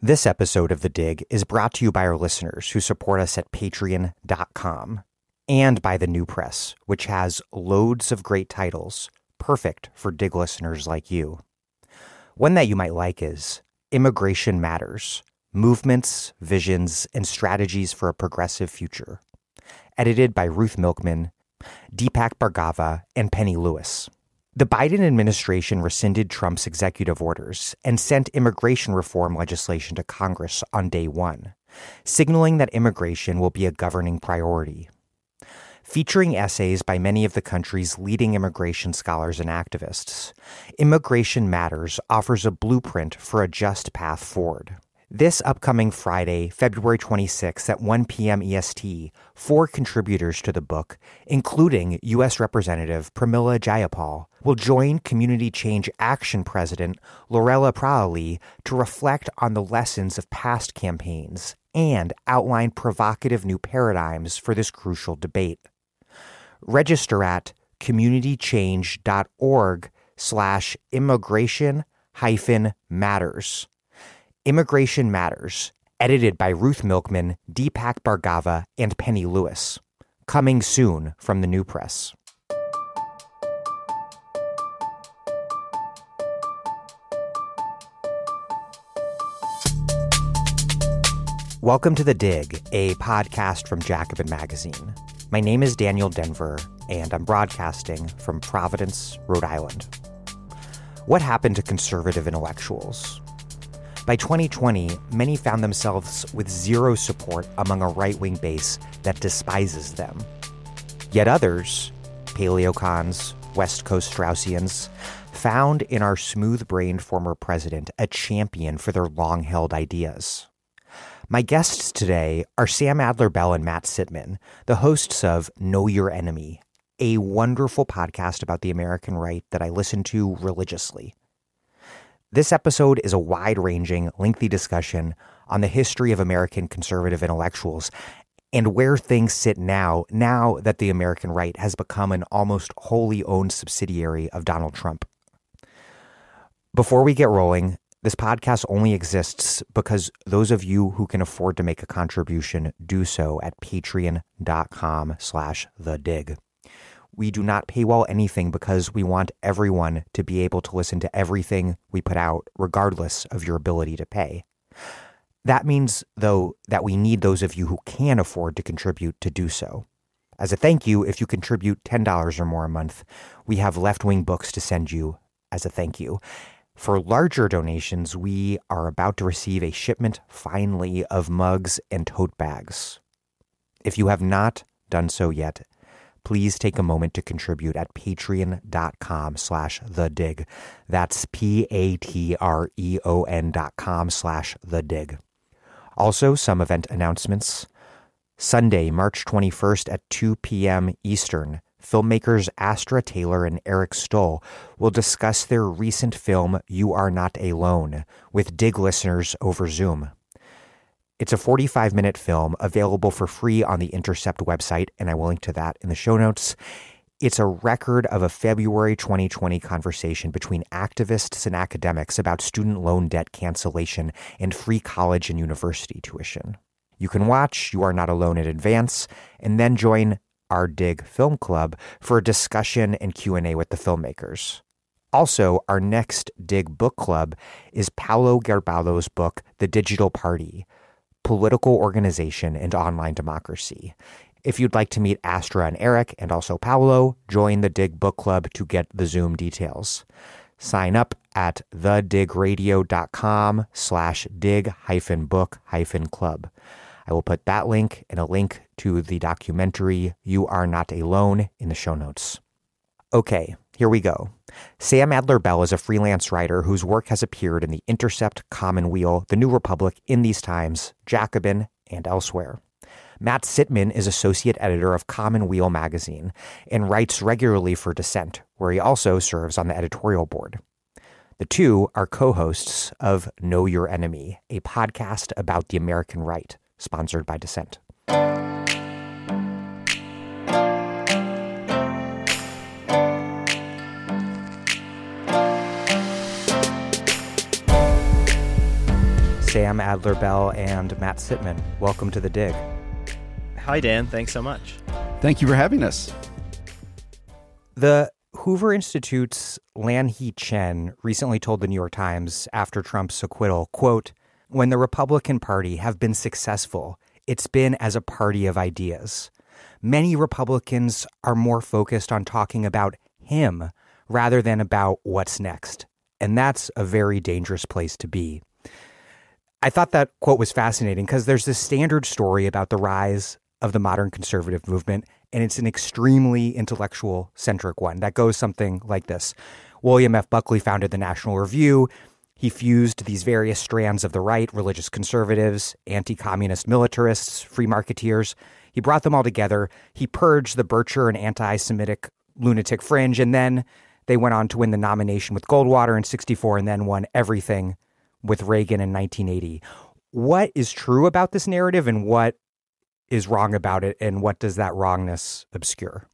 This episode of The Dig is brought to you by our listeners who support us at patreon.com and by the New Press, which has loads of great titles, perfect for Dig listeners like you. One that you might like is Immigration Matters Movements, Visions, and Strategies for a Progressive Future, edited by Ruth Milkman, Deepak Bhargava, and Penny Lewis. The Biden administration rescinded Trump's executive orders and sent immigration reform legislation to Congress on day one, signaling that immigration will be a governing priority. Featuring essays by many of the country's leading immigration scholars and activists, Immigration Matters offers a blueprint for a just path forward. This upcoming Friday, February 26th at 1 p.m. EST, four contributors to the book, including U.S. Representative Pramila Jayapal, will join Community Change Action President Lorella Praeli to reflect on the lessons of past campaigns and outline provocative new paradigms for this crucial debate. Register at communitychange.org slash immigration hyphen matters. Immigration Matters, edited by Ruth Milkman, Deepak Bhargava, and Penny Lewis. Coming soon from the New Press. Welcome to The Dig, a podcast from Jacobin Magazine. My name is Daniel Denvir, and I'm broadcasting from Providence, Rhode Island. What happened to conservative intellectuals? By 2020, many found themselves with zero support among a right wing base that despises them. Yet others, paleocons, West Coast Straussians, found in our smooth brained former president a champion for their long held ideas. My guests today are Sam Adler Bell and Matt Sitman, the hosts of Know Your Enemy, a wonderful podcast about the American right that I listen to religiously. This episode is a wide ranging, lengthy discussion on the history of American conservative intellectuals and where things sit now, now that the American right has become an almost wholly owned subsidiary of Donald Trump. Before we get rolling, this podcast only exists because those of you who can afford to make a contribution do so at patreon.com slash the dig. We do not paywall anything because we want everyone to be able to listen to everything we put out, regardless of your ability to pay. That means, though, that we need those of you who can afford to contribute to do so. As a thank you, if you contribute $10 or more a month, we have left wing books to send you as a thank you. For larger donations, we are about to receive a shipment finally of mugs and tote bags. If you have not done so yet, please take a moment to contribute at patreon.com slash the dig. That's P-A-T-R-E-O-N dot com slash the dig. Also, some event announcements. Sunday, March 21st at 2 p.m. Eastern, filmmakers Astra Taylor and Eric Stoll will discuss their recent film You Are Not Alone with Dig listeners over Zoom. It's a 45 minute film available for free on the Intercept website, and I will link to that in the show notes. It's a record of a February 2020 conversation between activists and academics about student loan debt cancellation and free college and university tuition. You can watch You Are Not Alone in advance and then join our Dig Film Club for a discussion and Q&A with the filmmakers. Also, our next Dig Book Club is Paolo Gerbaudo's book The Digital Party political organization and online democracy. If you'd like to meet Astra and Eric and also Paolo, join the Dig Book Club to get the Zoom details. Sign up at thedigradio.com slash dig hyphen book hyphen club. I will put that link and a link to the documentary You Are Not Alone in the show notes. Okay, here we go. Sam Adler Bell is a freelance writer whose work has appeared in The Intercept, Commonweal, The New Republic, In These Times, Jacobin, and elsewhere. Matt Sitman is associate editor of Commonweal magazine and writes regularly for Dissent, where he also serves on the editorial board. The two are co hosts of Know Your Enemy, a podcast about the American right, sponsored by Dissent. Sam Adler Bell and Matt Sitman. Welcome to the Dig. Hi, Dan. Thanks so much. Thank you for having us. The Hoover Institute's Lan Lanhee Chen recently told the New York Times after Trump's acquittal, quote, when the Republican Party have been successful, it's been as a party of ideas. Many Republicans are more focused on talking about him rather than about what's next. And that's a very dangerous place to be. I thought that quote was fascinating because there's this standard story about the rise of the modern conservative movement, and it's an extremely intellectual centric one that goes something like this William F. Buckley founded the National Review. He fused these various strands of the right religious conservatives, anti communist militarists, free marketeers. He brought them all together. He purged the Bircher and anti Semitic lunatic fringe, and then they went on to win the nomination with Goldwater in 64 and then won everything with Reagan in 1980. What is true about this narrative and what is wrong about it, and what does that wrongness obscure?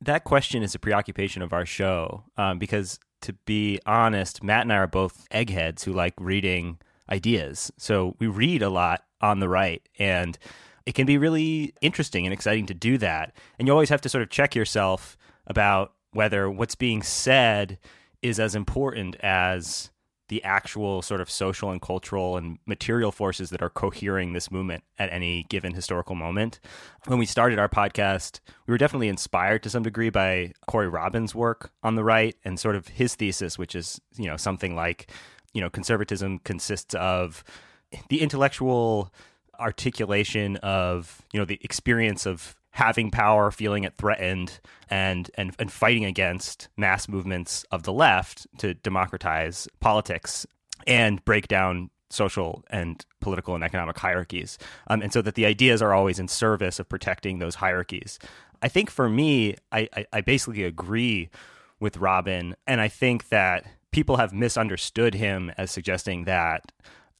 That question is a preoccupation of our show um, because, to be honest, Matt and I are both eggheads who like reading ideas. So we read a lot on the right, and it can be really interesting and exciting to do that. And you always have to sort of check yourself about whether what's being said is as important as the actual sort of social and cultural and material forces that are cohering this movement at any given historical moment. When we started our podcast, we were definitely inspired to some degree by Corey Robin's work on the right and sort of his thesis, which is, you know, something like, you know, conservatism consists of the intellectual articulation of, you know, the experience of having power, feeling it threatened, and and and fighting against mass movements of the left to democratize politics and break down social and political and economic hierarchies, um, and so that the ideas are always in service of protecting those hierarchies. I think for me, I, I, I basically agree with Robin, and I think that people have misunderstood him as suggesting that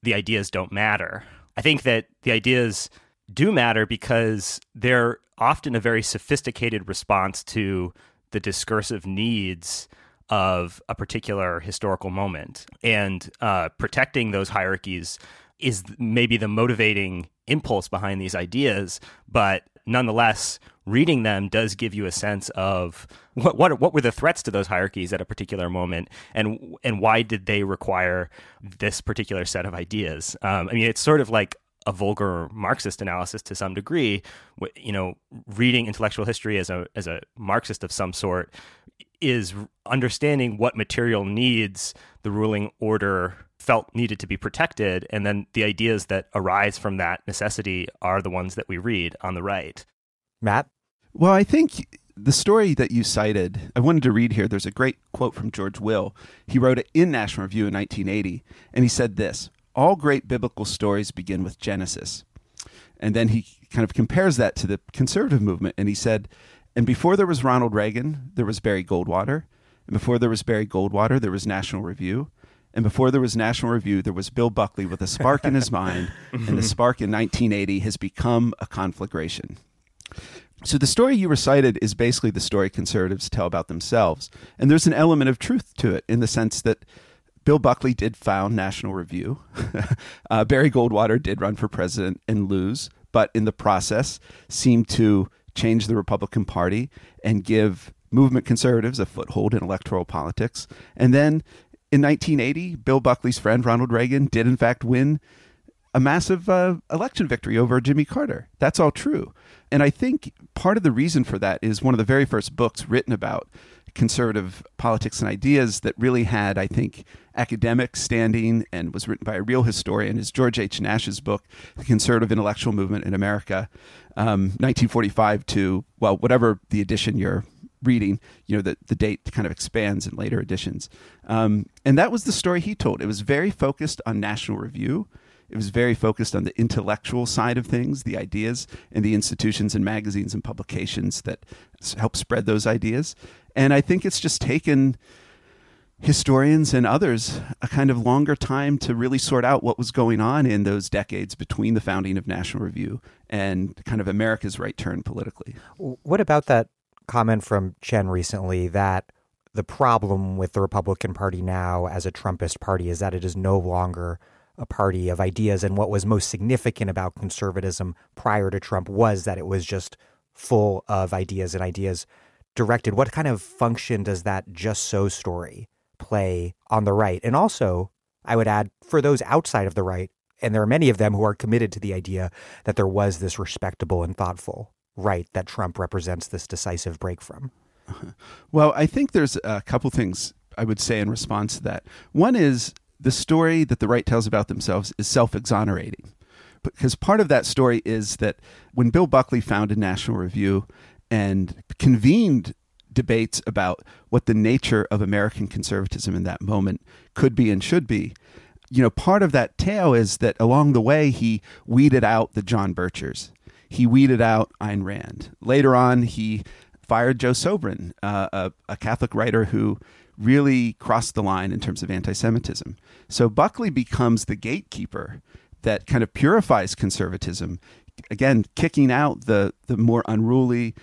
the ideas don't matter. I think that the ideas do matter because they're often a very sophisticated response to the discursive needs of a particular historical moment. And uh, protecting those hierarchies is maybe the motivating impulse behind these ideas, but nonetheless, reading them does give you a sense of what what what were the threats to those hierarchies at a particular moment, and and why did they require this particular set of ideas? Um, I mean, it's sort of like a vulgar Marxist analysis to some degree. You know, reading intellectual history as a as a Marxist of some sort is understanding what material needs the ruling order felt needed to be protected, and then the ideas that arise from that necessity are the ones that we read on the right. Matt, well, I think the story that you cited, I wanted to read here. There's a great quote from George Will. He wrote it in National Review in 1980, and he said this all great biblical stories begin with Genesis. And then he kind of compares that to the conservative movement. And he said, and before there was Ronald Reagan, there was Barry Goldwater. And before there was Barry Goldwater, there was National Review. And before there was National Review, there was Bill Buckley with a spark in his mind. And the spark in 1980 has become a conflagration. So the story you recited is basically the story conservatives tell about themselves. And there's an element of truth to it in the sense that Bill Buckley did found National Review. uh, Barry Goldwater did run for president and lose, but in the process seemed to change the Republican Party and give movement conservatives a foothold in electoral politics. And then in 1980, Bill Buckley's friend Ronald Reagan did in fact win a massive uh, election victory over Jimmy Carter. That's all true. And I think part of the reason for that is one of the very first books written about conservative politics and ideas that really had, I think, academic standing and was written by a real historian is George H. Nash's book, The Conservative Intellectual Movement in America, um, 1945 to, well, whatever the edition you're reading, you know, the, the date kind of expands in later editions. Um, and that was the story he told. It was very focused on National Review. It was very focused on the intellectual side of things, the ideas, and the institutions and magazines and publications that help spread those ideas. And I think it's just taken historians and others a kind of longer time to really sort out what was going on in those decades between the founding of National Review and kind of America's right turn politically. What about that comment from Chen recently that the problem with the Republican Party now as a Trumpist party is that it is no longer a party of ideas. And what was most significant about conservatism prior to Trump was that it was just full of ideas and ideas directed. What kind of function does that just so story play on the right? And also, I would add, for those outside of the right, and there are many of them who are committed to the idea that there was this respectable and thoughtful right that Trump represents this decisive break from. Well, I think there's a couple things I would say in response to that. One is the story that the right tells about themselves is self exonerating. Because part of that story is that when Bill Buckley founded National Review and convened debates about what the nature of American conservatism in that moment could be and should be, you know, part of that tale is that along the way he weeded out the John Birchers. He weeded out Ayn Rand. Later on, he fired Joe Sobran, uh, a, a Catholic writer who really crossed the line in terms of anti Semitism. So Buckley becomes the gatekeeper that kind of purifies conservatism, again, kicking out the, the more unruly,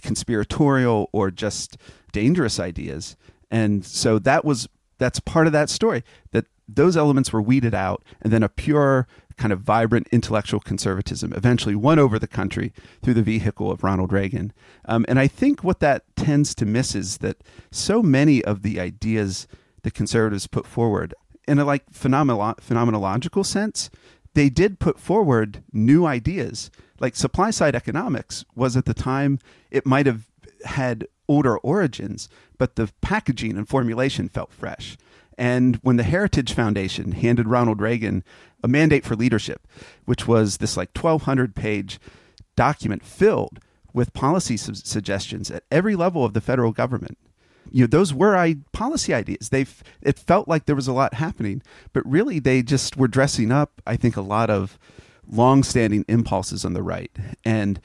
conspiratorial, or just dangerous ideas. And so that was that's part of that story that those elements were weeded out and then a pure kind of vibrant intellectual conservatism eventually won over the country through the vehicle of Ronald Reagan. Um, and I think what that tends to miss is that so many of the ideas that conservatives put forward, in a like phenomenolo- phenomenological sense, they did put forward new ideas. Like supply side economics was at the time, it might have had older origins, but the packaging and formulation felt fresh. And when the Heritage Foundation handed Ronald Reagan a mandate for leadership, which was this like 1,200 page document filled with policy su- suggestions at every level of the federal government. You know, those were I, policy ideas. They it felt like there was a lot happening, but really they just were dressing up. I think a lot of long-standing impulses on the right, and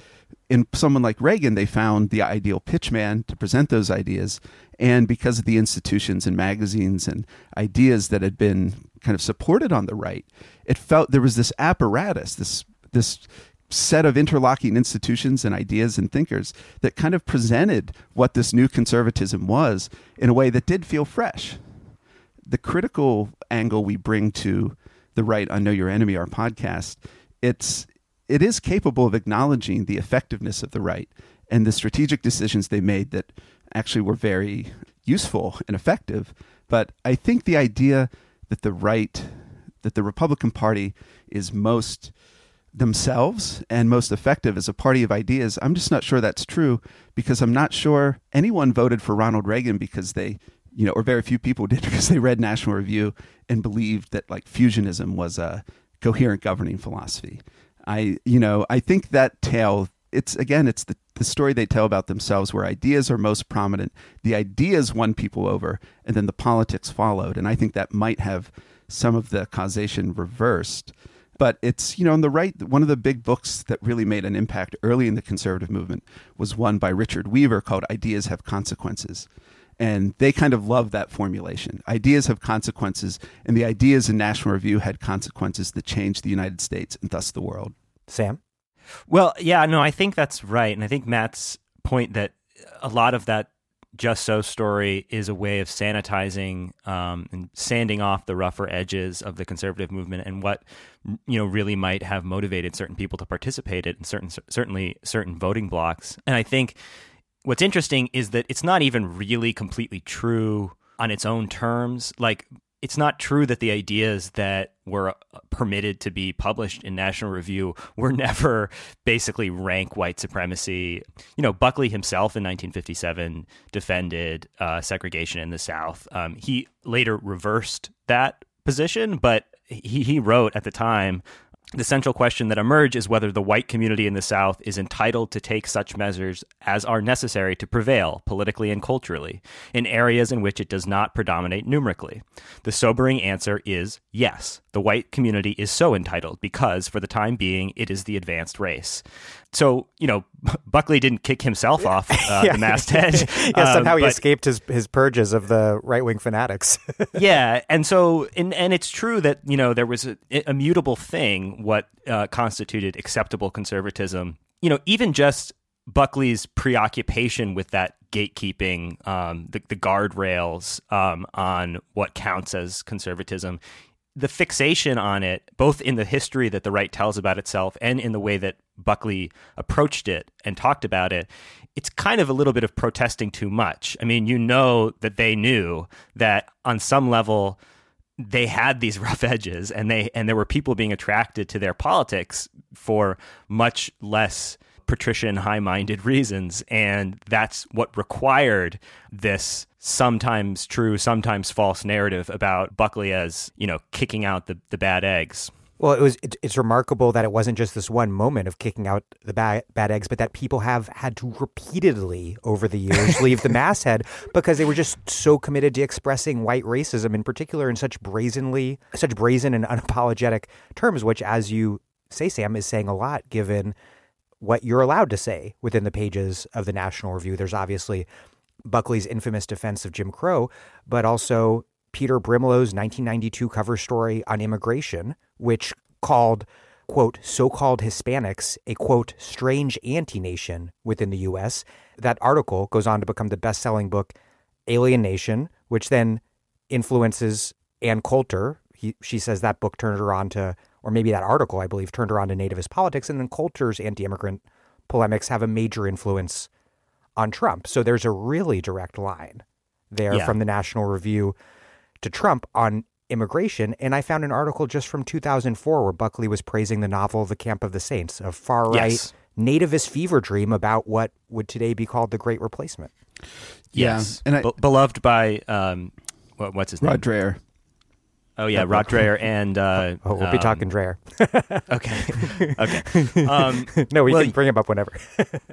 in someone like Reagan, they found the ideal pitchman to present those ideas. And because of the institutions and magazines and ideas that had been kind of supported on the right, it felt there was this apparatus, this this set of interlocking institutions and ideas and thinkers that kind of presented what this new conservatism was in a way that did feel fresh. The critical angle we bring to the right on Know Your Enemy, our podcast, it's it is capable of acknowledging the effectiveness of the right and the strategic decisions they made that actually were very useful and effective. But I think the idea that the right, that the Republican Party is most themselves and most effective as a party of ideas, I'm just not sure that's true because I'm not sure anyone voted for Ronald Reagan because they, you know, or very few people did because they read National Review and believed that like fusionism was a coherent governing philosophy. I, you know, I think that tale, it's again, it's the, the story they tell about themselves where ideas are most prominent. The ideas won people over, and then the politics followed. And I think that might have some of the causation reversed. But it's, you know, on the right, one of the big books that really made an impact early in the conservative movement was one by Richard Weaver called Ideas Have Consequences. And they kind of love that formulation. Ideas have consequences, and the ideas in National Review had consequences that changed the United States and thus the world. Sam? Well, yeah, no, I think that's right. And I think Matt's point that a lot of that just so story is a way of sanitizing um, and sanding off the rougher edges of the conservative movement and what you know really might have motivated certain people to participate in certain certainly certain voting blocs and i think what's interesting is that it's not even really completely true on its own terms. Like, it's not true that the ideas that were uh, permitted to be published in National Review were never basically rank white supremacy. You know, Buckley himself in 1957 defended uh, segregation in the South. Um, he later reversed that position, but he, he wrote at the time the central question that emerged is whether the white community in the South is entitled to take such measures as are necessary to prevail, politically and culturally, in areas in which it does not predominate numerically. The sobering answer is yes. The white community is so entitled because, for the time being, it is the advanced race so you know Buckley didn't kick himself off uh, yeah. the masthead. yeah, somehow um, he escaped his his purges of the right wing fanatics. yeah, and so and and it's true that you know there was a, a mutable thing what uh, constituted acceptable conservatism. You know, even just Buckley's preoccupation with that gatekeeping, um, the, the guardrails um, on what counts as conservatism the fixation on it, both in the history that the right tells about itself and in the way that Buckley approached it and talked about it, it's kind of a little bit of protesting too much. I mean, you know that they knew that on some level they had these rough edges and they and there were people being attracted to their politics for much less patrician high-minded reasons and that's what required this sometimes true sometimes false narrative about buckley as you know kicking out the, the bad eggs well, it was it, it's remarkable that it wasn't just this one moment of kicking out the bad, bad eggs, but that people have had to repeatedly over the years leave the masthead because they were just so committed to expressing white racism in particular in such brazenly such brazen and unapologetic terms, which as you say, Sam, is saying a lot given what you're allowed to say within the pages of the National Review. There's obviously Buckley's infamous defense of Jim Crow, but also Peter Brimelow's 1992 cover story on immigration, which called, quote, so called Hispanics a, quote, strange anti nation within the U.S. That article goes on to become the best selling book, Alien Nation, which then influences Ann Coulter. He, she says that book turned her on to, or maybe that article, I believe, turned her on to nativist politics. And then Coulter's anti immigrant polemics have a major influence on Trump. So there's a really direct line there yeah. from the National Review to Trump on immigration. And I found an article just from 2004 where Buckley was praising the novel The Camp of the Saints, a far right yes. nativist fever dream about what would today be called the Great Replacement. Yes. Yeah. And I, Be- beloved by, um, what, what's his name? Rod Dreher. Oh yeah, Rod Dreher and uh, oh, we'll um, be talking Dreher. okay, okay. Um, no, we well, can bring him up whenever.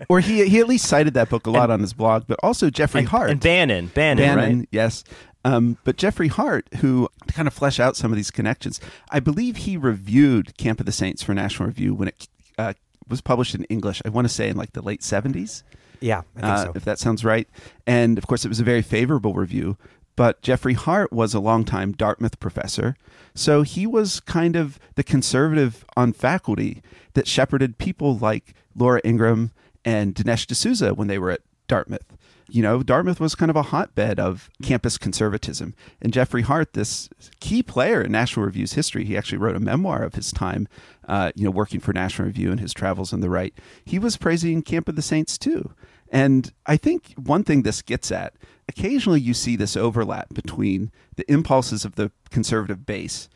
or he he at least cited that book a lot and, on his blog, but also Jeffrey and, Hart and Bannon, Bannon, Bannon, right? yes. Um, but Jeffrey Hart, who to kind of flesh out some of these connections, I believe he reviewed Camp of the Saints for National Review when it uh, was published in English. I want to say in like the late seventies. Yeah, I think uh, so. If that sounds right. And of course, it was a very favorable review. But Jeffrey Hart was a longtime Dartmouth professor, so he was kind of the conservative on faculty that shepherded people like Laura Ingraham and Dinesh D'Souza when they were at Dartmouth you know, Dartmouth was kind of a hotbed of campus conservatism. And Jeffrey Hart, this key player in National Review's history, he actually wrote a memoir of his time, uh, you know, working for National Review and his travels on the right. He was praising Camp of the Saints too. And I think one thing this gets at, occasionally you see this overlap between the impulses of the conservative base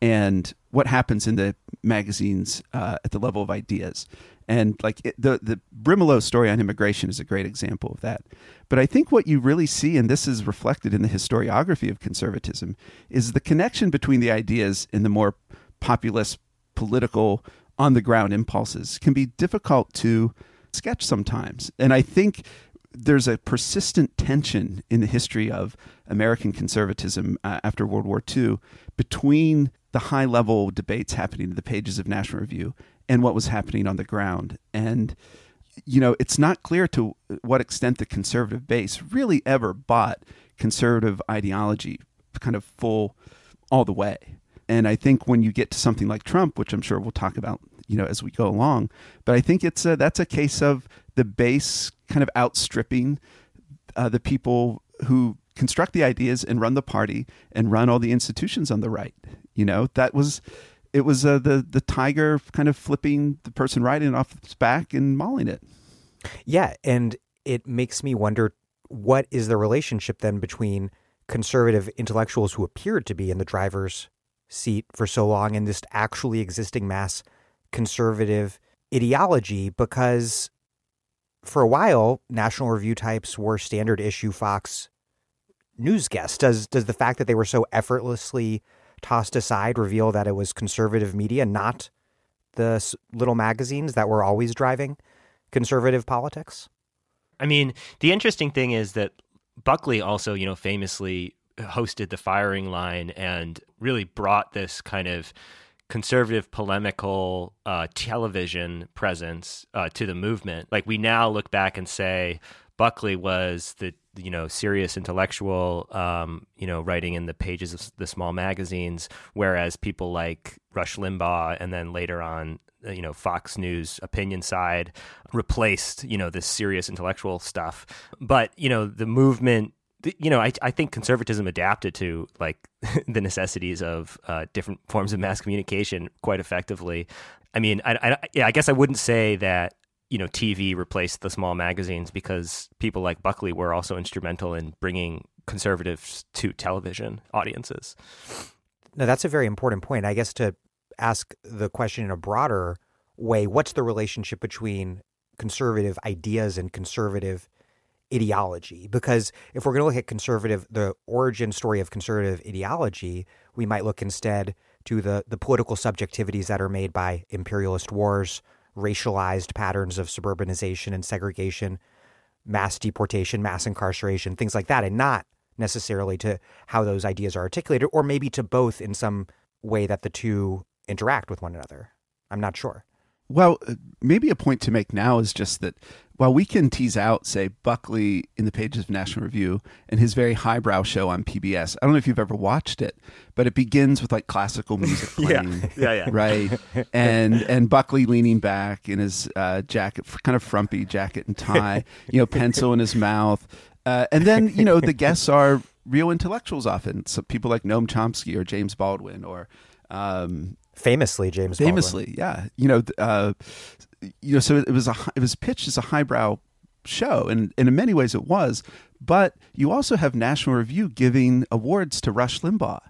and what happens in the magazines uh, at the level of ideas. And like it, the the Brimelow story on immigration is a great example of that. But I think what you really see, and this is reflected in the historiography of conservatism, is the connection between the ideas and the more populist, political, on the ground impulses can be difficult to sketch sometimes. And I think there's a persistent tension in the history of American conservatism uh, after World War II between the high level debates happening in the pages of National Review and what was happening on the ground. And, you know, it's not clear to what extent the conservative base really ever bought conservative ideology kind of full all the way. And I think when you get to something like Trump, which I'm sure we'll talk about, you know, as we go along, but I think it's a, that's a case of the base kind of outstripping uh, the people who construct the ideas and run the party and run all the institutions on the right. You know, that was it was uh, the the tiger kind of flipping the person riding off its back and mauling it. Yeah, and it makes me wonder what is the relationship then between conservative intellectuals who appeared to be in the driver's seat for so long and this actually existing mass conservative ideology because for a while National Review types were standard issue Fox news guests. Does does the fact that they were so effortlessly tossed aside reveal that it was conservative media, not the little magazines that were always driving conservative politics? I mean, the interesting thing is that Buckley also, you know, famously hosted the firing line and really brought this kind of conservative polemical uh, television presence uh, to the movement. Like we now look back and say Buckley was the you know serious intellectual um, you know writing in the pages of the small magazines whereas people like Rush Limbaugh and then later on uh, you know Fox News opinion side replaced you know this serious intellectual stuff but you know the movement you know, I, I think conservatism adapted to like the necessities of uh, different forms of mass communication quite effectively. I mean, I, I, yeah, I guess I wouldn't say that you know TV replaced the small magazines because people like Buckley were also instrumental in bringing conservatives to television audiences. No, that's a very important point. I guess to ask the question in a broader way, what's the relationship between conservative ideas and conservative ideology? Because if we're going to look at conservative, the origin story of conservative ideology, we might look instead to the, the political subjectivities that are made by imperialist wars, racialized patterns of suburbanization and segregation, mass deportation, mass incarceration, things like that, and not necessarily to how those ideas are articulated, or maybe to both in some way that the two interact with one another. I'm not sure. Well, uh, maybe a point to make now is just that while we can tease out, say, Buckley in the pages of National Review and his very highbrow show on PBS, I don't know if you've ever watched it, but it begins with like classical music playing, yeah, yeah, yeah, right, and and Buckley leaning back in his uh, jacket, kind of frumpy jacket and tie, you know, pencil in his mouth, uh, and then you know the guests are real intellectuals often, so people like Noam Chomsky or James Baldwin or um, famously James famously, Baldwin. yeah. You know, uh, you know, so it was a it was pitched as a highbrow show, and, and in many ways it was. But you also have National Review giving awards to Rush Limbaugh,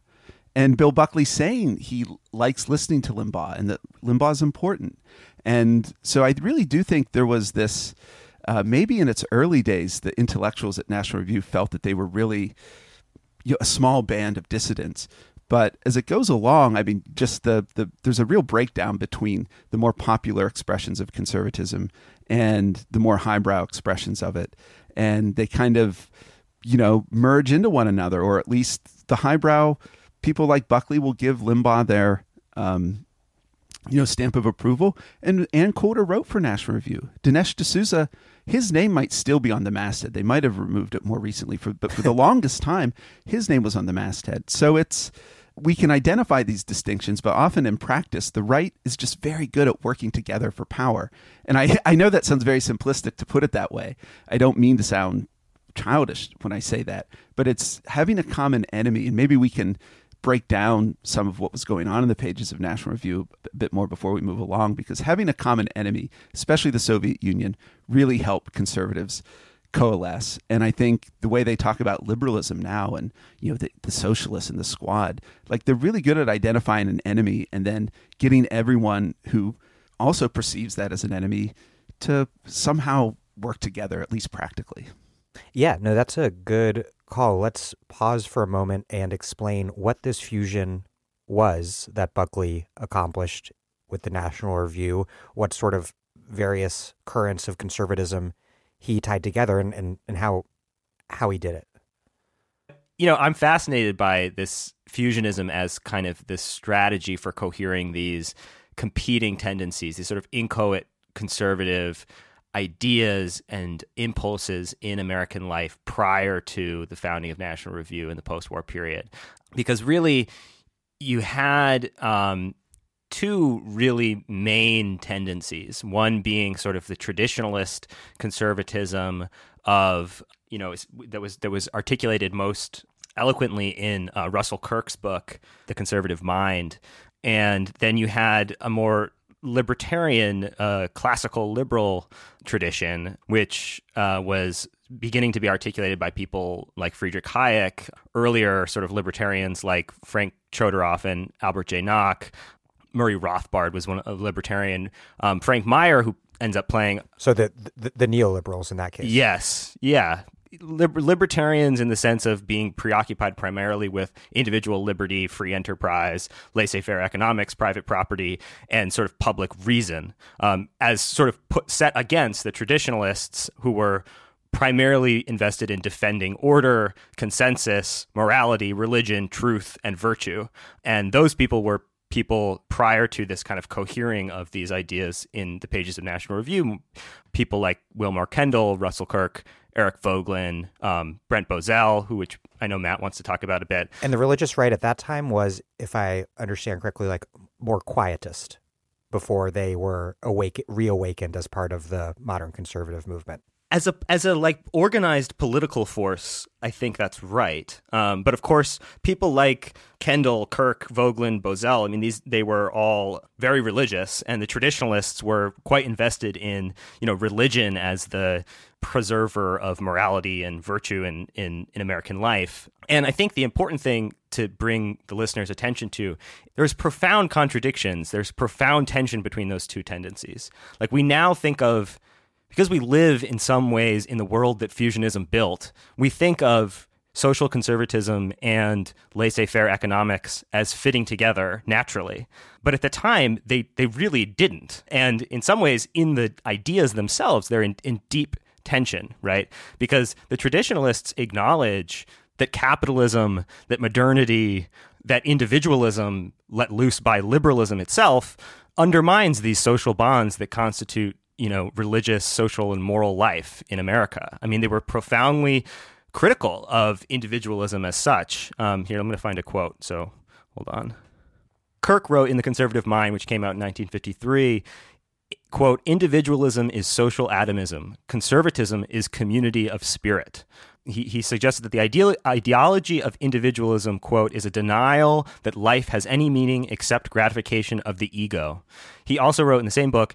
and Bill Buckley saying he likes listening to Limbaugh and that Limbaugh is important. And so I really do think there was this. Uh, maybe in its early days, the intellectuals at National Review felt that they were really you know, a small band of dissidents but as it goes along, I mean, just the, the there's a real breakdown between the more popular expressions of conservatism and the more highbrow expressions of it, and they kind of, you know, merge into one another, or at least the highbrow people like Buckley will give Limbaugh their, um, you know, stamp of approval. And Ann Coulter wrote for National Review. Dinesh D'Souza, his name might still be on the masthead. They might have removed it more recently, for, but for the longest time, his name was on the masthead. So it's we can identify these distinctions, but often in practice, the right is just very good at working together for power. And I, I know that sounds very simplistic to put it that way. I don't mean to sound childish when I say that, but it's having a common enemy. And maybe we can break down some of what was going on in the pages of National Review a bit more before we move along, because having a common enemy, especially the Soviet Union, really helped conservatives coalesce. And I think the way they talk about liberalism now and, you know, the, the socialists and the squad, like they're really good at identifying an enemy and then getting everyone who also perceives that as an enemy to somehow work together, at least practically. Yeah, no, that's a good call. Let's pause for a moment and explain what this fusion was that Buckley accomplished with the National Review, what sort of various currents of conservatism he tied together and, and, and how how he did it. You know, I'm fascinated by this fusionism as kind of this strategy for cohering these competing tendencies, these sort of inchoate conservative ideas and impulses in American life prior to the founding of National Review in the post war period. Because really, you had um, two really main tendencies. One being sort of the traditionalist conservatism of you know that was that was articulated most eloquently in uh, Russell Kirk's book, The Conservative Mind, and then you had a more libertarian, uh, classical liberal tradition, which uh, was beginning to be articulated by people like Friedrich Hayek, earlier sort of libertarians like Frank Chodorov and Albert J. Nock, Murray Rothbard was one a libertarian. Um, Frank Meyer, who ends up playing. So the, the, the neoliberals in that case. Yes, yeah, Liber- libertarians in the sense of being preoccupied primarily with individual liberty, free enterprise, laissez-faire economics, private property, and sort of public reason, um, as sort of put set against the traditionalists who were primarily invested in defending order, consensus, morality, religion, truth, and virtue. And those people were people prior to this kind of cohering of these ideas in the pages of National Review, people like Willmoore Kendall, Russell Kirk, Eric Voegelin, um, Brent Bozell, who which I know Matt wants to talk about a bit. And the religious right at that time was, if I understand correctly, like more quietist before they were awake reawakened as part of the modern conservative movement. As a as a like organized political force, I think that's right. Um, but of course, people like Kendall, Kirk, Voegelin, Bozell, I mean, these they were all very religious, and the traditionalists were quite invested in you know religion as the preserver of morality and virtue in, in, in American life. And I think the important thing to bring the listener's attention to, there's profound contradictions. There's profound tension between those two tendencies. Like we now think of because we live in some ways in the world that fusionism built, we think of social conservatism and laissez-faire economics as fitting together naturally. But at the time, they, they really didn't. And in some ways, in the ideas themselves, they're in, in deep tension, right? Because the traditionalists acknowledge that capitalism, that modernity, that individualism let loose by liberalism itself undermines these social bonds that constitute you know, religious, social, and moral life in America. I mean, they were profoundly critical of individualism as such. Um, here, I'm going to find a quote. So hold on. Kirk wrote in The Conservative Mind, which came out in 1953, quote, individualism is social atomism. Conservatism is community of spirit. He, he suggested that the ideal, ideology of individualism, quote, is a denial that life has any meaning except gratification of the ego. He also wrote in the same book,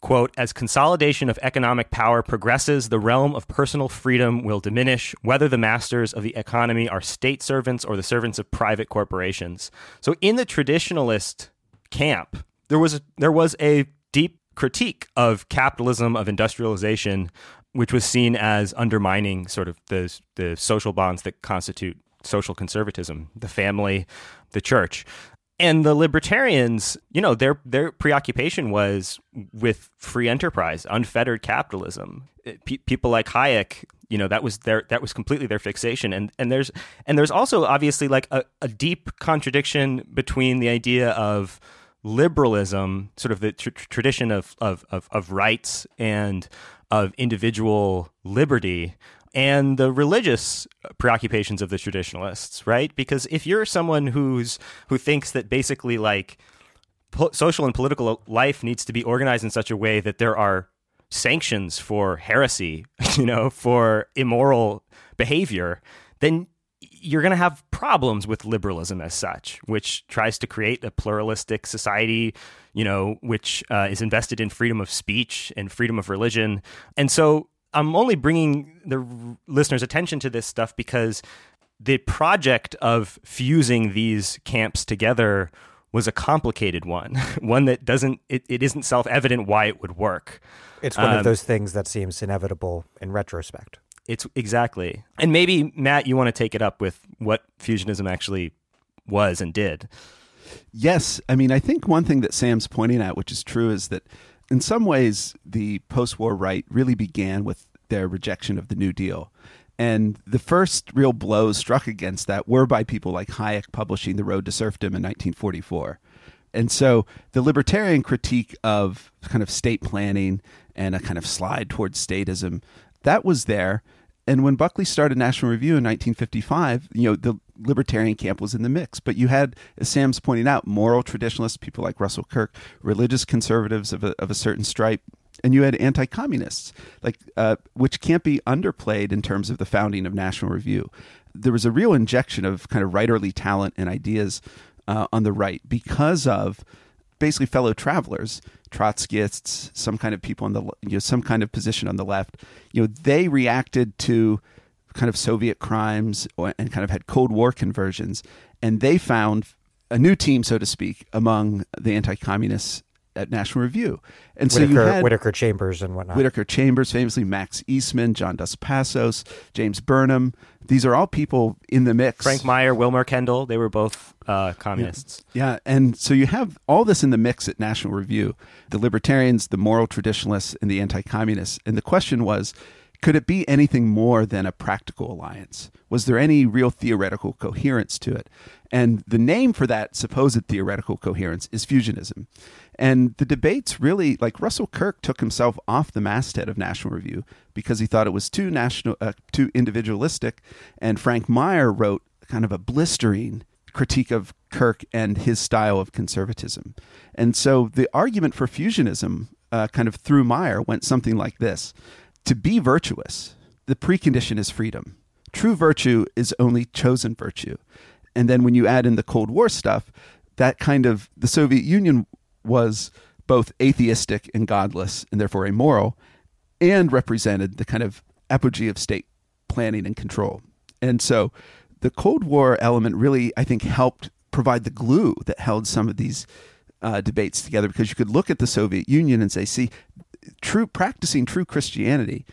quote, as consolidation of economic power progresses, the realm of personal freedom will diminish, whether the masters of the economy are state servants or the servants of private corporations. So in the traditionalist camp, there was there was a deep critique of capitalism, of industrialization, which was seen as undermining sort of the the social bonds that constitute social conservatism, the family, the church and the libertarians, you know, their their preoccupation was with free enterprise, unfettered capitalism. Eh, P- people like Hayek, you know, that was their that was completely their fixation. And and there's and there's also obviously like a, a deep contradiction between the idea of liberalism, sort of the tr- tradition of, of of of rights and of individual liberty and the religious preoccupations of the traditionalists, right? Because if you're someone who's who thinks that basically like po- social and political life needs to be organized in such a way that there are sanctions for heresy, you know, for immoral behavior, then you're going to have problems with liberalism as such, which tries to create a pluralistic society, you know, which uh, is invested in freedom of speech and freedom of religion. And so I'm only bringing the listeners' attention to this stuff because the project of fusing these camps together was a complicated one, one that doesn't, it, it isn't self evident why it would work. It's one um, of those things that seems inevitable in retrospect. It's exactly. And maybe, Matt, you want to take it up with what fusionism actually was and did. Yes. I mean, I think one thing that Sam's pointing at, which is true, is that in some ways, the post war right really began with their rejection of the New Deal. And the first real blows struck against that were by people like Hayek publishing The Road to Serfdom in 1944. And so the libertarian critique of kind of state planning and a kind of slide towards statism, that was there. And when Buckley started National Review in 1955, you know, the libertarian camp was in the mix. But you had, as Sam's pointing out, moral traditionalists, people like Russell Kirk, religious conservatives of a, of a certain stripe, and you had anti-communists, like uh, which can't be underplayed in terms of the founding of National Review. There was a real injection of kind of writerly talent and ideas uh, on the right because of basically fellow travelers, Trotskyists, some kind of people on the you know some kind of position on the left. You know they reacted to kind of Soviet crimes and kind of had Cold War conversions. And they found a new team, so to speak, among the anti communists at National Review. And Whittaker, so you had Whittaker Chambers and whatnot. Whittaker Chambers, famously Max Eastman, John Dos Passos, James Burnham. These are all people in the mix. Frank Meyer, Willmoore Kendall, they were both uh, communists. Yeah. yeah. And so you have all this in the mix at National Review the libertarians, the moral traditionalists, and the anti communists. And the question was, could it be anything more than a practical alliance? Was there any real theoretical coherence to it? And the name for that supposed theoretical coherence is fusionism. And the debates really, like Russell Kirk took himself off the masthead of National Review because he thought it was too national, uh, too individualistic. And Frank Meyer wrote kind of a blistering critique of Kirk and his style of conservatism. And so the argument for fusionism, uh, kind of through Meyer, went something like this to be virtuous, the precondition is freedom. True virtue is only chosen virtue. And then when you add in the Cold War stuff, that kind of the Soviet Union was both atheistic and godless and therefore immoral and represented the kind of apogee of state planning and control. And so the Cold War element really, I think, helped provide the glue that held some of these uh, debates together because you could look at the Soviet Union and say, see, true practicing true Christianity,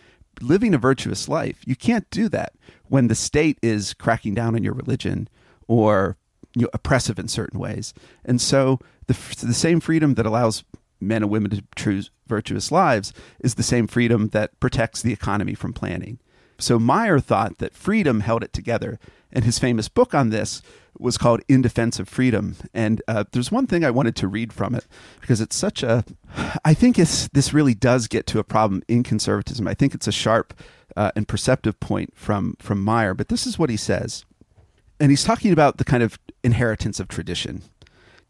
living a virtuous life, you can't do that when the state is cracking down on your religion or you know, oppressive in certain ways. And so the the same freedom that allows men and women to choose virtuous lives is the same freedom that protects the economy from planning. So Meyer thought that freedom held it together, and his famous book on this was called In Defense of Freedom. And uh, there's one thing I wanted to read from it because it's such a. I think it's, this really does get to a problem in conservatism. I think it's a sharp uh, and perceptive point from from Meyer. But this is what he says, and he's talking about the kind of inheritance of tradition,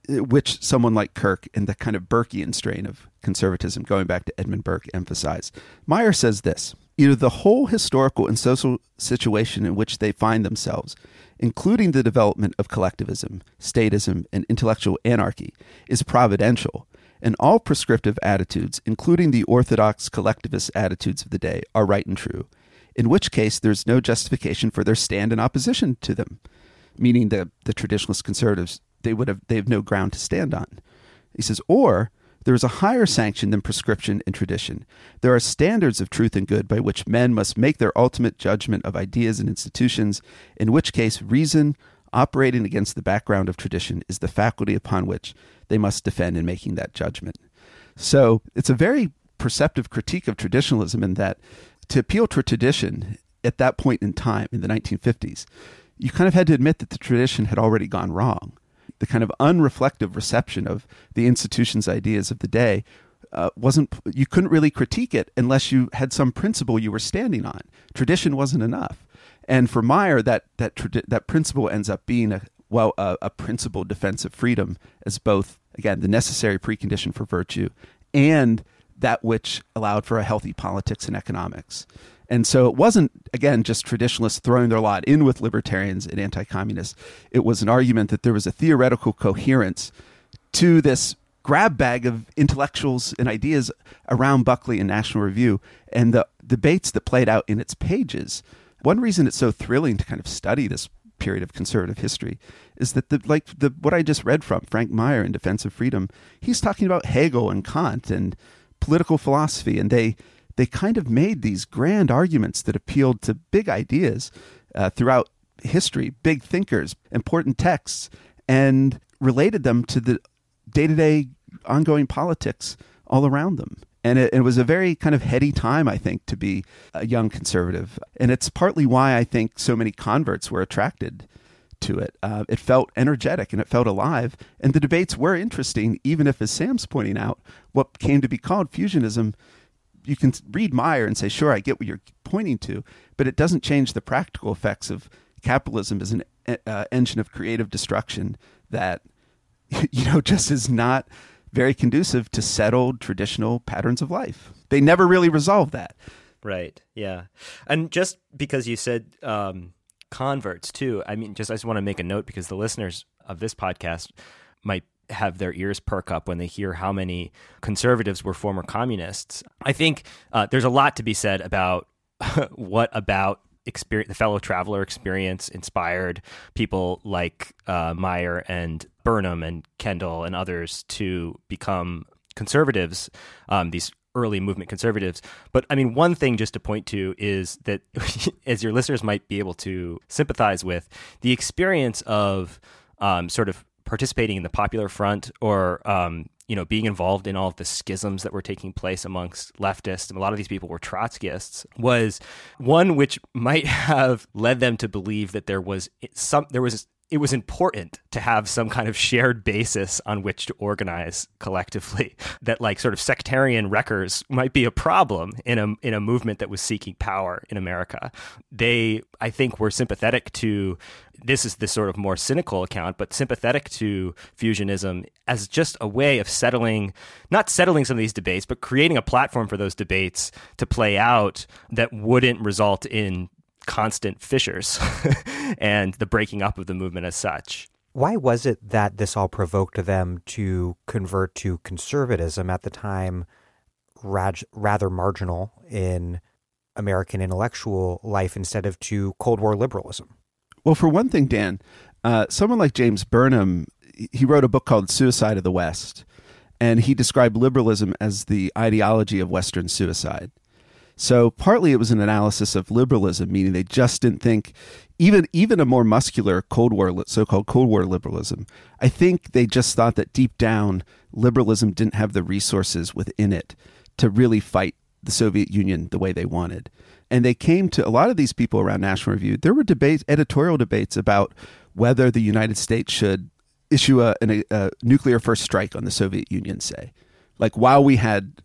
uh, which someone like Kirk and the kind of Burkean strain of conservatism, going back to Edmund Burke, emphasize. Meyer says this. Either the whole historical and social situation in which they find themselves including the development of collectivism, statism, and intellectual anarchy, is providential, and all prescriptive attitudes, including the orthodox collectivist attitudes of the day, are right and true, in which case there's no justification for their stand in opposition to them, meaning the, the traditionalist conservatives, they would have they have no ground to stand on. He says, or there is a higher sanction than prescription and tradition. There are standards of truth and good by which men must make their ultimate judgment of ideas and institutions, in which case reason, operating against the background of tradition, is the faculty upon which they must defend in making that judgment. So it's a very perceptive critique of traditionalism in that to appeal to tradition at that point in time in the 1950s, you kind of had to admit that the tradition had already gone wrong the kind of unreflective reception of the institution's ideas of the day uh, wasn't you couldn't really critique it unless you had some principle you were standing on. Tradition wasn't enough, and for Meyer, that that that principle ends up being a well a, a principled defense of freedom as both again the necessary precondition for virtue and that which allowed for a healthy politics and economics. And so it wasn't, again, just traditionalists throwing their lot in with libertarians and anti communists. It was an argument that there was a theoretical coherence to this grab bag of intellectuals and ideas around Buckley and National Review and the debates that played out in its pages. One reason it's so thrilling to kind of study this period of conservative history is that the like the what I just read from Frank Meyer in Defense of Freedom, he's talking about Hegel and Kant and political philosophy and they they kind of made these grand arguments that appealed to big ideas uh, throughout history, big thinkers, important texts, and related them to the day to day ongoing politics all around them. And it, it, was a very kind of heady time, I think, to be a young conservative. And it's partly why I think so many converts were attracted to it. Uh, it felt energetic and it felt alive. And the debates were interesting, even if, as Sam's pointing out, what came to be called fusionism you can read Meyer and say, sure, I get what you're pointing to, but it doesn't change the practical effects of capitalism as an uh, engine of creative destruction that you know just is not very conducive to settled traditional patterns of life. They never really resolve that. Right. Yeah. And just because you said um, converts too, I mean, just I just want to make a note because the listeners of this podcast might have their ears perk up when they hear how many conservatives were former communists. I think uh, there's a lot to be said about what about experience, the fellow traveler experience inspired people like uh, Meyer and Burnham and Kendall and others to become conservatives, um, these early movement conservatives. But I mean, one thing just to point to is that, as your listeners might be able to sympathize with, the experience of um, sort of participating in the Popular Front or um, you know being involved in all of the schisms that were taking place amongst leftists and a lot of these people were Trotskyists was one which might have led them to believe that there was some there was it was important to have some kind of shared basis on which to organize collectively. That like sort of sectarian wreckers might be a problem in a in a movement that was seeking power in America. They, I think, were sympathetic to this is the sort of more cynical account, but sympathetic to fusionism as just a way of settling, not settling some of these debates, but creating a platform for those debates to play out that wouldn't result in constant fissures and the breaking up of the movement as such. Why was it that this all provoked them to convert to conservatism at the time, rag- rather marginal in American intellectual life, instead of to Cold War liberalism? Well, for one thing, Dan, uh, someone like James Burnham, he wrote a book called Suicide of the West, and he described liberalism as the ideology of Western suicide. So partly it was an analysis of liberalism, meaning they just didn't think even even a more muscular Cold War so-called Cold War liberalism. I think they just thought that deep down liberalism didn't have the resources within it to really fight the Soviet Union the way they wanted. And they came to a lot of these people around National Review. There were debates, editorial debates about whether the United States should issue a, a, a nuclear first strike on the Soviet Union, say. Like while we had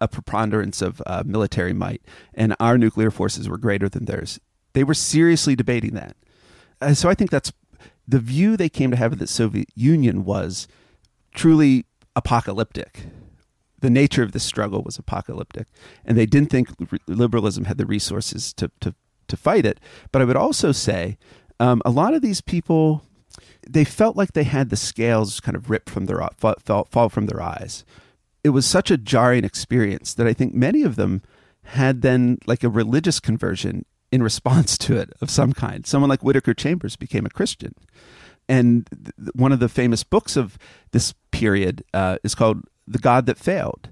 a preponderance of uh, military might, and our nuclear forces were greater than theirs. They were seriously debating that. Uh, so I think that's the view they came to have of the Soviet Union was truly apocalyptic. The nature of this struggle was apocalyptic, and they didn't think liberalism had the resources to to to fight it. But I would also say um, a lot of these people they felt like they had the scales kind of ripped from their fall, fall from their eyes it was such a jarring experience that I think many of them had then like a religious conversion in response to it of some kind. Someone like Whittaker Chambers became a Christian. And th- one of the famous books of this period uh, is called The God That Failed.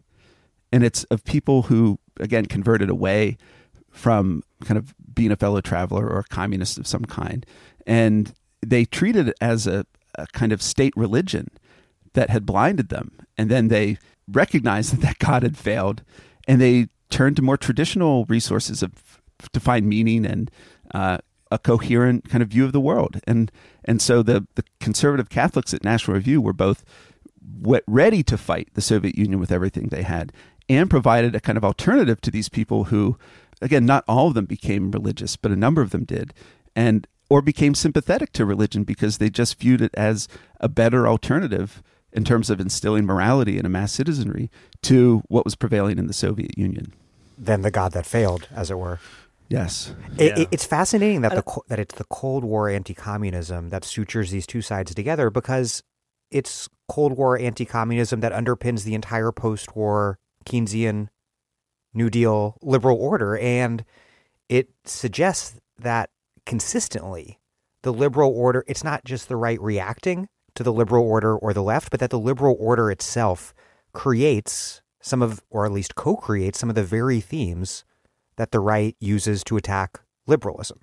And it's of people who, again, converted away from kind of being a fellow traveler or a communist of some kind. And they treated it as a, a kind of state religion that had blinded them. And then they recognized that, God had failed, and they turned to more traditional resources of to find meaning and uh, a coherent kind of view of the world. And and so the the conservative Catholics at National Review were both ready to fight the Soviet Union with everything they had, and provided a kind of alternative to these people who, again, not all of them became religious, but a number of them did, and or became sympathetic to religion because they just viewed it as a better alternative in terms of instilling morality in a mass citizenry to what was prevailing in the Soviet Union. Than the God that failed, as it were. Yes, it, yeah. it's fascinating that the that it's the Cold War anti-communism that sutures these two sides together because it's Cold War anti-communism that underpins the entire post-war Keynesian New Deal liberal order, and it suggests that consistently the liberal order it's not just the right reacting to the liberal order or the left, but that the liberal order itself creates some of, or at least co creates some of the very themes that the right uses to attack liberalism.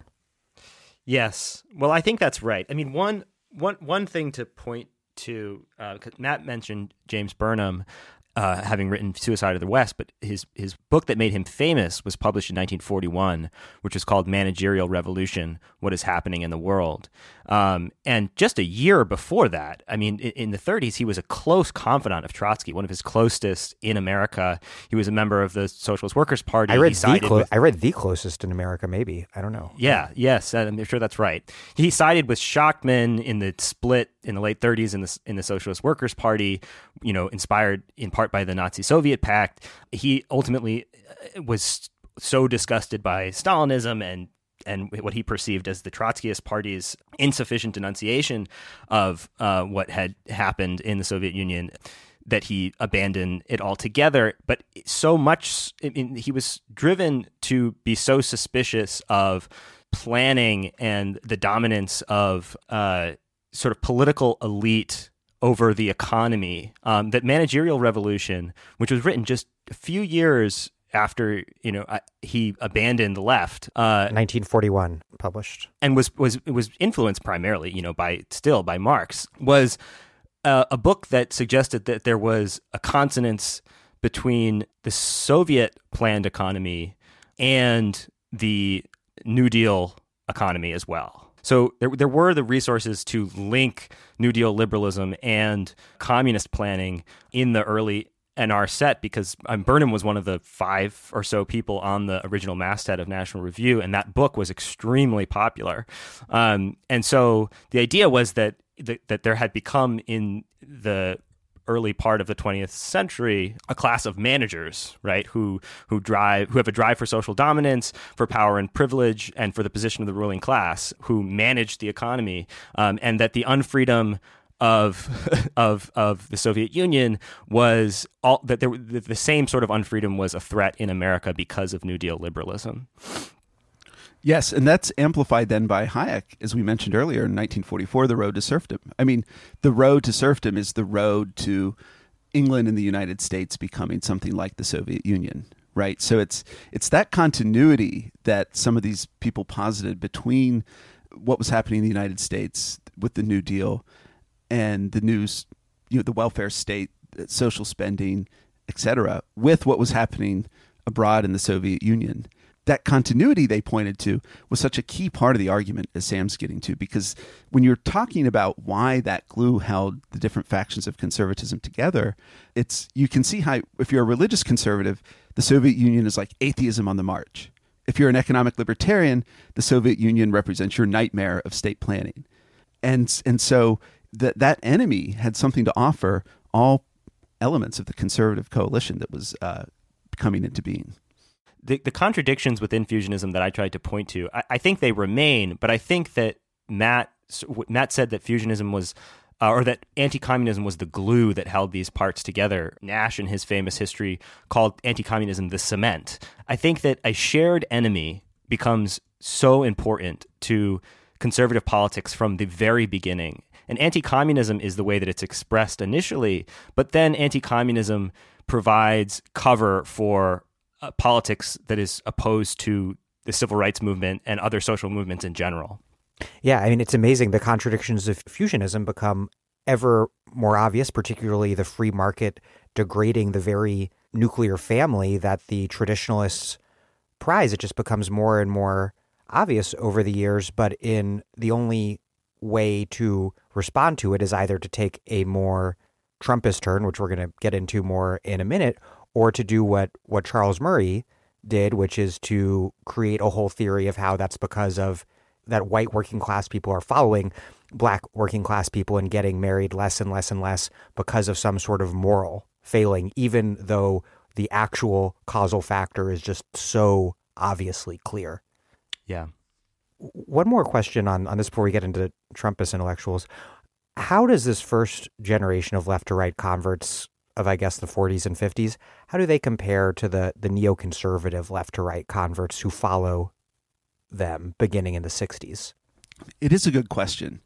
Yes. Well, I think that's right. I mean, one, one, one thing to point to, uh, Matt mentioned James Burnham uh, having written Suicide of the West, but his his book that made him famous was published in 1941, which was called Managerial Revolution: What is Happening in the World. Um, and just a year before that, I mean, in, in, the 30s, he was a close confidant of Trotsky, one of his closest in America. He was a member of the Socialist Workers Party. I read, the, clo- with, I read the closest in America, maybe. I don't know. Yeah, yes, I'm sure that's right. He sided with Shachtman in the split in the late 30s in the, in the Socialist Workers Party, you know, inspired in part by the Nazi Soviet Pact. He ultimately uh, was so disgusted by Stalinism and and what he perceived as the Trotskyist Party's insufficient denunciation of uh, what had happened in the Soviet Union that he abandoned it altogether. But so much, I mean, he was driven to be so suspicious of planning and the dominance of uh, sort of political elite over the economy um, that managerial revolution which was written just a few years after you know he abandoned the left uh, 1941 published. and was was was influenced primarily you know by still by marx was uh, a book that suggested that there was a consonance between the soviet planned economy and the new deal economy as well. So there, there were the resources to link New Deal liberalism and communist planning in the early NR set because um, Burnham was one of the five or so people on the original masthead of National Review, and that book was extremely popular. Um, and so the idea was that, that that there had become in the early part of the 20th century a class of managers right who who drive who have a drive for social dominance for power and privilege and for the position of the ruling class who manage the economy um, and that the unfreedom of of of the Soviet Union was all that there the same sort of unfreedom was a threat in America because of New Deal liberalism. Yes, and that's amplified then by Hayek, as we mentioned earlier in 1944, The Road to Serfdom. I mean, the road to serfdom is the road to England and the United States becoming something like the Soviet Union, right? So it's it's that continuity that some of these people posited between what was happening in the United States with the New Deal and the news, you know, the welfare state, uh, social spending, etc., with what was happening abroad in the Soviet Union. That continuity they pointed to was such a key part of the argument, as Sam's getting to, because when you're talking about why that glue held the different factions of conservatism together, it's you can see how if you're a religious conservative, the Soviet Union is like atheism on the march. If you're an economic libertarian, the Soviet Union represents your nightmare of state planning. And and so that that enemy had something to offer all elements of the conservative coalition that was uh, coming into being. The, the contradictions within fusionism that I tried to point to, I, I think they remain, but I think that Matt Matt said that fusionism was uh, or that anti-communism was the glue that held these parts together. Nash, in his famous history, called anti-communism the cement. I think that a shared enemy becomes so important to conservative politics from the very beginning. And anti communism is the way that it's expressed initially, but then anti communism provides cover for uh, politics that is opposed to the civil rights movement and other social movements in general. Yeah, I mean, it's amazing. The contradictions of fusionism become ever more obvious, particularly the free market degrading the very nuclear family that the traditionalists prize. It just becomes more and more obvious over the years, but in the only way to respond to it is either to take a more Trumpist turn, which we're going to get into more in a minute, or to do what what Charles Murray did, which is to create a whole theory of how that's because of that white working class people are following black working class people and getting married less and less and less because of some sort of moral failing, even though the actual causal factor is just so obviously clear. Yeah. One more question on, on this before we get into Trumpist intellectuals. How does this first generation of left to right converts of I guess the 40s and 50s, how do they compare to the the neoconservative left to right converts who follow them beginning in the 60s? It is a good question.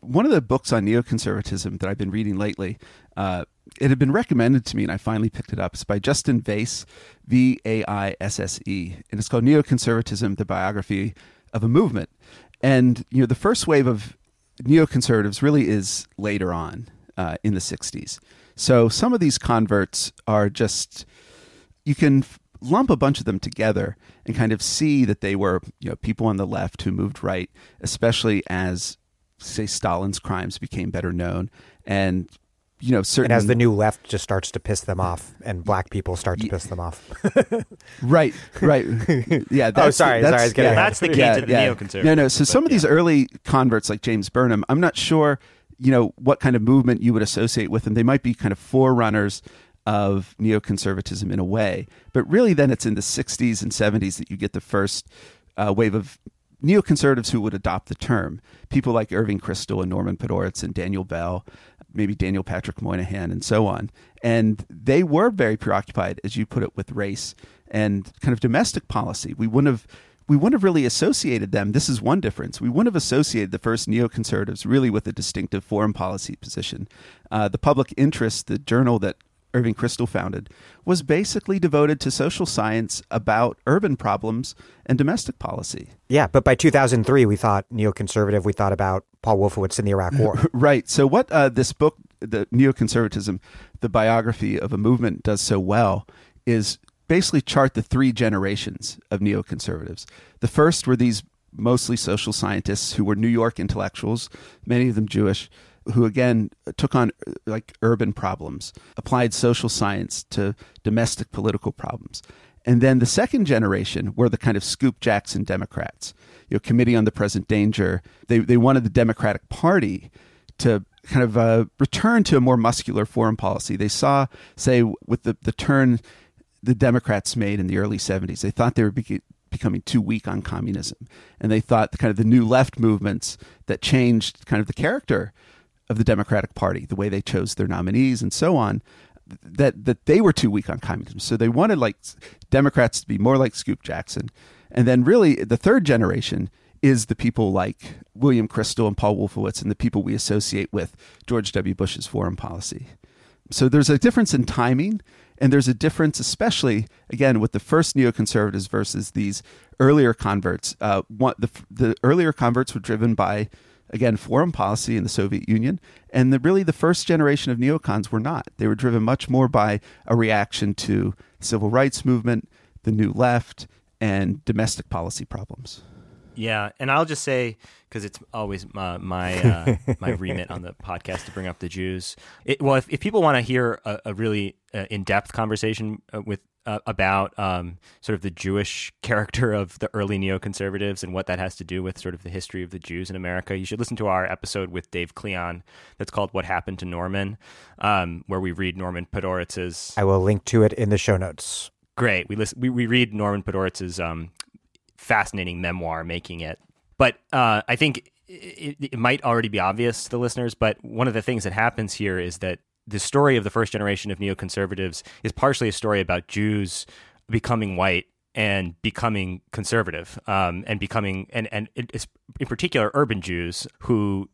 One of the books on neoconservatism that I've been reading lately, uh, it had been recommended to me, and I finally picked it up. It's by Justin Vaisse, V A I S S E, and it's called Neoconservatism: The Biography of a movement. And you know, the first wave of neoconservatives really is later on uh, in the '60s. So some of these converts are just you can lump a bunch of them together and kind of see that they were you know people on the left who moved right, especially as say Stalin's crimes became better known and you know, certain. And as the new left just starts to piss them off, and black people start to piss them off. right, right. Yeah. oh, sorry, that's, sorry. Yeah, that's the key yeah, to the yeah. neoconservative. No, no. So some of these early converts, like James Burnham, I'm not sure, you know, what kind of movement you would associate with them. They might be kind of forerunners of neoconservatism in a way, but really, then it's in the 60s and 70s that you get the first uh, wave of neoconservatives who would adopt the term. People like Irving Kristol and Norman Podhoretz and Daniel Bell maybe Daniel Patrick Moynihan and so on. And they were very preoccupied, as you put it, with race and kind of domestic policy. We wouldn't have we wouldn't have really associated them. This is one difference. We wouldn't have associated the first neoconservatives really with a distinctive foreign policy position. Uh, the Public Interest, the journal that Irving Kristol founded, was basically devoted to social science about urban problems and domestic policy. Yeah, but by 2003, we thought neoconservative. We thought about Paul Wolfowitz in the Iraq War. right. So, what uh, this book, the Neoconservatism, the biography of a movement, does so well is basically chart the three generations of neoconservatives. The first were these mostly social scientists who were New York intellectuals, many of them Jewish, who again took on like urban problems, applied social science to domestic political problems. And then the second generation were the kind of Scoop Jackson Democrats, you know, Committee on the Present Danger. They, they wanted the Democratic Party to kind of uh, return to a more muscular foreign policy. They saw, say, with the, the turn the Democrats made in the early 70s, they thought they were be- becoming too weak on communism. And they thought the kind of the new left movements that changed kind of the character of the Democratic Party, the way they chose their nominees and so on, that that they were too weak on communism. So they wanted like Democrats to be more like Scoop Jackson. And then really the third generation is the people like William Kristol and Paul Wolfowitz and the people we associate with George W. Bush's foreign policy. So there's a difference in timing, and there's a difference, especially again with the first neoconservatives versus these earlier converts. Uh, one, the the earlier converts were driven by again, foreign policy in the Soviet Union. And the, really, the first generation of neocons were not. They were driven much more by a reaction to civil rights movement, the new left, and domestic policy problems. Yeah, and I'll just say because it's always my my, uh, my remit on the podcast to bring up the Jews. It, well, if, if people want to hear a, a really uh, in depth conversation uh, with uh, about um, sort of the Jewish character of the early neoconservatives and what that has to do with sort of the history of the Jews in America, you should listen to our episode with Dave Klion that's called "What Happened to Norman," um, where we read Norman Podhoretz's. I will link to it in the show notes. Great, we listen. We, we read Norman Podhoretz's um, fascinating memoir, "Making It." But uh, I think it, it might already be obvious to the listeners, but one of the things that happens here is that the story of the first generation of neoconservatives is partially a story about Jews becoming white and becoming conservative, um, and becoming and and in particular urban Jews who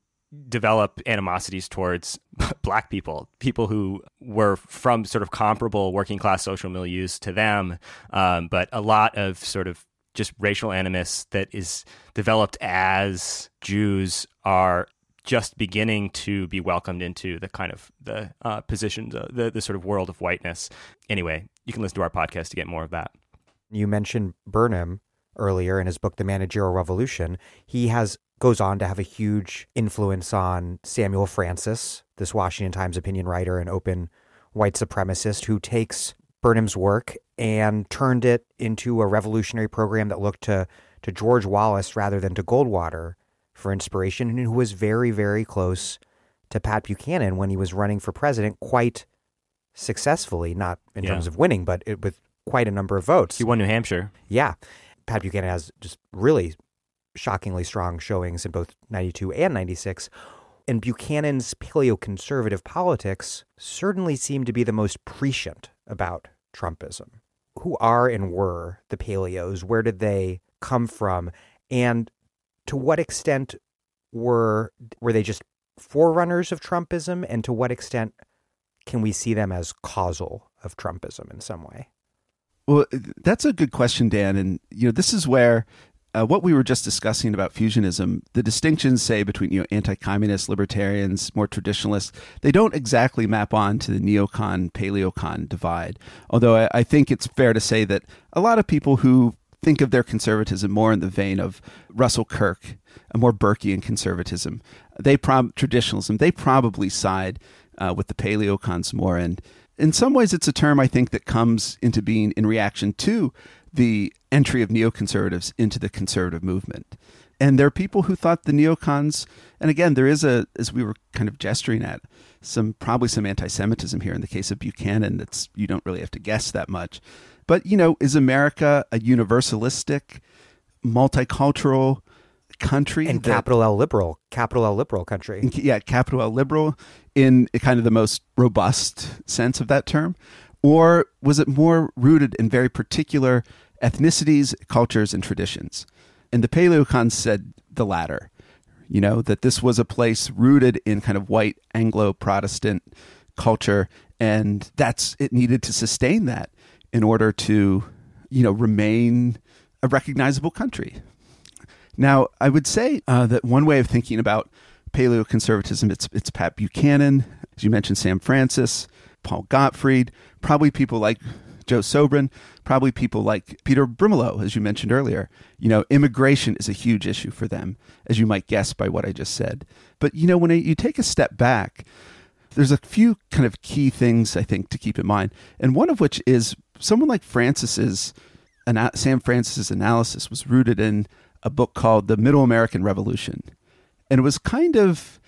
develop animosities towards black people, people who were from sort of comparable working class social milieus to them, um, but a lot of sort of just racial animus that is developed as Jews are just beginning to be welcomed into the kind of the uh, positions, uh, the the sort of world of whiteness. Anyway, you can listen to our podcast to get more of that. You mentioned Burnham earlier in his book, The Managerial Revolution. He has goes on to have a huge influence on Samuel Francis, this Washington Times opinion writer and open white supremacist who takes Burnham's work and turned it into a revolutionary program that looked to to George Wallace rather than to Goldwater for inspiration and who was very, very close to Pat Buchanan when he was running for president quite successfully, not in yeah. terms of winning, but it, with quite a number of votes. He won New Hampshire. Yeah. Pat Buchanan has just really shockingly strong showings in both 92 and 96. And Buchanan's paleoconservative politics certainly seem to be the most prescient about Trumpism. Who are and were the paleos? Where did they come from? And to what extent were were they just forerunners of Trumpism, and to what extent can we see them as causal of Trumpism in some way? Well, that's a good question, Dan. And you know, this is where uh, what we were just discussing about fusionism, the distinctions, say between you know anti-communist, libertarians, more traditionalists, they don't exactly map on to the neocon paleocon divide. Although I, I think it's fair to say that a lot of people who think of their conservatism more in the vein of Russell Kirk, a more Burkean conservatism. They prob traditionalism. They probably side uh, with the paleocons more, and in some ways, it's a term I think that comes into being in reaction to the entry of neoconservatives into the conservative movement. And there are people who thought the neocons, and again, there is a, as we were kind of gesturing at, some probably some anti-Semitism here in the case of Buchanan. That's you don't really have to guess that much. But, you know, is America a universalistic, multicultural country? And that, capital L liberal, capital L liberal country. Yeah, capital L liberal in kind of the most robust sense of that term? Or was it more rooted in very particular ethnicities, cultures, and traditions? And the Paleocons said the latter, you know, that this was a place rooted in kind of white Anglo Protestant culture, and that's it needed to sustain that in order to, you know, remain a recognizable country. Now, I would say uh, that one way of thinking about paleoconservatism, it's it's Pat Buchanan, as you mentioned, Sam Francis, Paul Gottfried, probably people like Joe Sobran, probably people like Peter Brimelow, as you mentioned earlier. You know, immigration is a huge issue for them, as you might guess by what I just said. But, you know, when you take a step back, there's a few kind of key things I think to keep in mind. And one of which is someone like Francis's, Sam Francis's analysis was rooted in a book called The Middle American Revolution. And it was kind of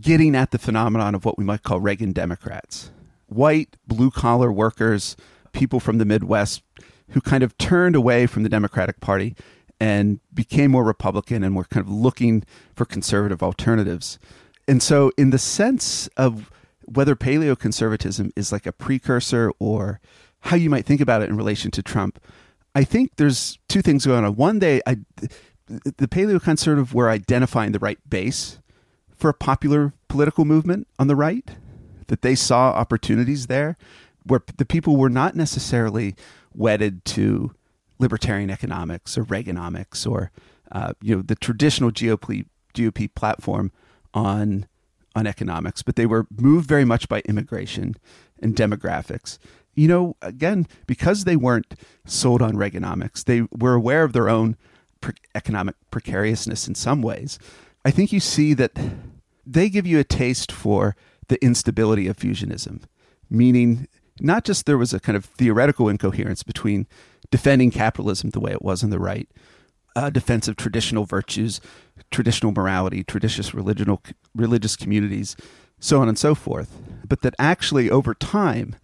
getting at the phenomenon of what we might call Reagan Democrats white, blue collar workers, people from the Midwest who kind of turned away from the Democratic Party and became more Republican and were kind of looking for conservative alternatives. And so, in the sense of whether paleoconservatism is like a precursor or how you might think about it in relation to Trump, I think there's two things going on. One day, I, the paleoconservative were identifying the right base for a popular political movement on the right, that they saw opportunities there where the people were not necessarily wedded to libertarian economics or Reaganomics or uh, you know the traditional GOP GOP platform on on economics, but they were moved very much by immigration and demographics. You know, again, because they weren't sold on Reaganomics, they were aware of their own pre- economic precariousness in some ways. I think you see that they give you a taste for the instability of fusionism, meaning not just there was a kind of theoretical incoherence between defending capitalism the way it was on the right, uh, defense of traditional virtues, traditional morality, traditional religious, religious communities, so on and so forth, but that actually over time,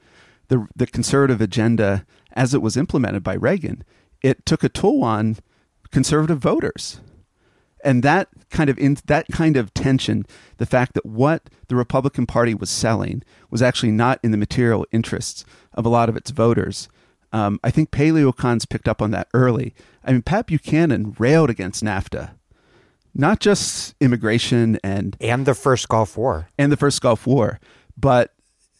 the the conservative agenda, as it was implemented by Reagan, it took a toll on conservative voters and that kind of in, that kind of tension, the fact that what the Republican Party was selling was actually not in the material interests of a lot of its voters. Um, I think paleocons picked up on that early. I mean, Pat Buchanan railed against NAFTA, not just immigration and and the first Gulf War and the first Gulf War, but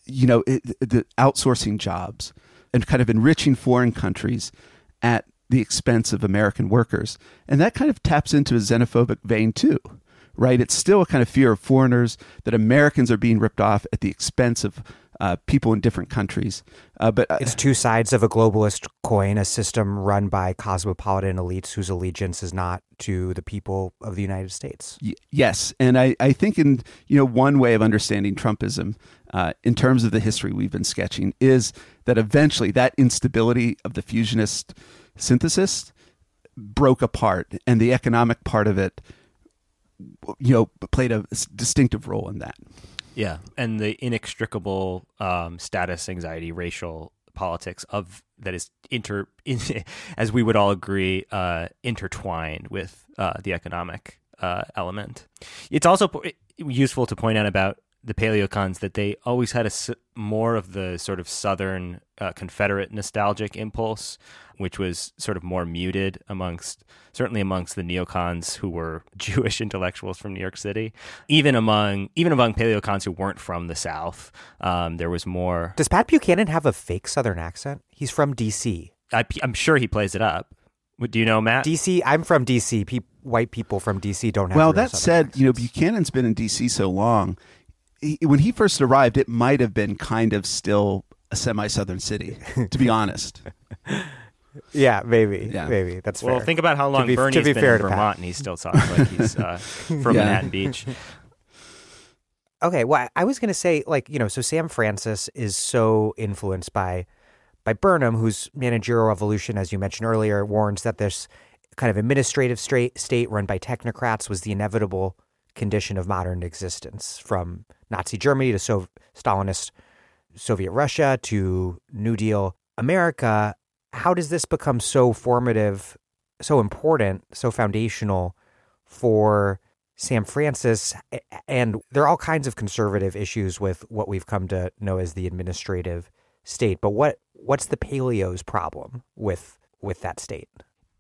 you know it, the outsourcing jobs and kind of enriching foreign countries at the expense of American workers. And that kind of taps into a xenophobic vein too, right? It's still a kind of fear of foreigners that Americans are being ripped off at the expense of uh, people in different countries. Uh, but uh, it's two sides of a globalist coin, a system run by cosmopolitan elites whose allegiance is not to the people of the United States. Y- yes, and I, I think in you know one way of understanding Trumpism, uh, in terms of the history we've been sketching, is that eventually that instability of the fusionist synthesis broke apart, and the economic part of it, you know, played a distinctive role in that. Yeah, and the inextricable um, status anxiety, racial politics of that is inter, in, as we would all agree, uh, intertwined with uh, the economic uh, element. It's also useful to point out about the paleocons that they always had a more of the sort of southern uh, Confederate nostalgic impulse, which was sort of more muted amongst certainly amongst the neocons who were Jewish intellectuals from New York City. Even among even among paleocons who weren't from the South, um, there was more. Does Pat Buchanan have a fake Southern accent? He's from D.C. I, am sure he plays it up. Do you know Matt? DC. I'm from DC. Pe- white people from DC don't have. Well, that said, accents. you know Buchanan's been in DC so long he, when he first arrived, it might have been kind of still a semi-southern city, to be honest. Yeah, maybe. Yeah. Maybe that's well. Fair. Think about how long be, Bernie's be been in Vermont, and he still talks like he's uh, from yeah. Manhattan Beach. Okay, well, I was going to say, like, you know, so Sam Francis is so influenced by by Burnham, whose managerial revolution, as you mentioned earlier, warns that this kind of administrative state, state run by technocrats was the inevitable condition of modern existence, from Nazi Germany to so- Stalinist Soviet Russia to New Deal America. How does this become so formative, so important, so foundational for Sam Francis? And there are all kinds of conservative issues with what we've come to know as the administrative state. But what what's the paleo's problem with with that state?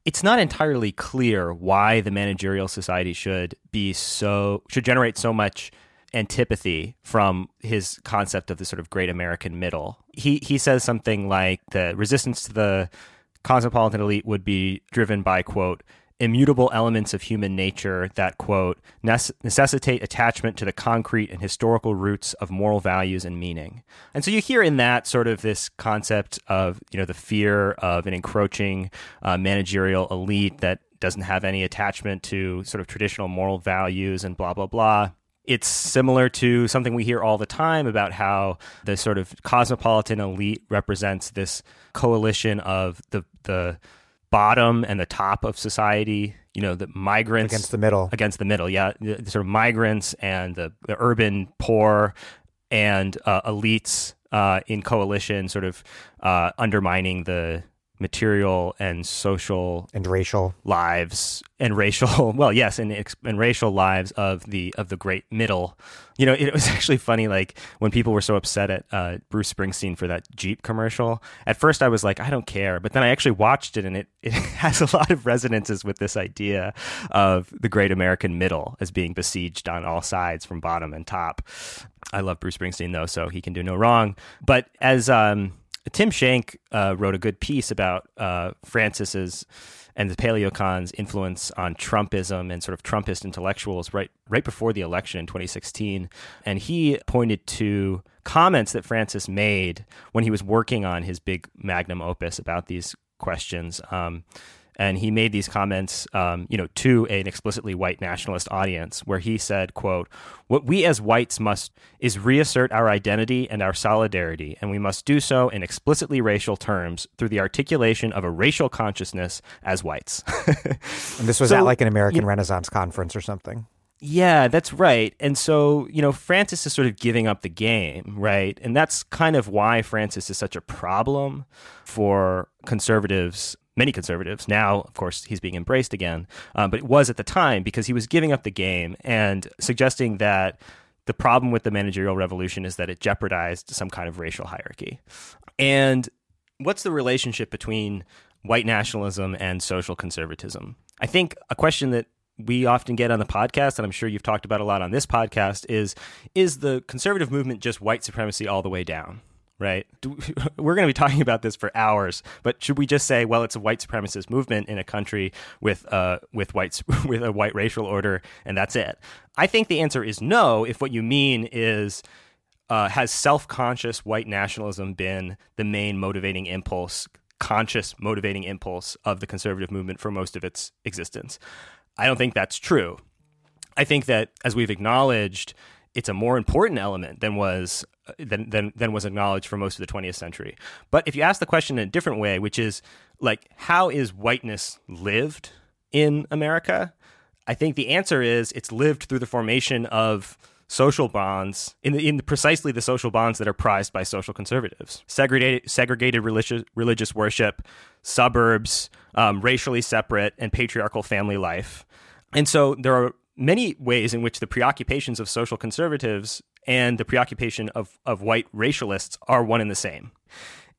It's not entirely clear why the managerial society should be so should generate so much antipathy from his concept of the sort of great American middle. He he says something like the resistance to the cosmopolitan elite would be driven by quote immutable elements of human nature that, quote, necessitate attachment to the concrete and historical roots of moral values and meaning. And so you hear in that sort of this concept of, you know, the fear of an encroaching uh, managerial elite that doesn't have any attachment to sort of traditional moral values and blah, blah, blah. It's similar to something we hear all the time about how the sort of cosmopolitan elite represents this coalition of the, the, bottom and the top of society you know the migrants against the middle. Against the middle yeah. The, the sort of migrants and the, the urban poor and uh, elites uh, in coalition sort of uh, undermining the material and social and racial. lives and racial well yes and and racial lives of the of the great middle. You know it was actually funny like when people were so upset at uh, Bruce Springsteen for that Jeep commercial at first I was like I don't care but then I actually watched it and it it has a lot of resonances with this idea of the great American middle as being besieged on all sides from bottom and top. I love Bruce Springsteen though so he can do no wrong. But as um Tim Shenk uh, wrote a good piece about uh, Francis's and the paleocon's influence on Trumpism and sort of Trumpist intellectuals right right before the election in 2016, and he pointed to comments that Francis made when he was working on his big magnum opus about these questions. Um, and he made these comments, um, you know, to an explicitly white nationalist audience, where he said, "quote What we as whites must is reassert our identity and our solidarity, and we must do so in explicitly racial terms through the articulation of a racial consciousness as whites." and this was so, at like an American you, Renaissance conference or something. Yeah, that's right. And so, you know, Francis is sort of giving up the game, right? And that's kind of why Francis is such a problem for conservatives many conservatives. Now, of course, he's being embraced again, um, but it was at the time because he was giving up the game and suggesting that the problem with the managerial revolution is that it jeopardized some kind of racial hierarchy. And what's the relationship between white nationalism and social conservatism? I think a question that we often get on the podcast, and I'm sure you've talked about a lot on this podcast, is is the conservative movement just white supremacy all the way down? Right? We're going to be talking about this for hours, but should we just say, well, it's a white supremacist movement in a country with uh, with whites with a white racial order, and that's it? I think the answer is no. If what you mean is uh, has self conscious white nationalism been the main motivating impulse, conscious motivating impulse of the conservative movement for most of its existence? I don't think that's true. I think that, as we've acknowledged, it's a more important element than was than, than than was acknowledged for most of the 20th century. But if you ask the question in a different way, which is like how is whiteness lived in America? I think the answer is it's lived through the formation of social bonds in, in precisely the social bonds that are prized by social conservatives segregated segregated religious religious worship suburbs um, racially separate and patriarchal family life and so there are many ways in which the preoccupations of social conservatives and the preoccupation of, of white racialists are one and the same.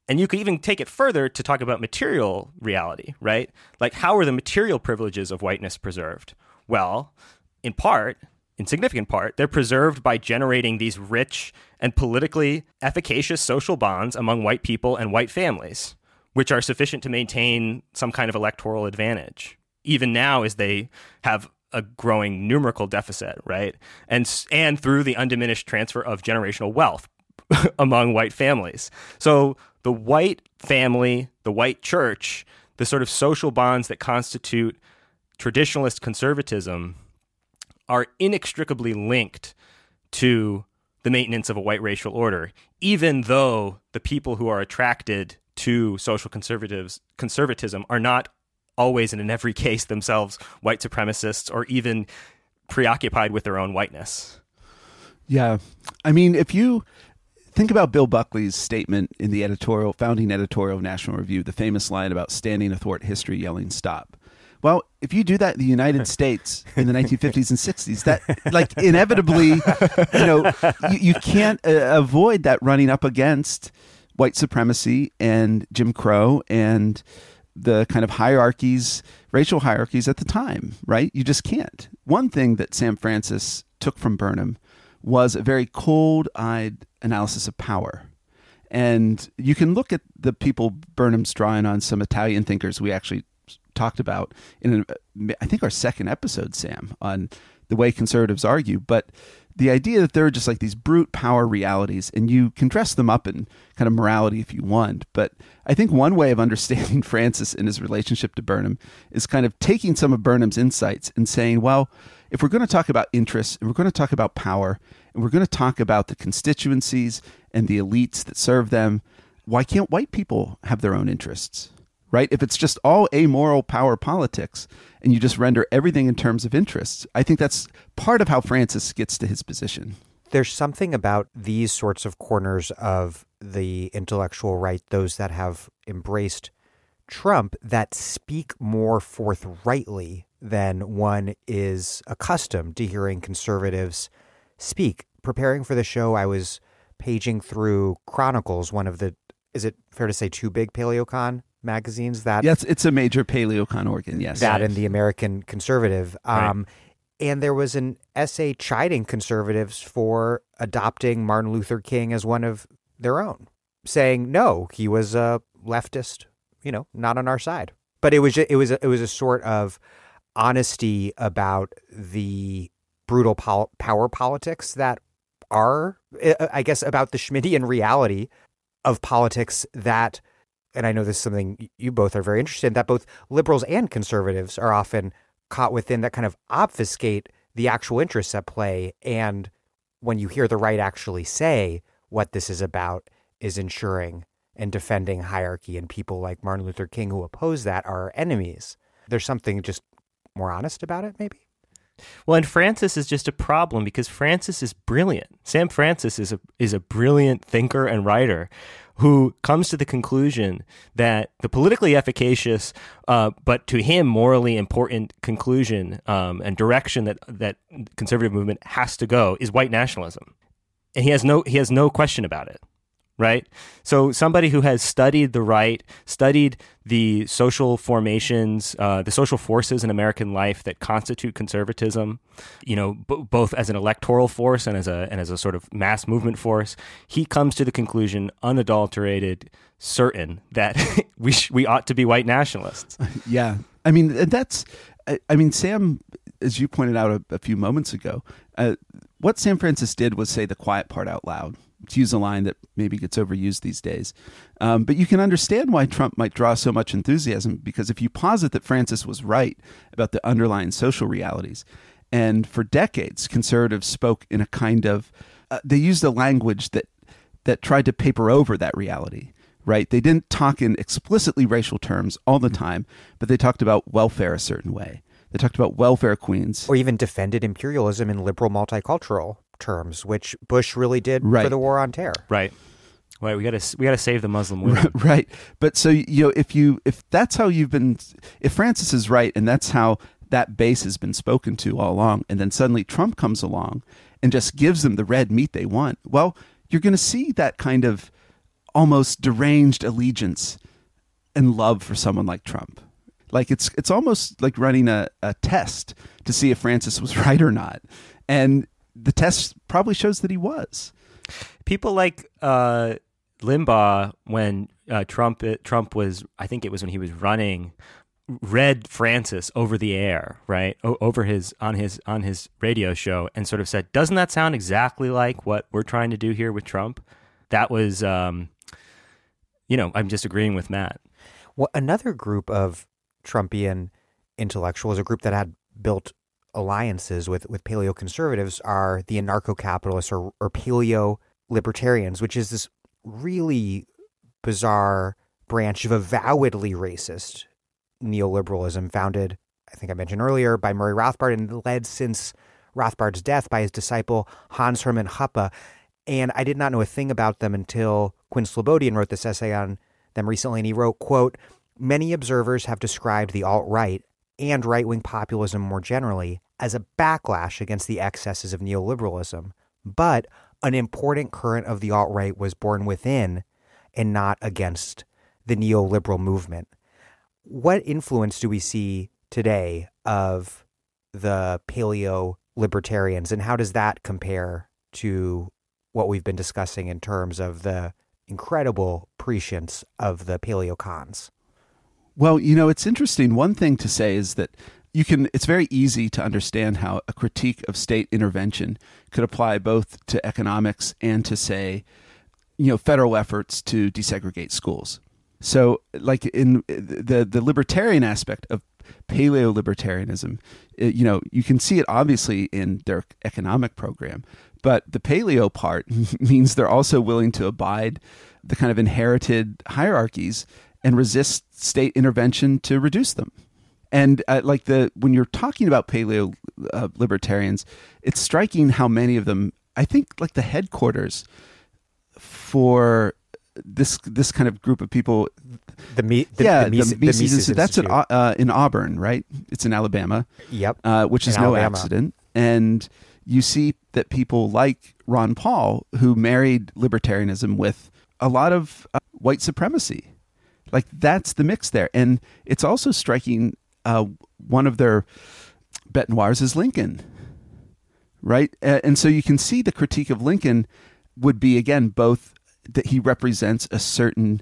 And you could even take it further to talk about material reality, right? Like, how are the material privileges of whiteness preserved? Well, in part, in significant part, they're preserved by generating these rich and politically efficacious social bonds among white people and white families, which are sufficient to maintain some kind of electoral advantage. Even now, as they have a growing numerical deficit, right? And and through the undiminished transfer of generational wealth among white families. So the white family, the white church, the sort of social bonds that constitute traditionalist conservatism are inextricably linked to the maintenance of a white racial order, even though the people who are attracted to social conservatives conservatism are not always and in every case themselves white supremacists or even preoccupied with their own whiteness. Yeah. I mean, if you think about Bill Buckley's statement in the editorial, founding editorial of National Review, the famous line about standing athwart history yelling stop. Well, if you do that in the United States in the 1950s and 60s, that like inevitably, you know, you, you can't uh, avoid that running up against white supremacy and Jim Crow and the kind of hierarchies, racial hierarchies at the time, right? You just can't. One thing that Sam Francis took from Burnham was a very cold eyed analysis of power. And you can look at the people Burnham's drawing on some Italian thinkers we actually talked about in, I think, our second episode, Sam, on the way conservatives argue. But the idea that there are just like these brute power realities and you can dress them up in kind of morality if you want. But I think one way of understanding Francis and his relationship to Burnham is kind of taking some of Burnham's insights and saying, well, if we're going to talk about interests and we're going to talk about power and we're going to talk about the constituencies and the elites that serve them, why can't white people have their own interests? Right? If it's just all amoral power politics and you just render everything in terms of interests, I think that's part of how Francis gets to his position. There's something about these sorts of corners of the intellectual right, those that have embraced Trump, that speak more forthrightly than one is accustomed to hearing conservatives speak. Preparing for the show, I was paging through Chronicles, one of the, is it fair to say, two big PaleoCon magazines that yes it's a major paleocon organ yes. that and the american conservative. Um, right. and there was an essay chiding conservatives for adopting martin luther king as one of their own saying no he was a leftist you know not on our side. But it was it was a, it was a sort of honesty about the brutal pol- power politics that are i guess about the schmittian reality of politics that and I know this is something you both are very interested in, that both liberals and conservatives are often caught within that kind of obfuscate the actual interests at play. And when you hear the right actually say what this is about is ensuring and defending hierarchy, and people like Martin Luther King who oppose that are enemies, there's something just more honest about it, maybe? Well, and Francis is just a problem because Francis is brilliant. Sam Francis is a is a brilliant thinker and writer who comes to the conclusion that the politically efficacious, uh, but to him morally important conclusion um, and direction that that conservative movement has to go is white nationalism, and he has no he has no question about it right? So somebody who has studied the right, studied the social formations, uh, the social forces in American life that constitute conservatism, you know, b- both as an electoral force and as a and as a sort of mass movement force, he comes to the conclusion, unadulterated, certain that we sh- we ought to be white nationalists. Yeah, I mean that's, I, I mean Sam, as you pointed out a, a few moments ago, uh, what Sam Francis did was say the quiet part out loud to use a line that maybe gets overused these days. Um, but you can understand why Trump might draw so much enthusiasm because if you posit that Francis was right about the underlying social realities, and for decades conservatives spoke in a kind of uh, they used a language that that tried to paper over that reality right? They didn't talk in explicitly racial terms all the time but they talked about welfare a certain way. They talked about welfare queens. Or even defended imperialism and liberal multicultural terms, which Bush really did right. for the war on terror. Right. Right, we got to we got to save the Muslim women. Right, but so you know, if you if that's how you've been, if Francis is right, and that's how that base has been spoken to all along, and then suddenly Trump comes along and just gives them the red meat they want, well, you're going to see that kind of almost deranged allegiance and love for someone like Trump. Like it's it's almost like running a, a test to see if Francis was right or not. And the test probably shows that he was. People like uh, Limbaugh, when uh, Trump Trump was, I think it was when he was running, read Francis over the air, right, o- over his on his on his radio show, and sort of said, "Doesn't that sound exactly like what we're trying to do here with Trump?" That was, um, you know, I'm just agreeing with Matt. Well, another group of Trumpian intellectuals, a group that had built alliances with, with paleo conservatives are the anarcho capitalists or, or paleo libertarians, which is this really bizarre branch of avowedly racist neoliberalism founded, I think I mentioned earlier, by Murray Rothbard and led since Rothbard's death by his disciple Hans Hermann Hoppe. And I did not know a thing about them until Quinn Slobodian wrote this essay on them recently. And he wrote, quote, Many observers have described the alt right and right wing populism more generally as a backlash against the excesses of neoliberalism. But an important current of the alt right was born within and not against the neoliberal movement. What influence do we see today of the paleo libertarians, and how does that compare to what we've been discussing in terms of the incredible prescience of the paleo cons? Well, you know, it's interesting. One thing to say is that you can it's very easy to understand how a critique of state intervention could apply both to economics and to say, you know, federal efforts to desegregate schools. So, like in the the libertarian aspect of paleo libertarianism, uh, you know, you can see it obviously in their economic program, but the paleo part means they're also willing to abide the kind of inherited hierarchies and resist state intervention to reduce them. And uh, like the when you're talking about paleo uh, libertarians, it's striking how many of them. I think like the headquarters for this this kind of group of people. The, me, the yeah, the Mises, the Mises, the Mises that's in, uh, in Auburn, right? It's in Alabama. Yep. uh, which In is no Alabama. accident. And you see that people like Ron Paul, who married libertarianism with a lot of uh, white supremacy, like that's the mix there. And it's also striking. Uh, one of their bête noirs is Lincoln, right? And so you can see the critique of Lincoln would be again both that he represents a certain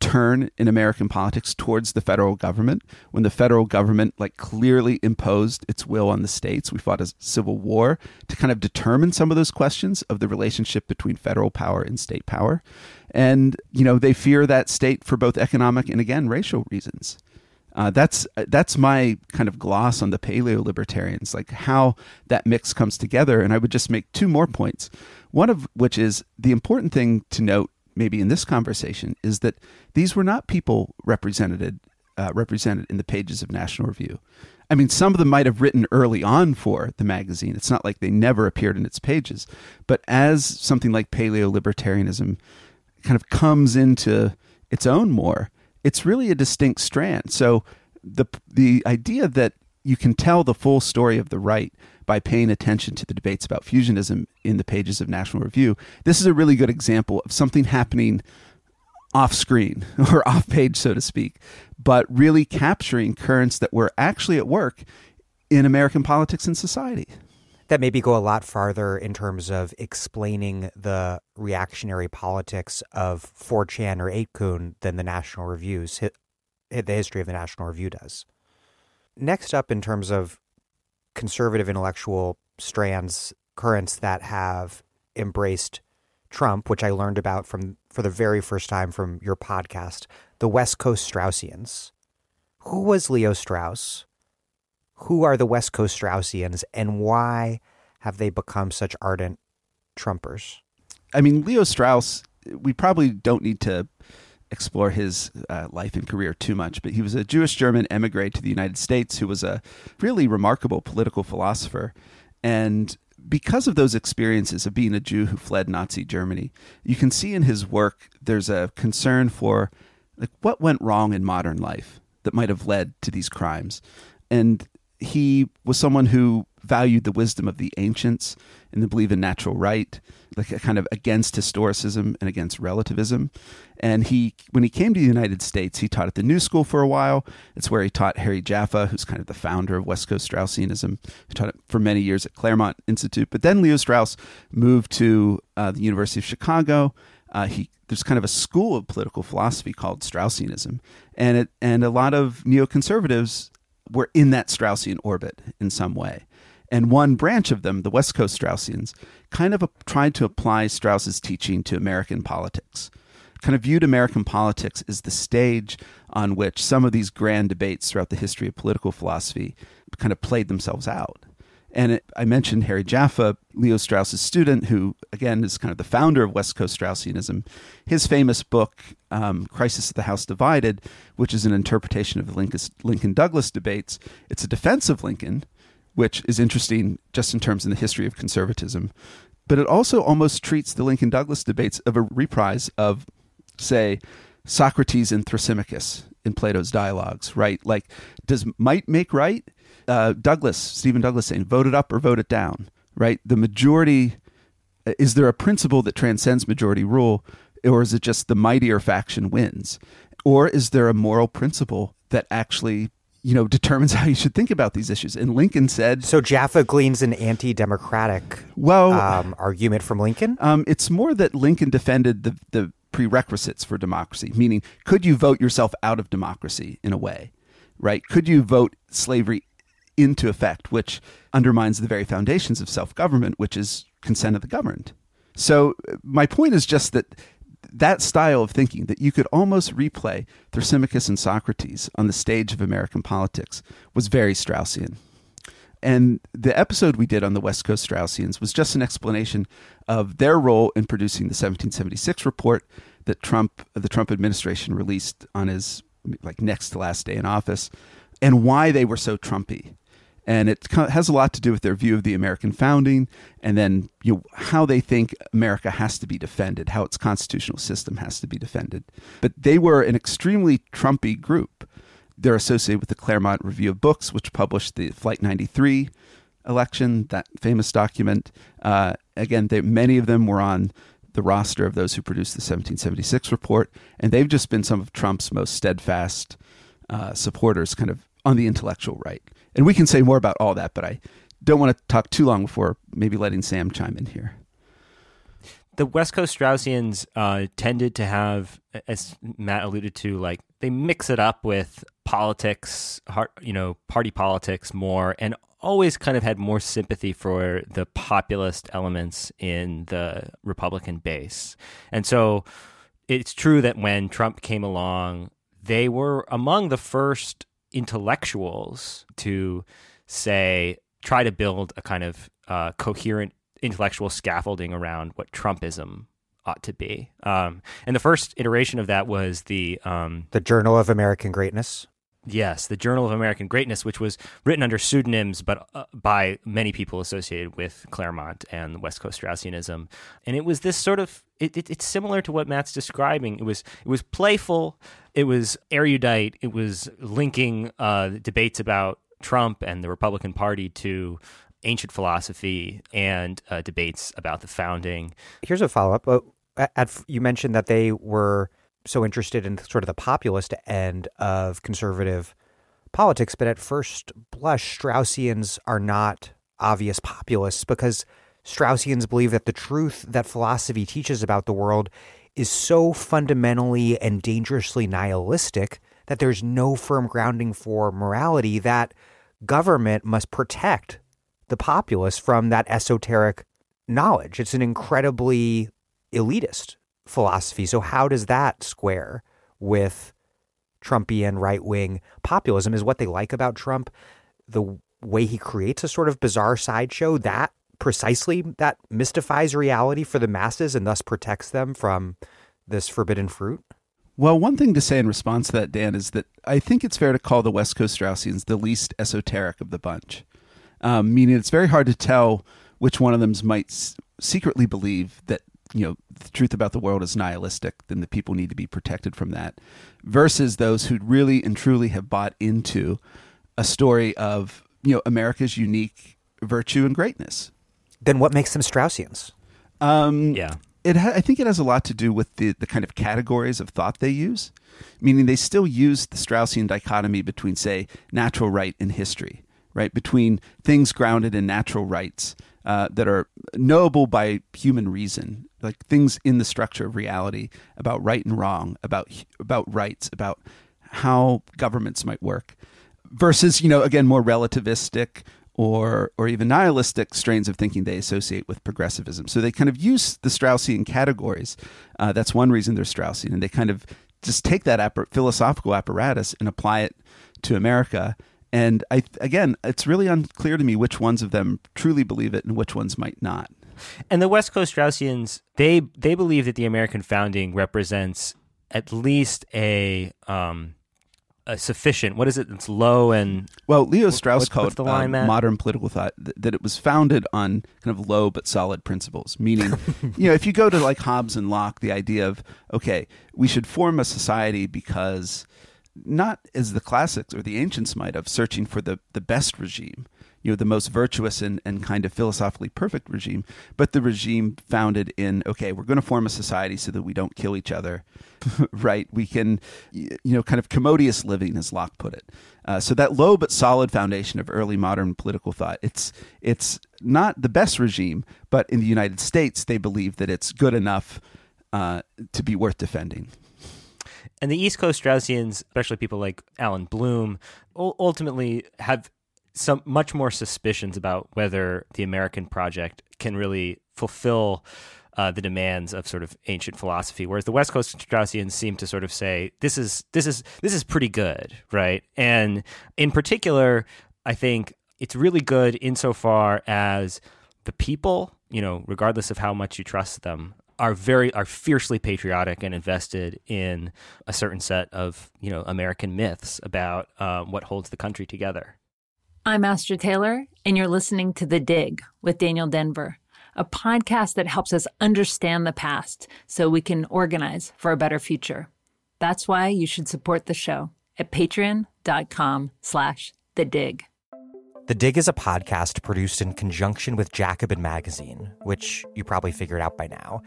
turn in American politics towards the federal government when the federal government like clearly imposed its will on the states. We fought a civil war to kind of determine some of those questions of the relationship between federal power and state power. And, you know, they fear that state for both economic and again racial reasons. Uh, that's that's my kind of gloss on the paleo libertarians, like how that mix comes together. And I would just make two more points. One of which is the important thing to note, maybe in this conversation, is that these were not people represented uh, represented in the pages of National Review. I mean, some of them might have written early on for the magazine. It's not like they never appeared in its pages, but as something like paleo libertarianism kind of comes into its own more, it's really a distinct strand. So the the idea that you can tell the full story of the right by paying attention to the debates about fusionism in the pages of National Review. This is a really good example of something happening off screen or off page, so to speak, but really capturing currents that were actually at work in American politics and society. That maybe go a lot farther in terms of explaining the reactionary politics of 4chan or 8kun than the National Review's the history of the National Review does. Next up, in terms of conservative intellectual strands, currents that have embraced Trump, which I learned about from for the very first time from your podcast, the West Coast Straussians. Who was Leo Strauss? Who are the West Coast Straussians, and why have they become such ardent Trumpers? I mean, Leo Strauss, we probably don't need to explore his uh, life and career too much, but he was a Jewish German emigre to the United States who was a really remarkable political philosopher. And because of those experiences of being a Jew who fled Nazi Germany, you can see in his work there's a concern for like what went wrong in modern life that might have led to these crimes. And he was someone who valued the wisdom of the ancients and the belief in natural right, like a kind of against historicism and against relativism. And he, when he came to the United States, he taught at the New School for a while. It's where he taught Harry Jaffa, who's kind of the founder of West Coast Straussianism. He taught it for many years at Claremont Institute. But then Leo Strauss moved to uh, the University of Chicago. Uh, he there's kind of a school of political philosophy called Straussianism, and it and a lot of neoconservatives were in that Straussian orbit in some way. And one branch of them, the West Coast Straussians, kind of a, tried to apply Strauss's teaching to American politics. Kind of viewed American politics as the stage on which some of these grand debates throughout the history of political philosophy kind of played themselves out. And it, I mentioned Harry Jaffa, Leo Strauss's student, who again is kind of the founder of West Coast Straussianism. His famous book, um, "Crisis of the House Divided," which is an interpretation of the Lincoln Douglas debates, it's a defense of Lincoln, which is interesting just in terms of the history of conservatism. But it also almost treats the Lincoln Douglas debates of a reprise of, say, Socrates and Thrasymachus in Plato's dialogues, right? Like, does might make right? Uh, Douglas, Stephen Douglas saying, vote it up or vote it down, right? The majority, is there a principle that transcends majority rule, or is it just the mightier faction wins? Or is there a moral principle that actually, you know, determines how you should think about these issues? And Lincoln said, So Jaffa gleans an anti-democratic well, um, argument from Lincoln. um, it's more that Lincoln defended the, the prerequisites for democracy, meaning, could you vote yourself out of democracy in a way, right? Could you vote slavery into effect, which undermines the very foundations of self government, which is consent of the governed? So, uh, my point is just that that style of thinking that you could almost replay Thrasymachus and Socrates on the stage of American politics was very Straussian. And the episode we did on the West Coast Straussians was just an explanation of their role in producing the 1776 report that Trump, uh, the Trump administration released on his like next to last day in office, and why they were so Trumpy. And it has a lot to do with their view of the American founding, and then you know, how they think America has to be defended, how its constitutional system has to be defended. But they were an extremely Trumpy group they're associated with the Claremont Review of Books, which published the Flight 93 election, that famous document. Uh, again, they, many of them were on the roster of those who produced the 1776 report, and they've just been some of Trump's most steadfast uh, supporters, kind of on the intellectual right. And we can say more about all that, but I don't want to talk too long before maybe letting Sam chime in here the West Coast Straussians uh, tended to have, as Matt alluded to, like they mix it up with politics, you know, party politics more, and always kind of had more sympathy for the populist elements in the Republican base. And so it's true that when Trump came along, they were among the first intellectuals to say, try to build a kind of uh, coherent intellectual scaffolding around what Trumpism ought to be. Um, and the first iteration of that was the um, the Journal of American Greatness. Yes, the Journal of American Greatness, which was written under pseudonyms, but uh, by many people associated with Claremont and West Coast Straussianism. And it was this sort of it, it, it's similar to what Matt's describing. It was it was playful, it was erudite, it was linking uh, debates about Trump and the Republican Party to ancient philosophy and uh, debates about the founding. Here's a follow up. Uh, you mentioned that they were so interested in sort of the populist end of conservative politics, but at first blush, Straussians are not obvious populists because Straussians believe that the truth that philosophy teaches about the world is so fundamentally and dangerously nihilistic that there's no firm grounding for morality that government must protect the populace from that esoteric knowledge. It's an incredibly elitist philosophy. So, how does that square with Trumpian right wing populism? Is what they like about Trump the way he creates a sort of bizarre sideshow that precisely that mystifies reality for the masses and thus protects them from this forbidden fruit? Well, one thing to say in response to that, Dan, is that I think it's fair to call the West Coast Straussians the least esoteric of the bunch um, meaning it's very hard to tell which one of them might s- secretly believe that you know the truth about the world is nihilistic then the people need to be protected from that versus those who really and truly have bought into a story of you know america's unique virtue and greatness. Then what makes them straussians? Um, yeah. it ha- I think it has a lot to do with the, the kind of categories of thought they use, meaning they still use the Straussian dichotomy between, say, natural right and history right? Between things grounded in natural rights uh, that are knowable by human reason, like things in the structure of reality about right and wrong, about about rights, about how governments might work, versus you know again more relativistic or or even nihilistic strains of thinking they associate with progressivism. So they kind of use the Straussian categories. Uh, that's one reason they're Straussian, and they kind of just take that appar- philosophical apparatus and apply it to America and I again, it's really unclear to me which ones of them truly believe it and which ones might not. And the West Coast Straussians, they they believe that the American founding represents at least a um, a sufficient. What is it? It's low and well. Leo Strauss what, called the line, um, modern political thought th- that it was founded on kind of low but solid principles. Meaning, you know, if you go to like Hobbes and Locke, the idea of okay, we should form a society because not as the classics or the ancients might have, searching for the, the best regime, you know, the most virtuous and, and kind of philosophically perfect regime, but the regime founded in, okay, we're going to form a society so that we don't kill each other, right? We can, you know, kind of commodious living, as Locke put it. Uh, so that low but solid foundation of early modern political thought, it's, it's not the best regime, but in the United States, they believe that it's good enough uh, to be worth defending. And the East Coast Straussians, especially people like Allan Bloom, ultimately have some much more suspicions about whether the American project can really fulfill uh, the demands of sort of ancient philosophy. Whereas the West Coast Straussians seem to sort of say this is this is this is pretty good, right? And in particular, I think it's really good insofar as the people, you know, regardless of how much you trust them, are very are fiercely patriotic and invested in a certain set of you know American myths about um, what holds the country together. I'm Astra Taylor, and you're listening to The Dig with Daniel Denvir, a podcast that helps us understand the past so we can organize for a better future. That's why you should support the show at patreon.com slash the dig. The Dig is a podcast produced in conjunction with Jacobin Magazine, which you probably figured out by now.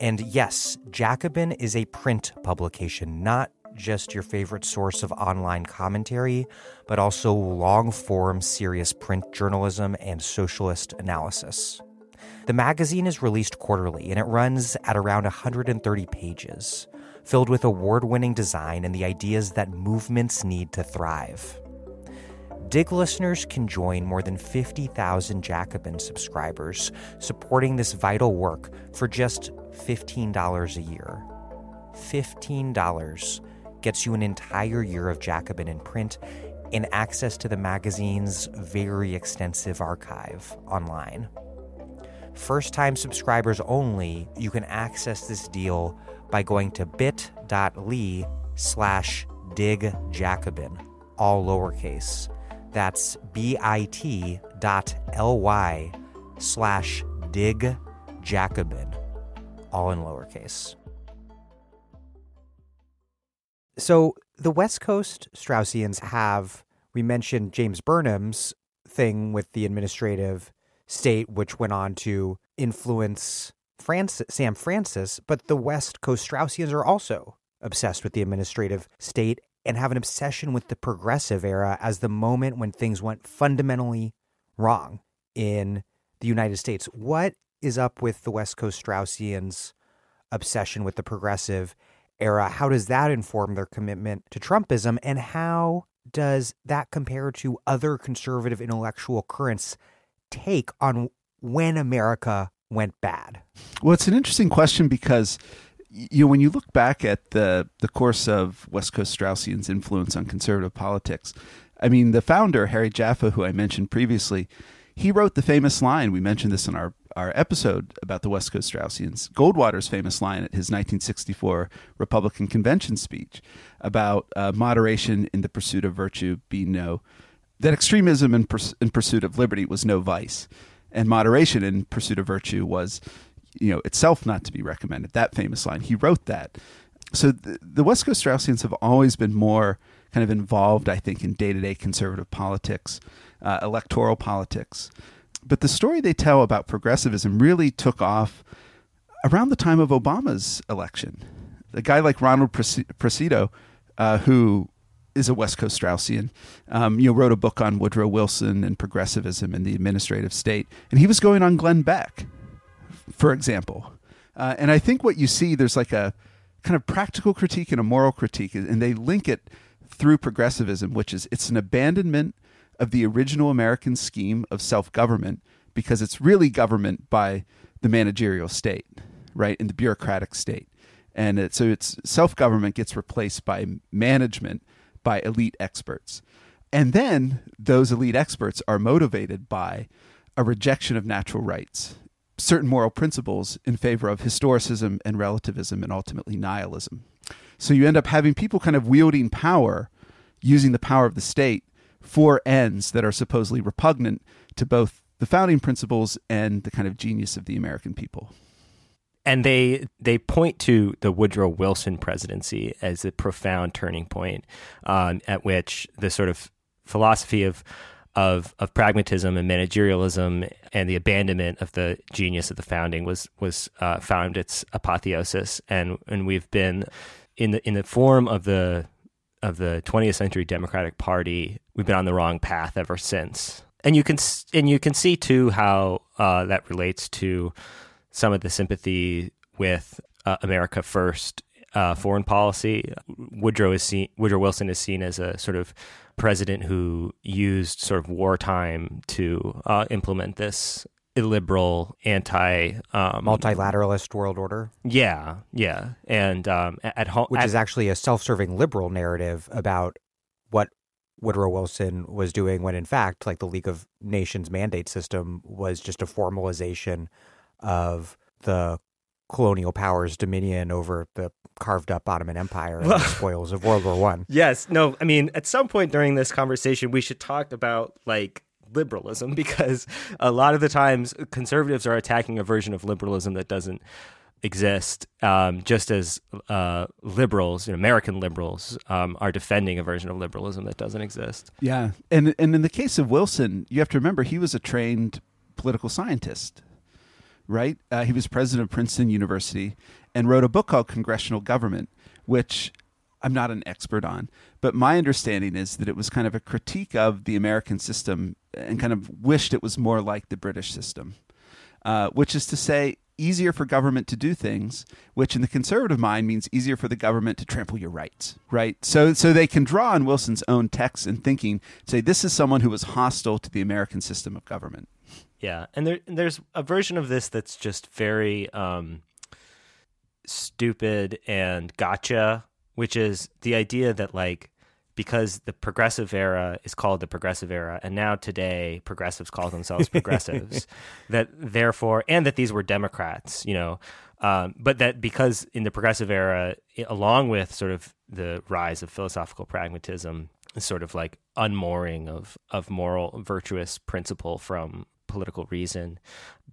And yes, Jacobin is a print publication, not just your favorite source of online commentary, but also long form, serious print journalism and socialist analysis. The magazine is released quarterly and it runs at around 130 pages, filled with award winning design and the ideas that movements need to thrive. Dig listeners can join more than 50,000 Jacobin subscribers supporting this vital work for just $15 a year. $15 gets you an entire year of Jacobin in print and access to the magazine's very extensive archive online. First time subscribers only, you can access this deal by going to bit.ly slash digjacobin, all lowercase. That's bit dot ly slash digjacobin, all in lowercase. So the West Coast Straussians have, we mentioned James Burnham's thing with the administrative state, which went on to influence Francis, Sam Francis, but the West Coast Straussians are also obsessed with the administrative state and have an obsession with the progressive era as the moment when things went fundamentally wrong in the United States. What is up with the West Coast Straussians' obsession with the progressive era, how does that inform their commitment to Trumpism? And how does that compare to other conservative intellectual currents' take on when America went bad? Well, it's an interesting question because you know when you look back at the the course of West Coast Straussian's influence on conservative politics, I mean the founder Harry Jaffa, who I mentioned previously, he wrote the famous line. We mentioned this in our our episode about the West Coast Straussians, Goldwater's famous line at his 1964 Republican convention speech about uh, moderation in the pursuit of virtue being no, that extremism in, pers- in pursuit of liberty was no vice, and moderation in pursuit of virtue was, you know, itself not to be recommended. That famous line, he wrote that. So the, the West Coast Straussians have always been more kind of involved, I think, in day to day conservative politics, uh, electoral politics but the story they tell about progressivism really took off around the time of Obama's election. A guy like Ronald Pestritto, uh, who is a West Coast Straussian, um, you know, wrote a book on Woodrow Wilson and progressivism in the administrative state, and he was going on Glenn Beck, for example. Uh, and I think what you see, there's like a kind of practical critique and a moral critique, and they link it through progressivism, which is it's an abandonment of the original American scheme of self government because it's really government by the managerial state, right, in the bureaucratic state. And it, so it's self government gets replaced by management by elite experts. And then those elite experts are motivated by a rejection of natural rights, certain moral principles in favor of historicism and relativism and ultimately nihilism. So you end up having people kind of wielding power using the power of the state for ends that are supposedly repugnant to both the founding principles and the kind of genius of the American people. And they they point to the Woodrow Wilson presidency as a profound turning point um, at which the sort of philosophy of of of pragmatism and managerialism and the abandonment of the genius of the founding was was uh, found its apotheosis and and we've been in the in the form of the of the 20th century Democratic Party, we've been on the wrong path ever since. And you can and you can see too how uh, that relates to some of the sympathy with uh, America first uh, foreign policy. Woodrow is seen, Woodrow Wilson is seen as a sort of president who used sort of wartime to uh, implement this illiberal, anti um, multilateralist world order. Yeah, yeah, and um, at home, which is actually a self-serving liberal narrative about what Woodrow Wilson was doing, when in fact, like the League of Nations mandate system was just a formalization of the colonial powers' dominion over the carved up Ottoman Empire and the spoils of World War One. Yes, no, I mean, at some point during this conversation, we should talk about like liberalism because a lot of the times conservatives are attacking a version of liberalism that doesn't exist, um, just as uh, liberals, you know, American liberals, um, are defending a version of liberalism that doesn't exist. Yeah, and and in the case of Wilson, you have to remember he was a trained political scientist, right? Uh, he was president of Princeton University and wrote a book called Congressional Government, which I'm not an expert on, but my understanding is that it was kind of a critique of the American system and kind of wished it was more like the British system, uh, which is to say, easier for government to do things, which in the conservative mind means easier for the government to trample your rights, right? So, so they can draw on Wilson's own text and thinking, say this is someone who was hostile to the American system of government. Yeah, and there, there's a version of this that's just very um, stupid and gotcha, which is the idea that like because the progressive era is called the progressive era, and now today progressives call themselves progressives, that therefore, and that these were Democrats, you know, um, but that because in the progressive era, along with sort of the rise of philosophical pragmatism, sort of like unmooring of of moral virtuous principle from political reason,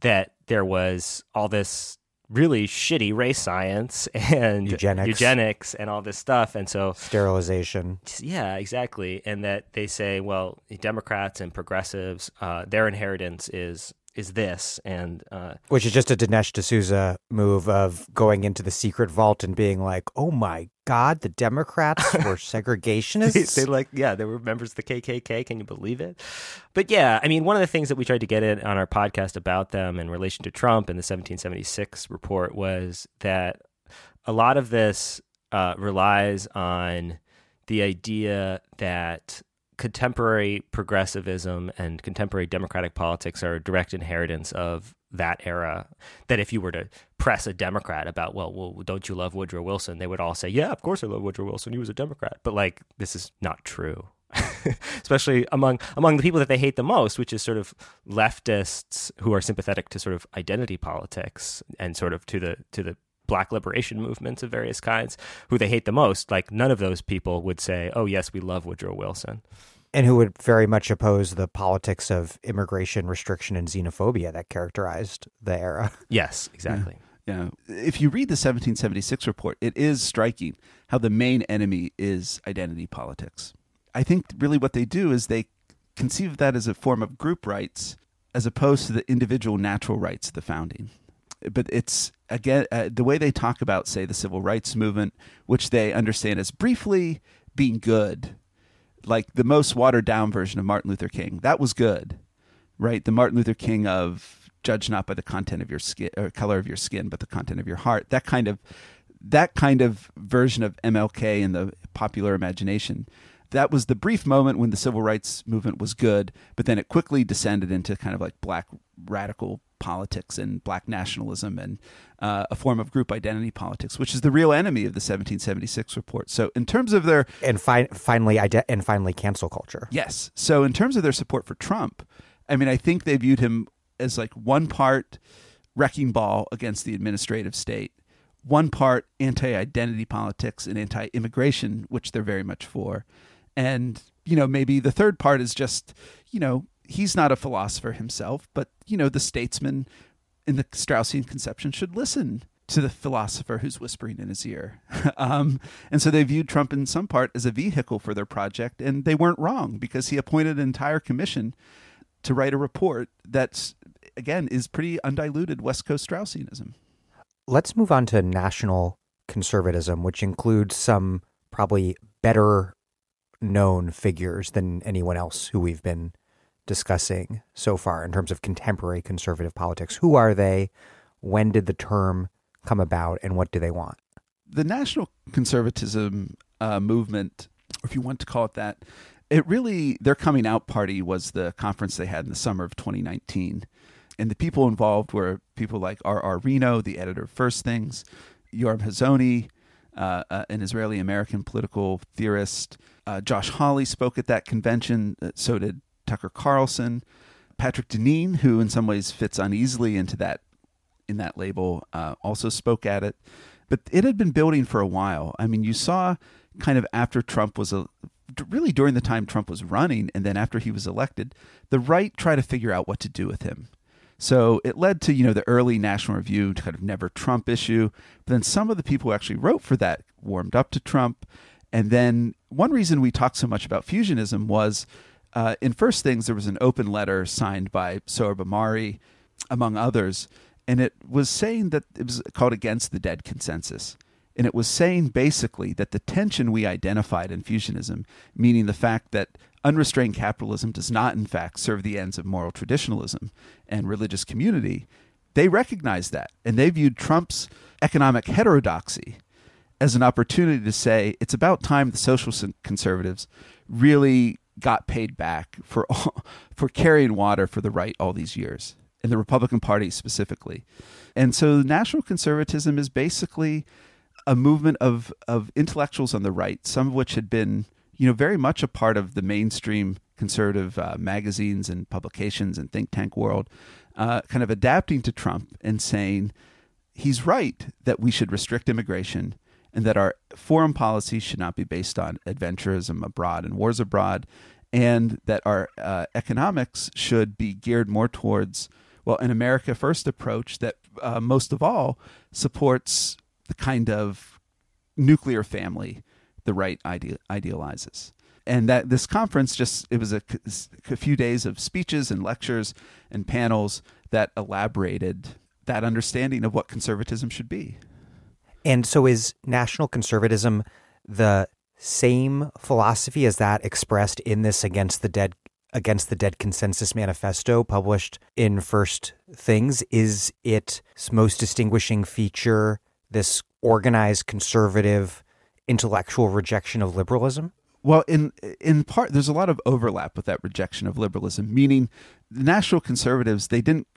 that there was all this really shitty race science and eugenics. eugenics and all this stuff. And so sterilization. Yeah exactly. And that they say well democrats and progressives uh, their inheritance is is this and uh, which is just a Dinesh D'Souza move of going into the secret vault and being like oh my god the democrats were segregationists? they, they, like yeah they were members of the kkk can you believe it? But yeah i mean one of the things that we tried to get in on our podcast about them in relation to trump and the 1776 report was that a lot of this uh, relies on the idea that contemporary progressivism and contemporary democratic politics are a direct inheritance of that era. That if you were to press a Democrat about, well, well, don't you love Woodrow Wilson? They would all say, yeah, of course I love Woodrow Wilson. He was a Democrat. But like, this is not true. Especially among among the people that they hate the most, which is sort of leftists who are sympathetic to sort of identity politics and sort of to the to the black liberation movements of various kinds who they hate the most, like none of those people would say, "Oh yes, we love Woodrow Wilson." And who would very much oppose the politics of immigration restriction and xenophobia that characterized the era. Yes, exactly. Yeah. yeah. If you read the 1776 report, it is striking how the main enemy is identity politics. I think really what they do is they conceive of that as a form of group rights as opposed to the individual natural rights of the founding but it's again uh, the way they talk about say the civil rights movement which they understand as briefly being good like the most watered down version of martin luther king that was good right? The martin luther king of judge not by the content of your skin or color of your skin but the content of your heart that kind of that kind of version of mlk in the popular imagination. That was the brief moment when the civil rights movement was good, but then it quickly descended into kind of like black radical politics and black nationalism and uh, a form of group identity politics, which is the real enemy of the 1776 report. So, in terms of their and fi- finally ide- and finally cancel culture, yes. So, in terms of their support for Trump, I mean, I think they viewed him as like one part wrecking ball against the administrative state, one part anti-identity politics and anti-immigration, which they're very much for, and you know maybe the third part is just you know he's not a philosopher himself, but you know, the statesman in the Straussian conception should listen to the philosopher who's whispering in his ear. um, and so they viewed Trump in some part as a vehicle for their project, and they weren't wrong because he appointed an entire commission to write a report that's again is pretty undiluted West Coast Straussianism. Let's move on to national conservatism, which includes some probably better known figures than anyone else who we've been discussing so far in terms of contemporary conservative politics. Who are they? When did the term come about and what do they want? The national conservatism uh, movement, if you want to call it that, it really, their coming out party was the conference they had in the summer of 2019. And the people involved were people like R.R. Reno, the editor of First Things, Yoram Hazony, uh, uh, an Israeli American political theorist. Uh, Josh Hawley spoke at that convention. Uh, so did Tucker Carlson. Patrick Deneen, who in some ways fits uneasily into that in that label, uh, also spoke at it. But it had been building for a while. I mean, you saw kind of after Trump was a really during the time Trump was running, and then after he was elected, the right try to figure out what to do with him. So it led to, you know, the early National Review kind of never Trump issue. But then some of the people who actually wrote for that warmed up to Trump. And then one reason we talked so much about fusionism was uh, in First Things, there was an open letter signed by Sohrab Ahmari, among others. And it was saying that it was called Against the Dead Consensus. And it was saying basically that the tension we identified in fusionism, meaning the fact that unrestrained capitalism does not, in fact, serve the ends of moral traditionalism and religious community, they recognized that. And they viewed Trump's economic heterodoxy as an opportunity to say it's about time the social conservatives really got paid back for for carrying water for the right all these years and the Republican Party specifically. And so national conservatism is basically a movement of of intellectuals on the right, some of which had been you know, very much a part of the mainstream conservative uh, magazines and publications and think tank world, uh, kind of adapting to Trump and saying he's right that we should restrict immigration and that our foreign policy should not be based on adventurism abroad and wars abroad, and that our uh, economics should be geared more towards, well, an America First approach that uh, most of all supports the kind of nuclear family the right ide- idealizes. And that this conference just it was a, a few days of speeches and lectures and panels that elaborated that understanding of what conservatism should be. And so is national conservatism the same philosophy as that expressed in this against the dead against the dead consensus manifesto published in first things is it its most distinguishing feature this organized conservative intellectual rejection of liberalism? Well, in in part, there's a lot of overlap with that rejection of liberalism. Meaning, the national conservatives they didn't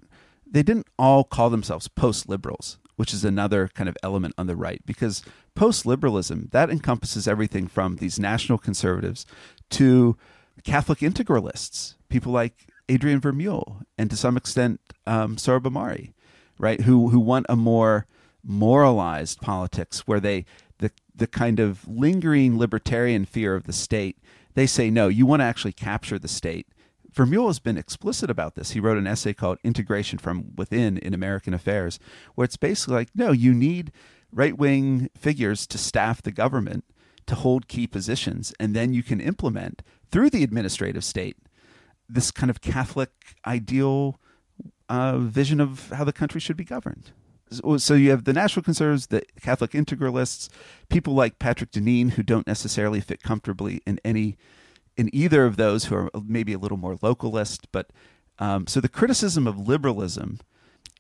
they didn't all call themselves post liberals, which is another kind of element on the right. Because post liberalism that encompasses everything from these national conservatives to Catholic integralists, people like Adrian Vermeule, and to some extent um, Sohrab Ahmari, right? Who who want a more moralized politics where they the the kind of lingering libertarian fear of the state, they say no, you want to actually capture the state. Vermeule has been explicit about this. He wrote an essay called Integration from Within in American Affairs, where it's basically like, no, you need right wing figures to staff the government to hold key positions, and then you can implement through the administrative state this kind of Catholic ideal uh, vision of how the country should be governed so you have the national conservatives, the Catholic integralists, people like Patrick Deneen who don't necessarily fit comfortably in any in either of those who are maybe a little more localist. But um, so the criticism of liberalism,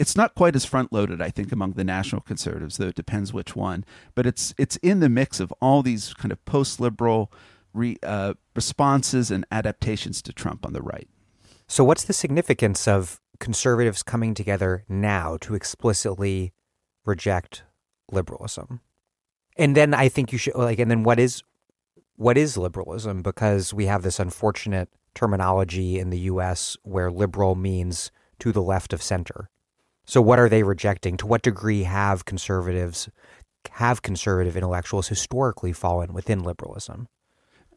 it's not quite as front loaded, I think, among the national conservatives, though it depends which one. But it's it's in the mix of all these kind of post liberal re, uh, responses and adaptations to Trump on the right. So, what's the significance of conservatives coming together now to explicitly reject liberalism. And then I think you should like and then what is what is liberalism because we have this unfortunate terminology in the US where liberal means to the left of center. So what are they rejecting? To what degree have conservatives have conservative intellectuals historically fallen within liberalism?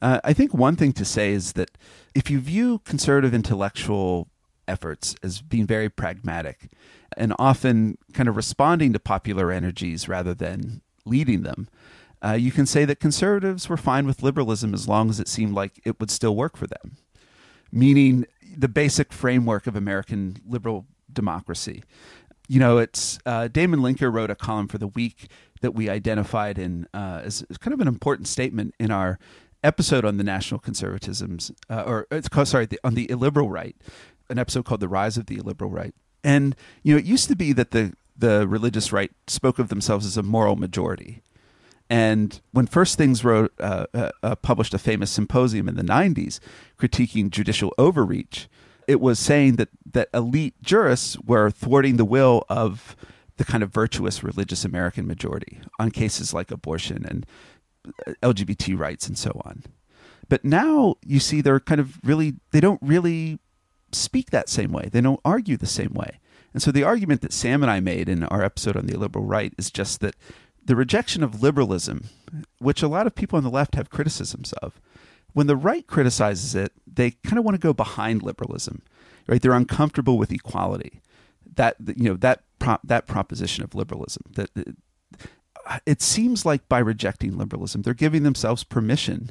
Uh, I think one thing to say is that if you view conservative intellectual efforts as being very pragmatic and often kind of responding to popular energies rather than leading them. Uh, you can say that conservatives were fine with liberalism as long as it seemed like it would still work for them, meaning the basic framework of American liberal democracy. You know, it's uh, Damon Linker wrote a column for the week that we identified in uh, as, kind of an important statement in our episode on the national conservatisms, uh, or called, sorry, the, on the illiberal right, an episode called "The Rise of the Illiberal Right." And you know, it used to be that the the religious right spoke of themselves as a moral majority. And when First Things wrote, uh, uh, uh, published a famous symposium in the 90s critiquing judicial overreach, it was saying that, that elite jurists were thwarting the will of the kind of virtuous religious American majority on cases like abortion and uh, LGBT rights and so on. But now you see they're kind of really, they don't really speak that same way. They don't argue the same way. And so the argument that Sam and I made in our episode on the liberal right is just that the rejection of liberalism, which a lot of people on the left have criticisms of, when the right criticizes it, they kind of want to go behind liberalism, right? They're uncomfortable with equality. That you know that prop, that proposition of liberalism. That uh, it seems like by rejecting liberalism, they're giving themselves permission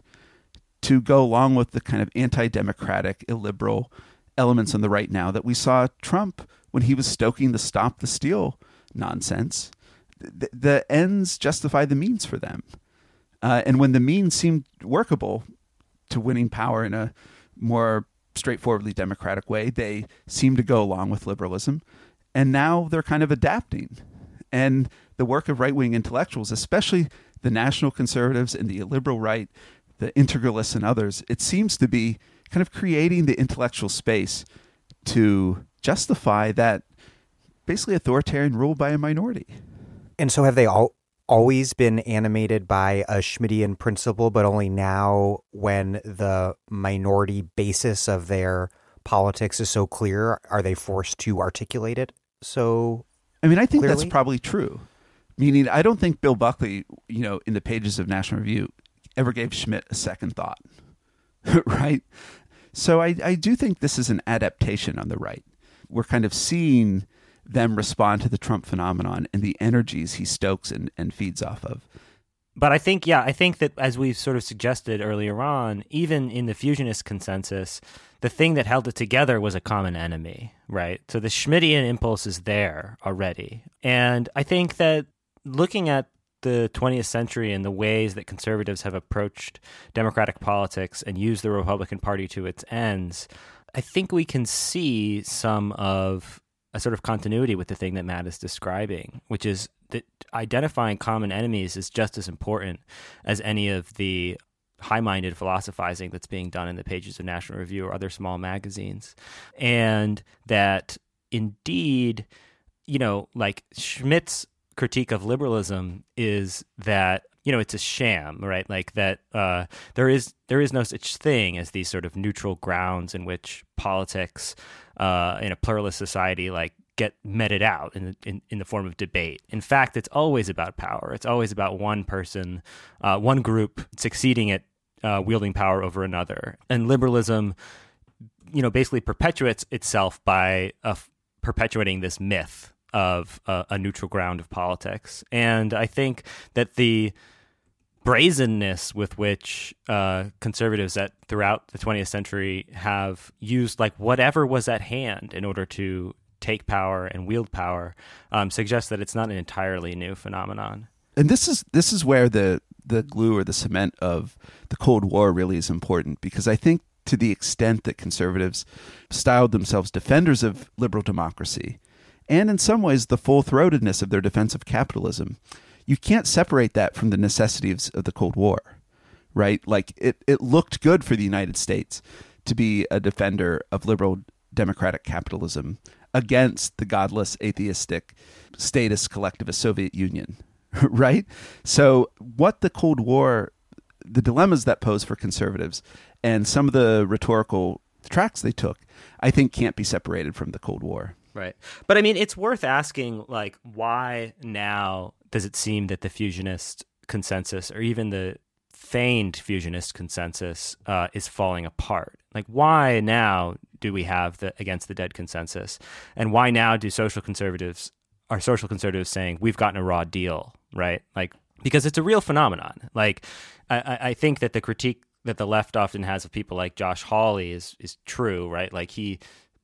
to go along with the kind of anti-democratic, illiberal elements on the right now that we saw Trump when he was stoking the stop the steal nonsense the, ends justify the means for them. Uh, and when the means seemed workable to winning power in a more straightforwardly democratic way, they seem to go along with liberalism. And now they're kind of adapting. And the work of right wing intellectuals, especially the national conservatives and the liberal right, the integralists and others, it seems to be kind of creating the intellectual space to justify that basically authoritarian rule by a minority. And so have they all always been animated by a Schmittian principle, but only now when the minority basis of their politics is so clear, are they forced to articulate it so I mean, I think clearly? that's probably true. Meaning, I don't think Bill Buckley, you know, in the pages of National Review, ever gave Schmitt a second thought, right? So I, I do think this is an adaptation on the right. We're kind of seeing them respond to the Trump phenomenon and the energies he stokes and, and feeds off of. But I think, yeah, I think that as we've sort of suggested earlier on, even in the fusionist consensus, the thing that held it together was a common enemy, right? So the Schmittian impulse is there already. And I think that looking at the 20th century and the ways that conservatives have approached democratic politics and used the Republican Party to its ends, I think we can see some of a sort of continuity with the thing that Matt is describing, which is that identifying common enemies is just as important as any of the high-minded philosophizing that's being done in the pages of National Review or other small magazines, and that indeed, you know, like Schmitt's critique of liberalism is that you know it's a sham right? Like that uh, there is there is no such thing as these sort of neutral grounds in which politics uh, in a pluralist society like get meted out in, in, in the form of debate. In fact, it's always about power. It's always about one person, uh, one group succeeding at uh, wielding power over another. And liberalism, you know, basically perpetuates itself by uh, perpetuating this myth of a neutral ground of politics. And I think that the brazenness with which uh, conservatives at throughout the 20th century have used like whatever was at hand in order to take power and wield power um, suggests that it's not an entirely new phenomenon. And this is this is where the the glue or the cement of the Cold War really is important because I think to the extent that conservatives styled themselves defenders of liberal democracy, and in some ways the full throatedness of their defense of capitalism, you can't separate that from the necessities of the Cold War, right? Like it, it looked good for the United States to be a defender of liberal democratic capitalism against the godless, atheistic, statist, collectivist Soviet Union, right? So, what the Cold War, the dilemmas that pose for conservatives, and some of the rhetorical tracks they took, I think can't be separated from the Cold War. Right. But I mean, it's worth asking, like, why now does it seem that the fusionist consensus or even the feigned fusionist consensus uh, is falling apart? Like, why now do we have the against the dead consensus, and why now do social conservatives are social conservatives saying we've gotten a raw deal, right? Like, because it's a real phenomenon. Like, I, I think that the critique that the left often has of people like Josh Hawley is is true, right? Like he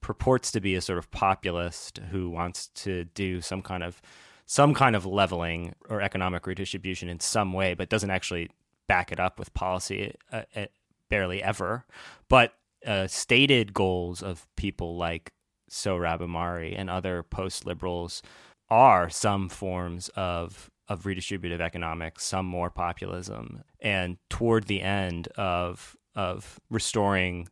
purports to be a sort of populist who wants to do some kind of some kind of leveling or economic redistribution in some way, but doesn't actually back it up with policy uh, uh, barely ever. But uh, stated goals of people like Sohrab Ahmari and other post liberals are some forms of of redistributive economics, some more populism, and toward the end of of restoring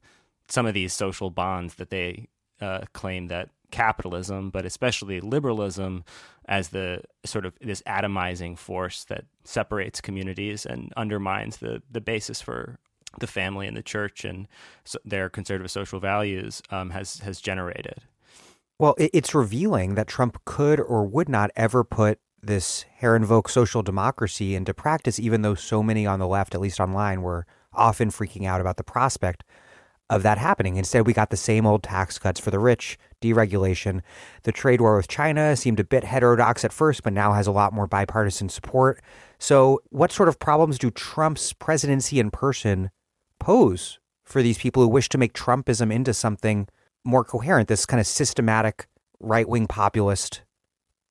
some of these social bonds that they uh, claim that capitalism, but especially liberalism, as the sort of this atomizing force that separates communities and undermines the the basis for the family and the church and so their conservative social values um, has has generated. Well, it's revealing that Trump could or would not ever put this Herrenvolk social democracy into practice, even though so many on the left, at least online, were often freaking out about the prospect of that happening. Instead, we got the same old tax cuts for the rich, deregulation. The trade war with China seemed a bit heterodox at first, but now has a lot more bipartisan support. So, what sort of problems do Trump's presidency in person pose for these people who wish to make Trumpism into something more coherent, this kind of systematic right wing populist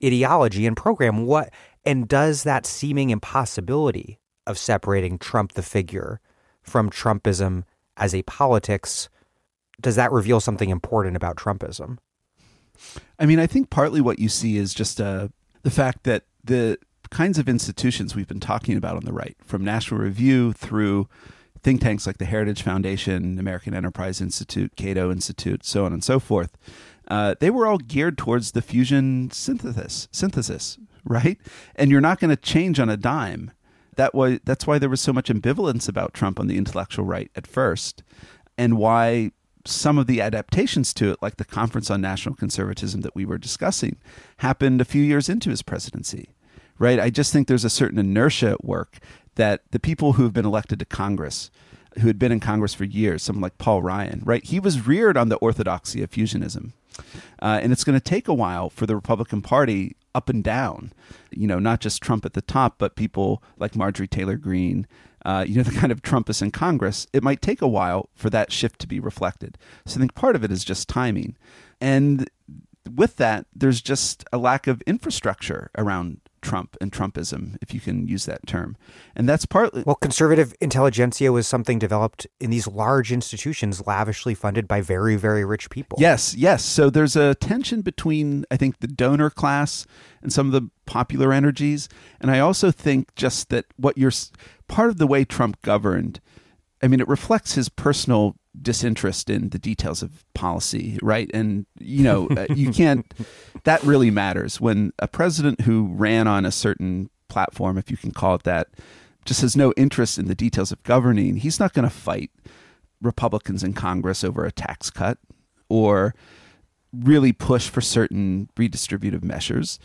ideology and program? What and does that seeming impossibility of separating Trump the figure from Trumpism as a politics, does that reveal something important about Trumpism? I mean, I think partly what you see is just uh, the fact that the kinds of institutions we've been talking about on the right, from National Review through think tanks like the Heritage Foundation, American Enterprise Institute, Cato Institute, so on and so forth, uh, they were all geared towards the fusion synthesis, synthesis, right? And you're not going to change on a dime that was that's why there was so much ambivalence about Trump on the intellectual right at first, and why some of the adaptations to it, like the Conference on National Conservatism that we were discussing, happened a few years into his presidency. Right? I just think there's a certain inertia at work that the people who have been elected to Congress, who had been in Congress for years, someone like Paul Ryan, right? He was reared on the orthodoxy of fusionism. Uh, and it's going to take a while for the Republican Party up and down. You know, not just Trump at the top, but people like Marjorie Taylor Greene. Uh, you know, the kind of Trumpists in Congress. It might take a while for that shift to be reflected. So I think part of it is just timing, and with that, there's just a lack of infrastructure around Trump and Trumpism, if you can use that term. And that's partly. Well, conservative intelligentsia was something developed in these large institutions lavishly funded by very, very rich people. Yes, yes. So there's a tension between, I think, the donor class and some of the popular energies. And I also think just that what you're part of the way Trump governed, I mean, it reflects his personal disinterest in the details of policy, right? And you know, uh, you can't. That really matters when a president who ran on a certain platform, if you can call it that, just has no interest in the details of governing. He's not going to fight Republicans in Congress over a tax cut or really push for certain redistributive measures.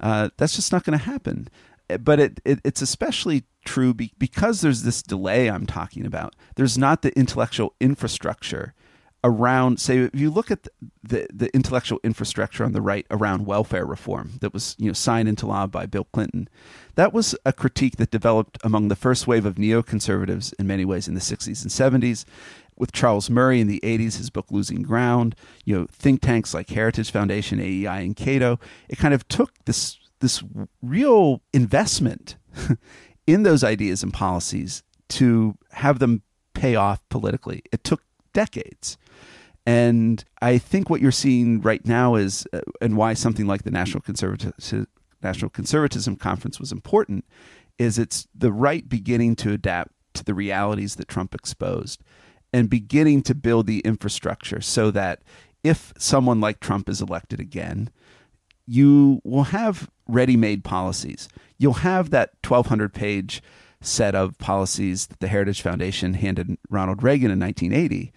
Uh, that's just not going to happen. But it, it, it's especially true be, because there's this delay I'm talking about. There's not the intellectual infrastructure around say if you look at the, the, the, intellectual infrastructure on the right around welfare reform that was you know signed into law by Bill Clinton that was a critique that developed among the first wave of neoconservatives in many ways in the 60s and 70s with Charles Murray in the 80s his book Losing Ground you know think tanks like Heritage Foundation AEI and Cato it kind of took this this real investment in those ideas and policies to have them pay off politically. It took decades. And I think what you're seeing right now is, uh, and why something like the National, Conservati- National Conservatism Conference was important, is it's the right beginning to adapt to the realities that Trump exposed and beginning to build the infrastructure so that if someone like Trump is elected again, you will have ready made policies. You'll have that 1,200 page set of policies that the Heritage Foundation handed Ronald Reagan in 1980,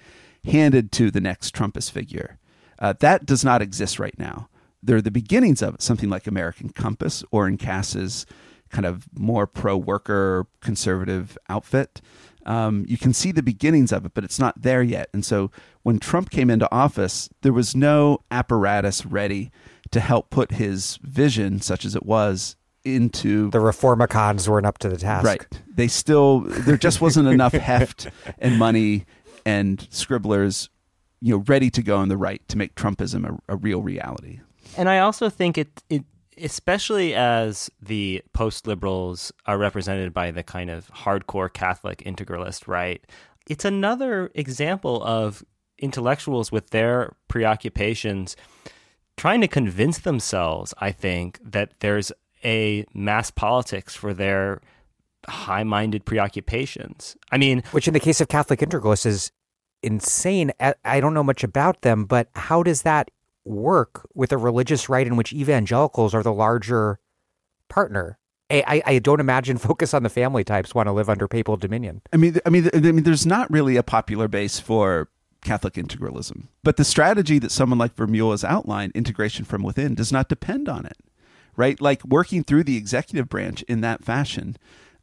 handed to the next Trumpist figure. Uh, that does not exist right now. They're the beginnings of something like American Compass Oren Cass's kind of more pro worker conservative outfit. Um, you can see the beginnings of it, but it's not there yet. And so when Trump came into office, there was no apparatus ready to help put his vision, such as it was, into the reformicons weren't up to the task. Right. They still there just wasn't enough heft and money and scribblers, you know, ready to go on the right to make Trumpism a, a real reality. And I also think it it especially as the post liberals are represented by the kind of hardcore Catholic integralist right, it's another example of intellectuals with their preoccupations trying to convince themselves, I think, that there's a mass politics for their high minded preoccupations. I mean, which in the case of Catholic integralists is insane. I don't know much about them, but how does that work with a religious right in which evangelicals are the larger partner? I, I don't imagine focus on the family types want to live under papal dominion. I mean, I mean, I mean, there's not really a popular base for Catholic integralism, but the strategy that someone like Vermeule has outlined, integration from within, does not depend on it, right? Like working through the executive branch in that fashion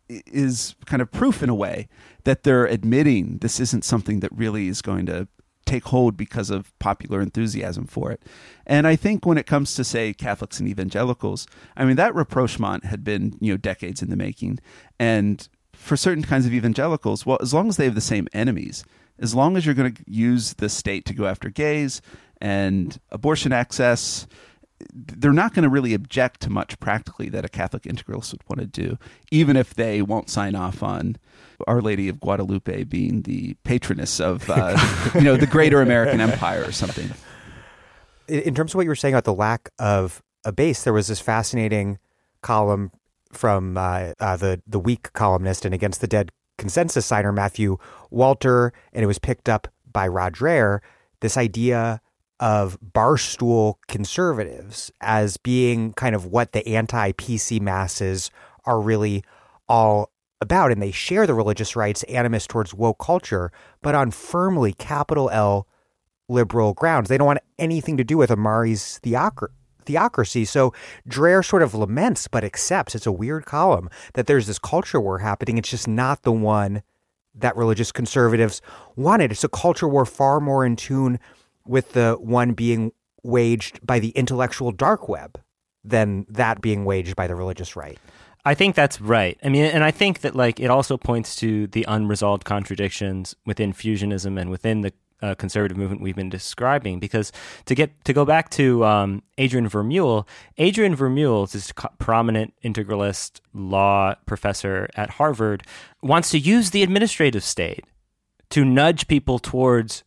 is kind of proof in a way that they're admitting this isn't something that really is going to take hold because of popular enthusiasm for it. And I think when it comes to say Catholics and evangelicals, I mean that rapprochement had been, you know, decades in the making. And for certain kinds of evangelicals, well, as long as they have the same enemies, as long as you're going to use the state to go after gays and abortion access they're not going to really object to much practically that a Catholic integralist would want to do, even if they won't sign off on Our Lady of Guadalupe being the patroness of uh, you know the greater American Empire or something. In terms of what you were saying about the lack of a base, there was this fascinating column from uh, uh, the the Week columnist and Against the Dead consensus signer Matthew Walther, and it was picked up by Rod Dreher. This idea of barstool conservatives as being kind of what the anti PC masses are really all about. And they share the religious rights animus towards woke culture, but on firmly capital L liberal grounds. They don't want anything to do with Ahmari's theocr- theocracy. So Dreher sort of laments but accepts. It's a weird column that there's this culture war happening. It's just not the one that religious conservatives wanted. It's a culture war far more in tune with the one being waged by the intellectual dark web than that being waged by the religious right. I think that's right. I mean, and I think that like it also points to the unresolved contradictions within fusionism and within the uh, conservative movement we've been describing. Because to get to go back to um, Adrian Vermeule, Adrian Vermeule, this prominent integralist law professor at Harvard, wants to use the administrative state to nudge people towards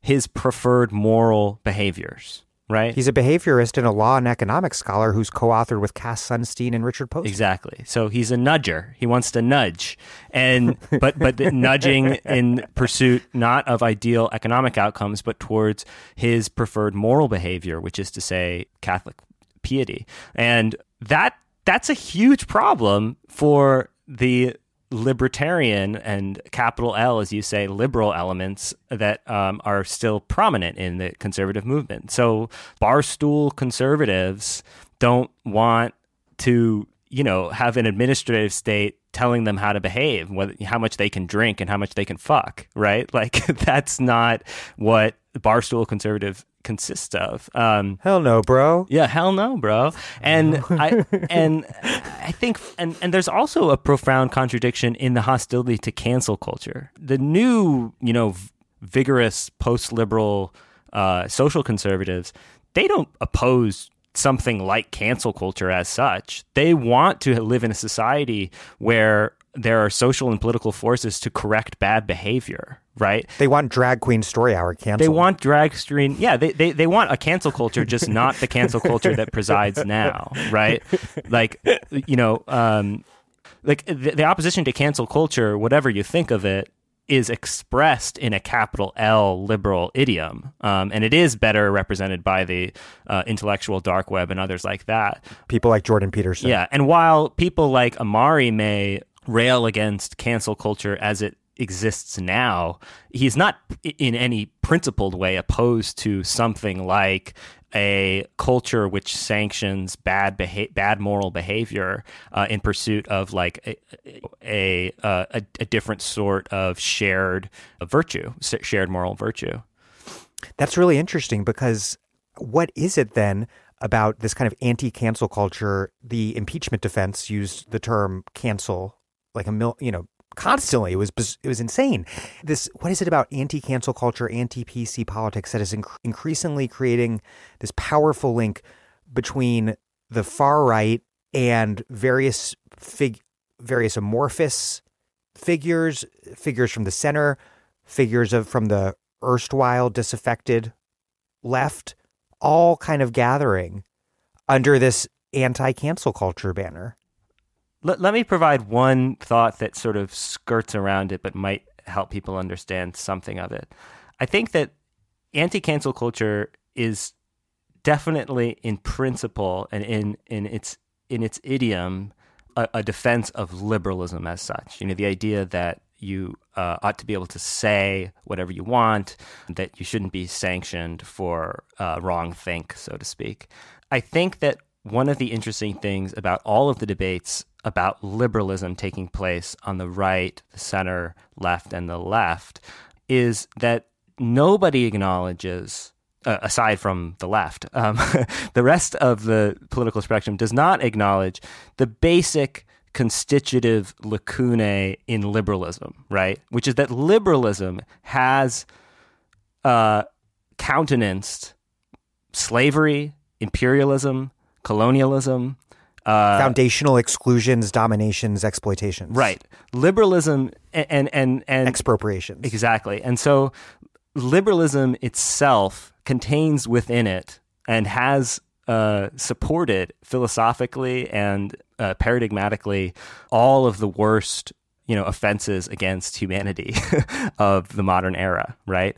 his preferred moral behaviors, right? He's a behaviorist and a law and economics scholar who's co-authored with Cass Sunstein and Richard Post. Exactly. So he's a nudger. He wants to nudge, and but but nudging in pursuit not of ideal economic outcomes, but towards his preferred moral behavior, which is to say Catholic piety, and that that's a huge problem for the libertarian and capital L, as you say, liberal elements that um, are still prominent in the conservative movement. So barstool conservatives don't want to, you know, have an administrative state telling them how to behave, what, how much they can drink and how much they can fuck, right? Like that's not what barstool conservative consists of. Um, hell no, bro. Yeah, hell no, bro. And I and I think and and there's also a profound contradiction in the hostility to cancel culture. The new, you know, vigorous post-liberal uh, social conservatives, they don't oppose something like cancel culture as such. They want to live in a society where there are social and political forces to correct bad behavior, right? They want drag queen story hour canceled. They want drag queen. Yeah, they, they, they want a cancel culture, just not the cancel culture that presides now, right? Like, you know, um, like the, the opposition to cancel culture, whatever you think of it, is expressed in a capital L liberal idiom. Um, and it is better represented by the uh, intellectual dark web and others like that. People like Jordan Peterson. Yeah. And while people like Ahmari may rail against cancel culture as it exists now, he's not in any principled way opposed to something like a culture which sanctions bad beha- bad moral behavior uh, in pursuit of like a a, a, a different sort of shared virtue, shared moral virtue. That's really interesting because what is it then about this kind of anti-cancel culture? The impeachment defense used the term cancel like a mil, you know, constantly. It was it was insane. This what is it about anti-cancel culture, anti-PC politics that is inc- increasingly creating this powerful link between the far right and various fig various amorphous figures, figures from the center, figures of from the erstwhile disaffected left, all kind of gathering under this anti cancel culture banner. Let, let me provide one thought that sort of skirts around it, but might help people understand something of it. I think that anti cancel culture is definitely in principle and in, in its in its idiom a, a defense of liberalism as such. You know, the idea that you uh, ought to be able to say whatever you want, that you shouldn't be sanctioned for uh, wrong think, so to speak. I think that one of the interesting things about all of the debates about liberalism taking place on the right, the center, left, and the left is that nobody acknowledges uh, aside from the left, um, the rest of the political spectrum does not acknowledge the basic constitutive lacunae in liberalism, right? Which is that liberalism has uh, countenanced slavery, imperialism, colonialism, uh, foundational exclusions, dominations, exploitations. Right. Liberalism and, and and and expropriations. Exactly. And so liberalism itself contains within it and has uh, supported philosophically and uh, paradigmatically all of the worst you know offenses against humanity of the modern era right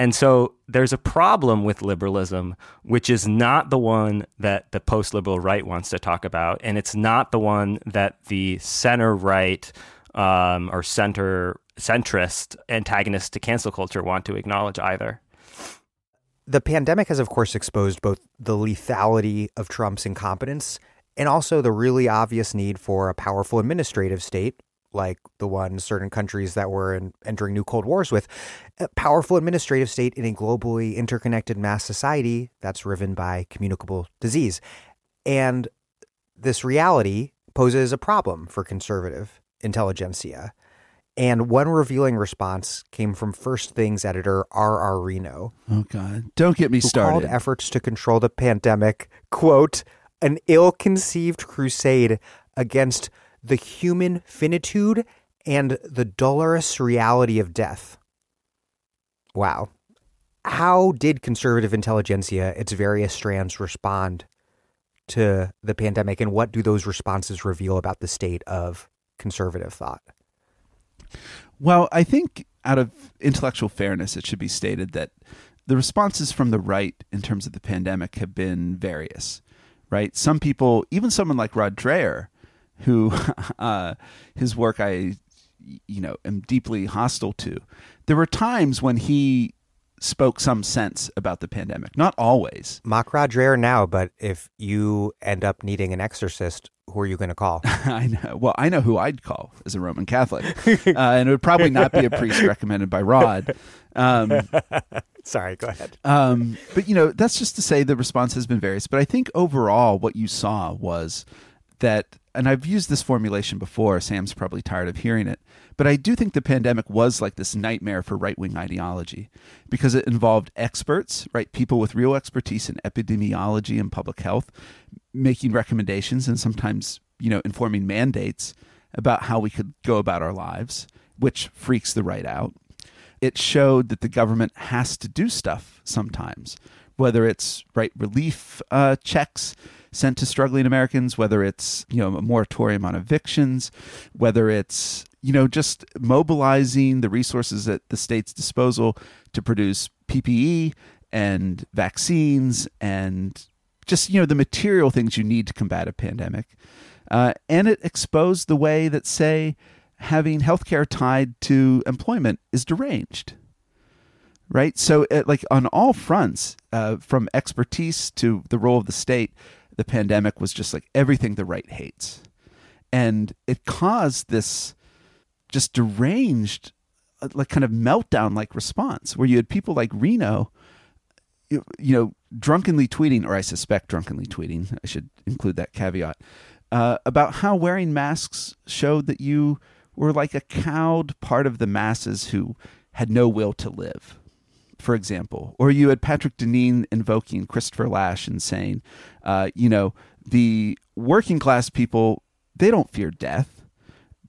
and so there's a problem with liberalism which is not the one that the post-liberal right wants to talk about and it's not the one that the center right um, or center centrist antagonists to cancel culture want to acknowledge either. The pandemic has, of course, exposed both the lethality of Trump's incompetence and also the really obvious need for a powerful administrative state, like the one certain countries that were in, entering new Cold Wars with, a powerful administrative state in a globally interconnected mass society that's riven by communicable disease. And this reality poses a problem for conservative intelligentsia. And one revealing response came from First Things editor R.R. Reno. Oh, God. Don't get me started. called efforts to control the pandemic, quote, an ill conceived crusade against the human finitude and the dolorous reality of death. Wow. How did conservative intelligentsia, its various strands, respond to the pandemic, and what do those responses reveal about the state of conservative thought? Well, I think out of intellectual fairness, it should be stated that the responses from the right in terms of the pandemic have been various, right? Some people, even someone like Rod Dreher, who uh, his work I, you know, am deeply hostile to. There were times when he spoke some sense about the pandemic. Not always. Mock Rod now, but if you end up needing an exorcist, who are you going to call? I know. Well, I know who I'd call as a Roman Catholic, uh, and it would probably not be a priest recommended by Rod. Um, Sorry, go ahead. Um, but you know, that's just to say the response has been various. But I think overall, what you saw was that, and I've used this formulation before. Sam's probably tired of hearing it, but I do think the pandemic was like this nightmare for right wing ideology because it involved experts, right? People with real expertise in epidemiology and public health making recommendations and sometimes, you know, informing mandates about how we could go about our lives, which freaks the right out. It showed that the government has to do stuff sometimes, whether it's right relief uh, checks sent to struggling Americans, whether it's you know a moratorium on evictions, whether it's you know just mobilizing the resources at the state's disposal to produce PPE and vaccines and just you know the material things you need to combat a pandemic. Uh, and it exposed the way that, say, having healthcare tied to employment is deranged. Right? So, it, like on all fronts, uh, from expertise to the role of the state, the pandemic was just like everything the right hates. And it caused this just deranged, uh, like kind of meltdown like response where you had people like Reno you, know, drunkenly tweeting, or I suspect drunkenly tweeting, I should include that caveat, uh, about how wearing masks showed that you were like a cowed part of the masses who had no will to live, for example. Or you had Patrick Deneen invoking Christopher Lasch and saying, uh, you know, the working class people, they don't fear death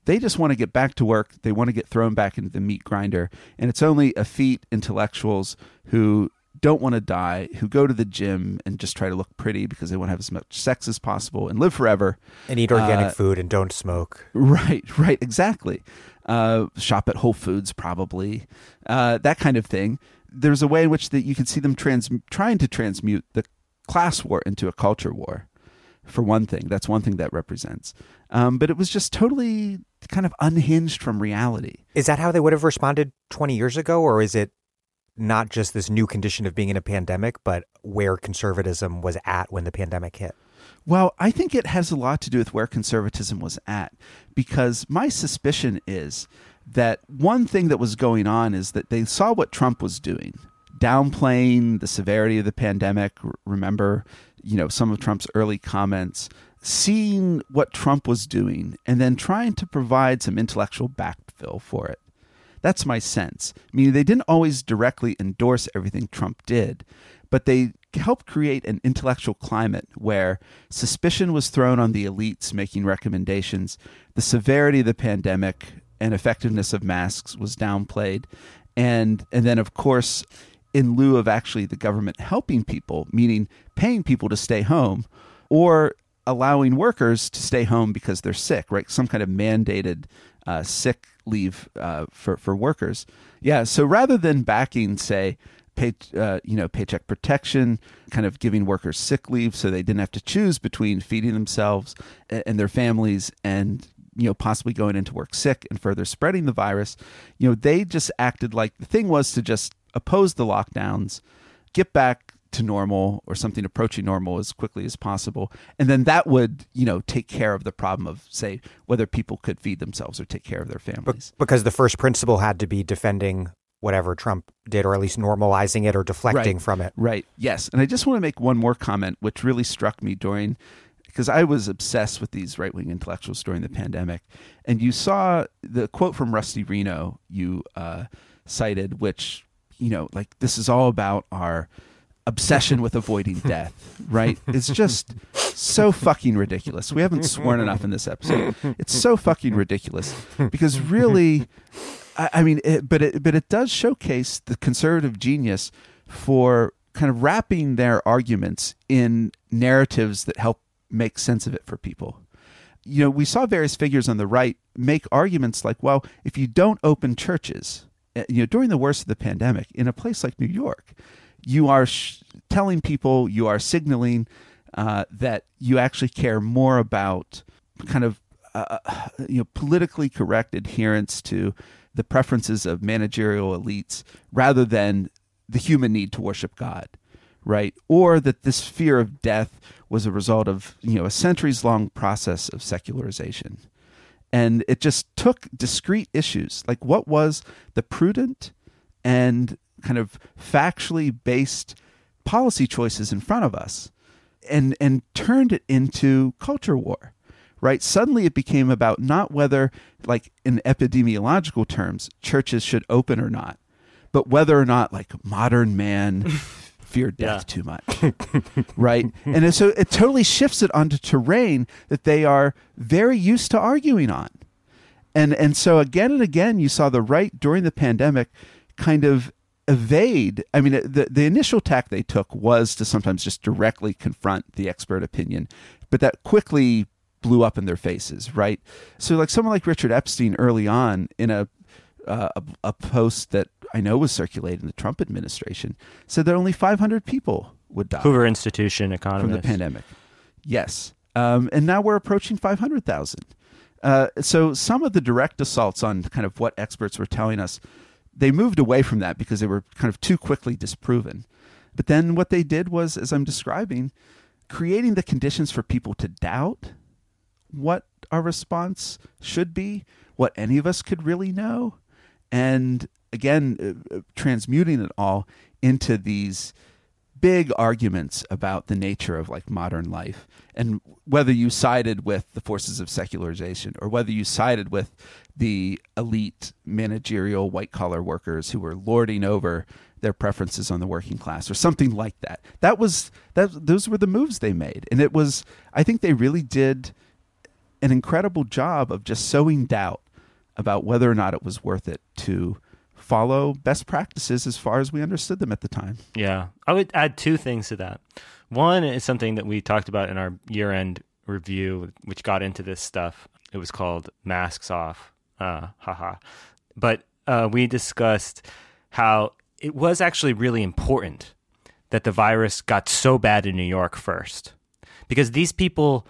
they just want to get back to work. They want to get thrown back into the meat grinder. And it's only effete intellectuals who don't want to die, who go to the gym and just try to look pretty because they want to have as much sex as possible and live forever. And eat organic Uh, food and don't smoke. Right, right, exactly. Uh, shop at Whole Foods, probably uh, that kind of thing. There's a way in which that you can see them trans trying to transmute the class war into a culture war. For one thing, that's one thing that represents. Um, but it was just totally kind of unhinged from reality. Is that how they would have responded 20 years ago? Or is it not just this new condition of being in a pandemic, but where conservatism was at when the pandemic hit? Well, I think it has a lot to do with where conservatism was at because my suspicion is that one thing that was going on is that they saw what Trump was doing, downplaying the severity of the pandemic. Remember, you know, some of Trump's early comments, seeing what Trump was doing and then trying to provide some intellectual backfill for it. That's my sense. I mean, they didn't always directly endorse everything Trump did, but they helped create an intellectual climate where suspicion was thrown on the elites making recommendations, the severity of the pandemic and effectiveness of masks was downplayed, and and then of course, in lieu of actually the government helping people, meaning paying people to stay home, or allowing workers to stay home because they're sick, right? Some kind of mandated uh, sick leave uh, for for workers. Yeah. So rather than backing, say, pay, uh, you know, paycheck protection, kind of giving workers sick leave so they didn't have to choose between feeding themselves and, and their families and you know possibly going into work sick and further spreading the virus, you know, they just acted like the thing was to just oppose the lockdowns, get back to normal or something approaching normal as quickly as possible. And then that would you know take care of the problem of say whether people could feed themselves or take care of their families. because the first principle had to be defending whatever Trump did, or at least normalizing it or deflecting Right. from it. Right. Yes. And I just want to make one more comment, which really struck me during, because I was obsessed with these right wing intellectuals during the pandemic. And you saw the quote from Rusty Reno you uh, cited, which, you know, like this is all about our obsession with avoiding death, right? It's just so fucking ridiculous. We haven't sworn enough in this episode. It's so fucking ridiculous because really, I, I mean, it, but it but it does showcase the conservative genius for kind of wrapping their arguments in narratives that help make sense of it for people. You know, we saw various figures on the right make arguments like, well, if you don't open churches, uh, you know, during the worst of the pandemic in a place like New York, you are sh- telling people, you are signaling uh, that you actually care more about kind of uh, you know politically correct adherence to the preferences of managerial elites rather than the human need to worship God, right? Or that this fear of death was a result of you know a centuries long process of secularization. And it just took discrete issues like what was the prudent and kind of factually based policy choices in front of us and and turned it into culture war right? Suddenly it became about not whether like in epidemiological terms churches should open or not but whether or not like modern man feared death Yeah. too much right? And so it totally shifts it onto terrain that they are very used to arguing on. And and so again and again you saw the right during the pandemic kind of evade i mean the the initial tack they took was to sometimes just directly confront the expert opinion but that quickly blew up in their faces right so like someone like richard epstein early on in a uh, a, a post that i know was circulated in the trump administration said that only 500 people would die Hoover Institution economist from the pandemic. Yes. Um, and now we're approaching 500,000. Uh, so some of the direct assaults on kind of what experts were telling us, they moved away from that because they were kind of too quickly disproven. But then what they did was, as I'm describing, creating the conditions for people to doubt what our response should be, what any of us could really know, and again, uh, uh, transmuting it all into these big arguments about the nature of like modern life. And whether you sided with the forces of secularization or whether you sided with the elite managerial white collar workers who were lording over their preferences on the working class or something like that. That was that those were the moves they made. And it was i think they really did an incredible job of just sowing doubt about whether or not it was worth it to follow best practices as far as we understood them at the time. Yeah. I would add two things to that. One is something that we talked about in our year end review, which got into this stuff. It was called Masks Off. Uh, haha. But uh, we discussed how it was actually really important that the virus got so bad in New York first. Because these people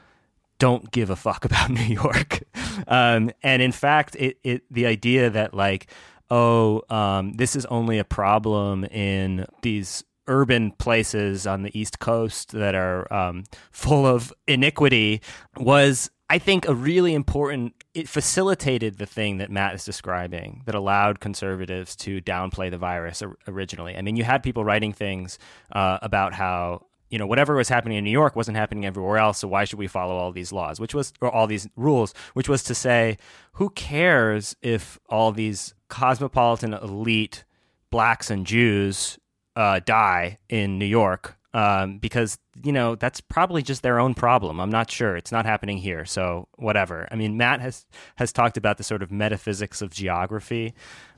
don't give a fuck about New York. Um, and in fact, it, it the idea that like, oh, um, this is only a problem in these urban places on the East Coast that are um, full of iniquity was, I think, a really important. It facilitated the thing that Matt is describing that allowed conservatives to downplay the virus originally. I mean, you had people writing things uh, about how you know whatever was happening in New York wasn't happening everywhere else so why should we follow all these laws? Which was or all these rules which was to say who cares if all these cosmopolitan elite blacks and Jews uh, die in New York um, because you know that's probably just their own problem. I'm not sure. It's not happening here, so whatever. I mean, Matt has has talked about the sort of metaphysics of geography,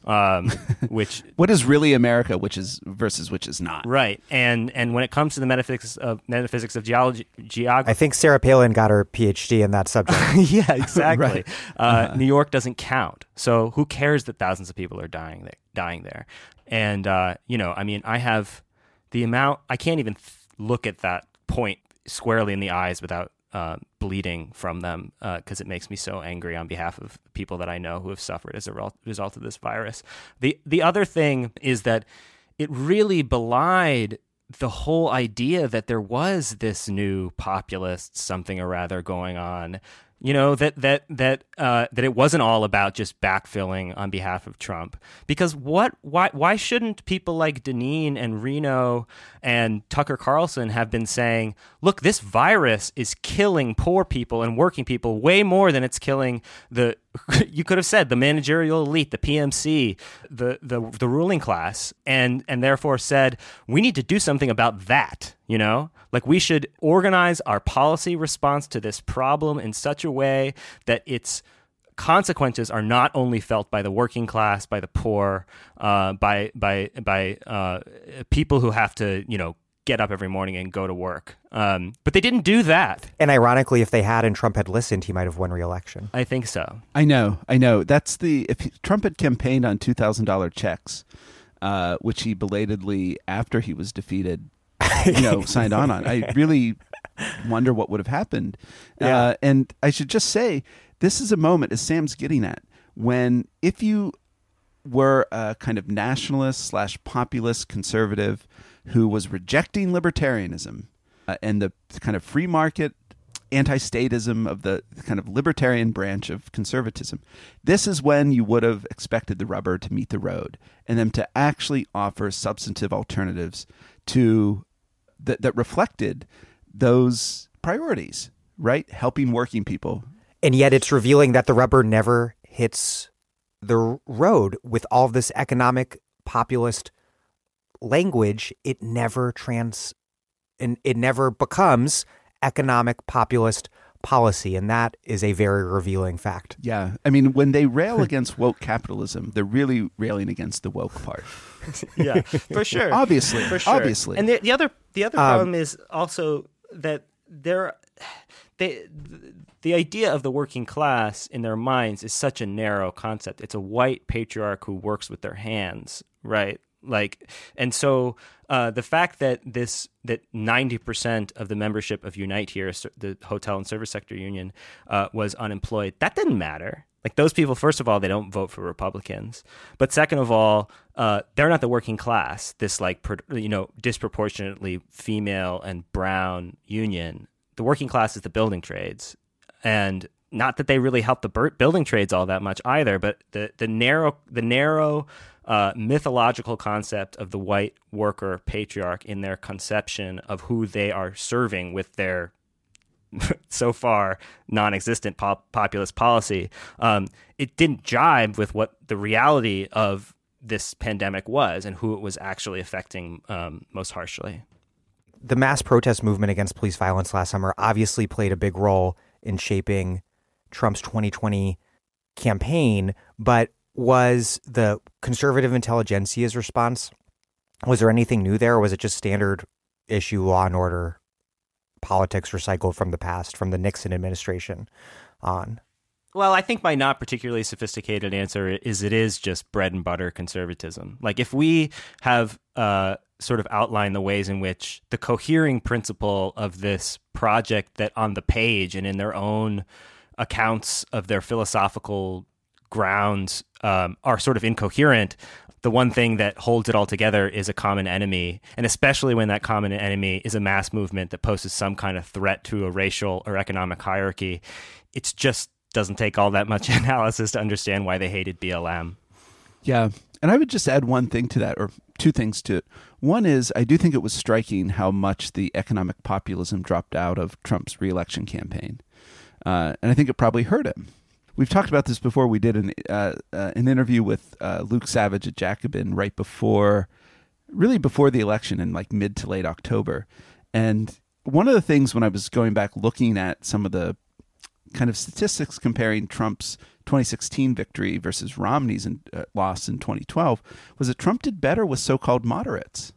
um, which what is really America, which is versus which is not, right? And and when it comes to the metaphysics of metaphysics of geology, geography, I think Sarah Palin got her PhD in that subject. yeah, exactly. right. uh, uh-huh. New York doesn't count, so who cares that thousands of people are dying there? Dying there, and uh, you know, I mean, I have the amount I can't even th- look at that point squarely in the eyes without uh, bleeding from them because uh, it makes me so angry on behalf of people that I know who have suffered as a re- result of this virus. the The other thing is that it really belied the whole idea that there was this new populist something or rather going on you know that that that uh, that it wasn't all about just backfilling on behalf of Trump. Because what why why shouldn't people like Deneen and Reno and Tucker Carlson have been saying, look, this virus is killing poor people and working people way more than it's killing the you could have said the managerial elite, the PMC, the the the ruling class, and and therefore said we need to do something about that. You know, like we should organize our policy response to this problem in such a way that its consequences are not only felt by the working class, by the poor, uh, by by by uh, people who have to you know get up every morning and go to work. Um, but they didn't do that. And ironically, if they had and Trump had listened, he might have won re-election. I think so. I know, I know. That's the if Trump had campaigned on two thousand dollar checks, uh, which he belatedly after he was defeated, you know, signed on on. I really wonder what would have happened. Yeah. Uh, and I should just say, this is a moment, as Sam's getting at, when if you were a kind of nationalist slash populist conservative who was rejecting libertarianism uh, and the kind of free market anti-statism of the kind of libertarian branch of conservatism. This is when you would have expected the rubber to meet the road and them to actually offer substantive alternatives to that that reflected those priorities, right? Helping working people. And yet it's revealing that the rubber never hits the road with all this economic populist language, it never trans and it never becomes economic populist policy and that is a very revealing fact. Yeah. I mean when they rail against woke capitalism, they're really railing against the woke part. yeah, for sure. obviously. For sure. Obviously. And the, the other the other um, problem is also that there they the idea of the working class in their minds is such a narrow concept. It's a white patriarch who works with their hands, right? Like and so uh, the fact that this that 90% of the membership of unite here the hotel and service sector union uh, was unemployed that didn't matter. Like those people first of all they don't vote for republicans. But second of all uh, they're not the working class this like you know disproportionately female and brown union. The working class is the building trades. And not that they really help the building trades all that much either but the the narrow the narrow uh, mythological concept of the white worker patriarch in their conception of who they are serving with their so far non-existent pop- populist policy. Um, it didn't jibe with what the reality of this pandemic was and who it was actually affecting um, most harshly. The mass protest movement against police violence last summer obviously played a big role in shaping Trump's 2020 campaign, but was the conservative intelligentsia's response? Was there anything new there, or was it just standard issue law and order politics recycled from the past, from the Nixon administration on? Well, I think my not particularly sophisticated answer is it is just bread and butter conservatism. Like if we have uh, sort of outlined the ways in which the cohering principle of this project that on the page and in their own accounts of their philosophical grounds um, are sort of incoherent, the one thing that holds it all together is a common enemy. And especially when that common enemy is a mass movement that poses some kind of threat to a racial or economic hierarchy, it just doesn't take all that much analysis to understand why they hated BLM. Yeah. And I would just add one thing to that, or two things to it. One is I do think it was striking how much the economic populism dropped out of Trump's reelection campaign. Uh, and I think it probably hurt him. We've talked about this before. We did an uh, uh, an interview with uh, Luke Savage at Jacobin right before, really before the election in like mid to late October. And one of the things when I was going back looking at some of the kind of statistics comparing Trump's 2016 victory versus Romney's in, uh, loss in 2012 was that Trump did better with so-called moderates.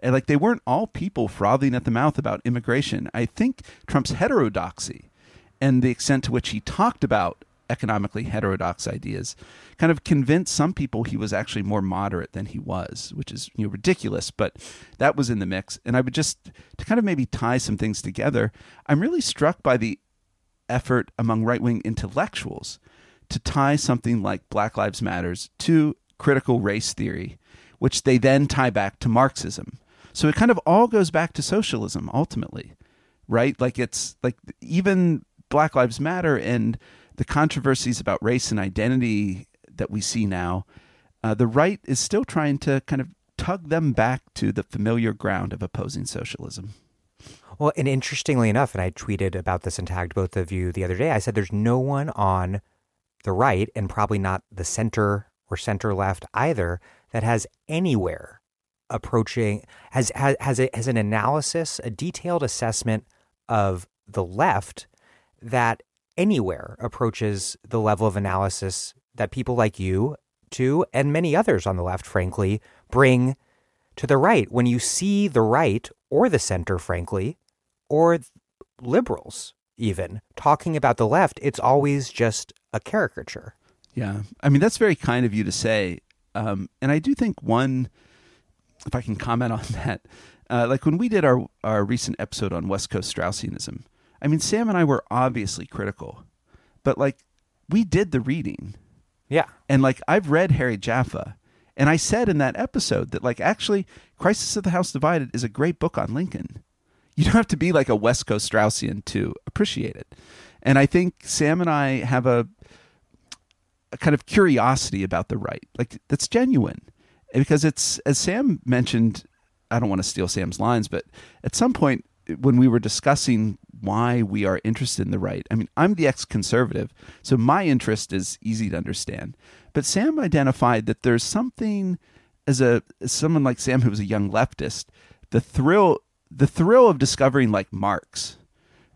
And like they weren't all people frothing at the mouth about immigration. I think Trump's heterodoxy and the extent to which he talked about economically heterodox ideas kind of convinced some people he was actually more moderate than he was, which is you know ridiculous, but that was in the mix. And I would just to kind of maybe tie some things together, I'm really struck by the effort among right-wing intellectuals to tie something like Black Lives Matters to critical race theory, which they then tie back to Marxism. So it kind of all goes back to socialism ultimately, right? Like it's like even Black Lives Matter and the controversies about race and identity that we see now, uh, the right is still trying to kind of tug them back to the familiar ground of opposing socialism. Well, and interestingly enough, and I tweeted about this and tagged both of you the other day, I said there's no one on the right and probably not the center or center left either that has anywhere approaching has has has, a, has an analysis, a detailed assessment of the left that anywhere approaches the level of analysis that people like you two and many others on the left, frankly, bring to the right. When you see the right or the center, frankly, or liberals even talking about the left, it's always just a caricature. Yeah. I mean, that's very kind of you to say. Um, and I do think one, if I can comment on that, uh, like when we did our, our recent episode on West Coast Straussianism, I mean, Sam and I were obviously critical, but like we did the reading. Yeah. And like I've read Harry Jaffa, and I said in that episode that like actually Crisis of the House Divided is a great book on Lincoln. You don't have to be like a West Coast Straussian to appreciate it. And I think Sam and I have a, a kind of curiosity about the right. Like that's genuine. Because it's as Sam mentioned, I don't want to steal Sam's lines, but at some point when we were discussing why we are interested in the right. I mean, I'm the ex conservative, so my interest is easy to understand. But Sam identified that there's something as a as someone like Sam who was a young leftist, the thrill the thrill of discovering like Marx,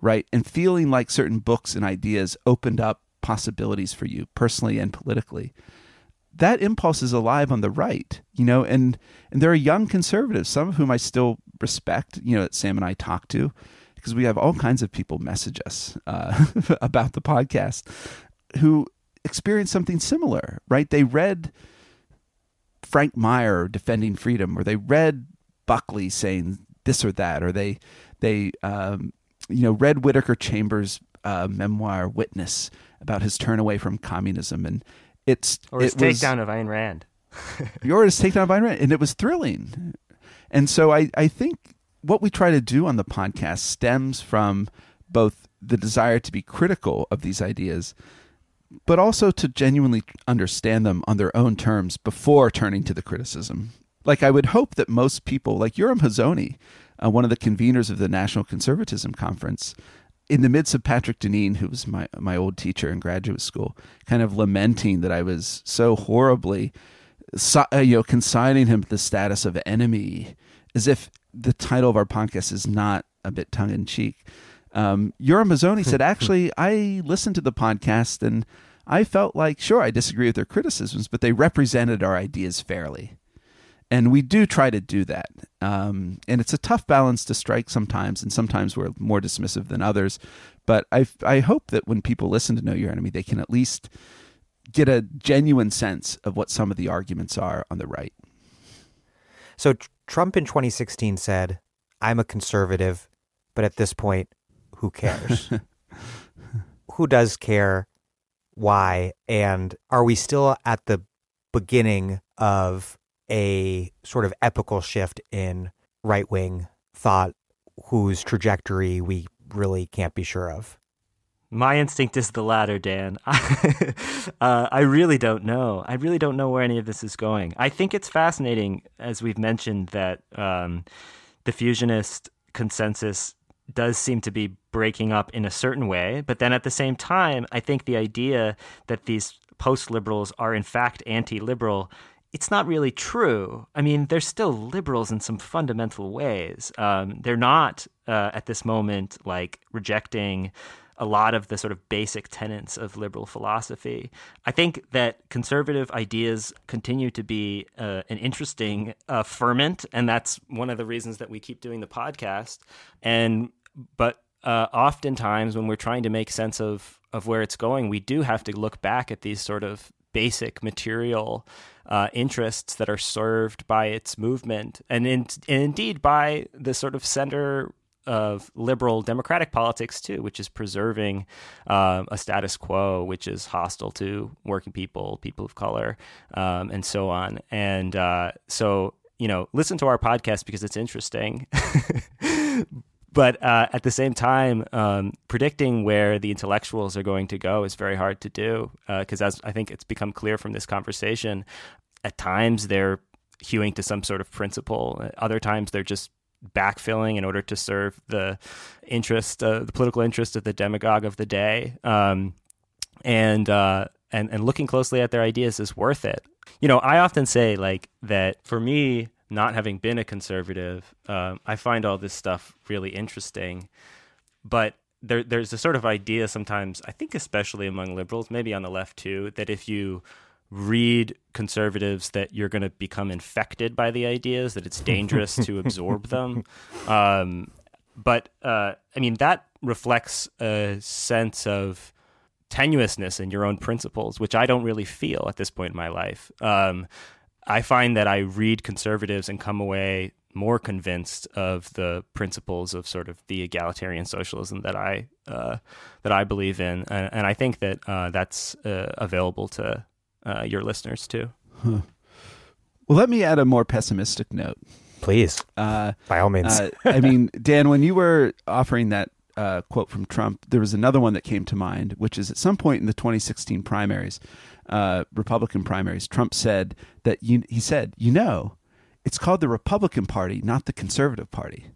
right? And feeling like certain books and ideas opened up possibilities for you personally and politically. That impulse is alive on the right, you know, and and there are young conservatives, some of whom I still respect, you know, that Sam and I talk to, because we have all kinds of people message us uh, about the podcast who experienced something similar, right? They read Frank Meyer defending freedom, or they read Buckley saying this or that, or they they um, you know read Whittaker Chambers' uh, memoir Witness about his turn away from communism, and it's or his it was, takedown of Ayn Rand. or his takedown of Ayn Rand, and it was thrilling. And so I I think what we try to do on the podcast stems from both the desire to be critical of these ideas, but also to genuinely understand them on their own terms before turning to the criticism. Like, I would hope that most people, like Yoram Hazony, uh, one of the conveners of the National Conservatism Conference, in the midst of Patrick Deneen, who was my, my old teacher in graduate school, kind of lamenting that I was so horribly, so, uh, you know, consigning him to the status of enemy, as if the title of our podcast is not a bit tongue in cheek. Um, Yoram Hazony said, actually, I listened to the podcast and I felt like, sure, I disagree with their criticisms, but they represented our ideas fairly. And we do try to do that. Um, and it's a tough balance to strike sometimes, and sometimes we're more dismissive than others. But I, I hope that when people listen to Know Your Enemy, they can at least get a genuine sense of what some of the arguments are on the right. So Trump in 2016 said, I'm a conservative, but at this point, who cares? who does care? Why? And are we still at the beginning of a sort of epical shift in right wing thought whose trajectory we really can't be sure of? My instinct is the latter, Dan. uh, I really don't know. I really don't know where any of this is going. I think it's fascinating, as we've mentioned, that um, the fusionist consensus does seem to be breaking up in a certain way. But then at the same time, I think the idea that these post liberals are in fact anti liberal it's not really true. I mean, they're still liberals in some fundamental ways. Um, they're not uh, at this moment like rejecting a lot of the sort of basic tenets of liberal philosophy. I think that conservative ideas continue to be uh, an interesting uh, ferment, and that's one of the reasons that we keep doing the podcast. And but uh, oftentimes, when we're trying to make sense of of where it's going, we do have to look back at these sort of basic material uh, interests that are served by its movement, and, in, and indeed by the sort of center of liberal democratic politics too, which is preserving uh, a status quo which is hostile to working people, people of color, um, and so on. And uh, so, you know, listen to our podcast because it's interesting. but uh, at the same time, um, predicting where the intellectuals are going to go is very hard to do because, uh, as I think it's become clear from this conversation, at times they're hewing to some sort of principle. Other times they're just backfilling in order to serve the interest, uh, the political interest of the demagogue of the day. Um, and uh, and and looking closely at their ideas is worth it. You know, I often say like that for me, not having been a conservative, um, I find all this stuff really interesting, but. There, there's a sort of idea sometimes, I think, especially among liberals, maybe on the left too, that if you read conservatives that you're going to become infected by the ideas, that it's dangerous to absorb them. Um, but uh, I mean, that reflects a sense of tenuousness in your own principles, which I don't really feel at this point in my life. Um, I find that I read conservatives and come away more convinced of the principles of sort of the egalitarian socialism that I uh, that I believe in, and, and I think that uh, that's uh, available to uh, your listeners too. Huh. Well, let me add a more pessimistic note. Please, uh, by all means. uh, I mean, Dan, when you were offering that uh, quote from Trump, there was another one that came to mind, which is at some point in the 2016 primaries, uh, Republican primaries, Trump said that you, he said, you know, it's called the Republican Party, not the Conservative Party.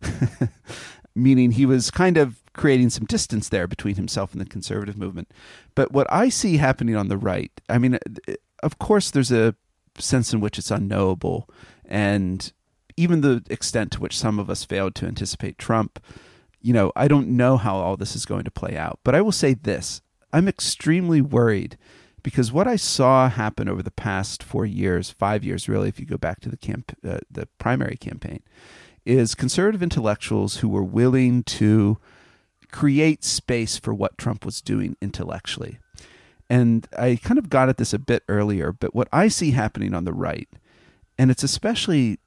Meaning he was kind of creating some distance there between himself and the conservative movement. But what I see happening on the right, I mean, of course, there's a sense in which it's unknowable, and even the extent to which some of us failed to anticipate Trump. You know, I don't know how all this is going to play out, but I will say this I'm extremely worried because what I saw happen over the past four years, five years really, if you go back to the camp, uh, the primary campaign, is conservative intellectuals who were willing to create space for what Trump was doing intellectually. And I kind of got at this a bit earlier, but what I see happening on the right, and it's especially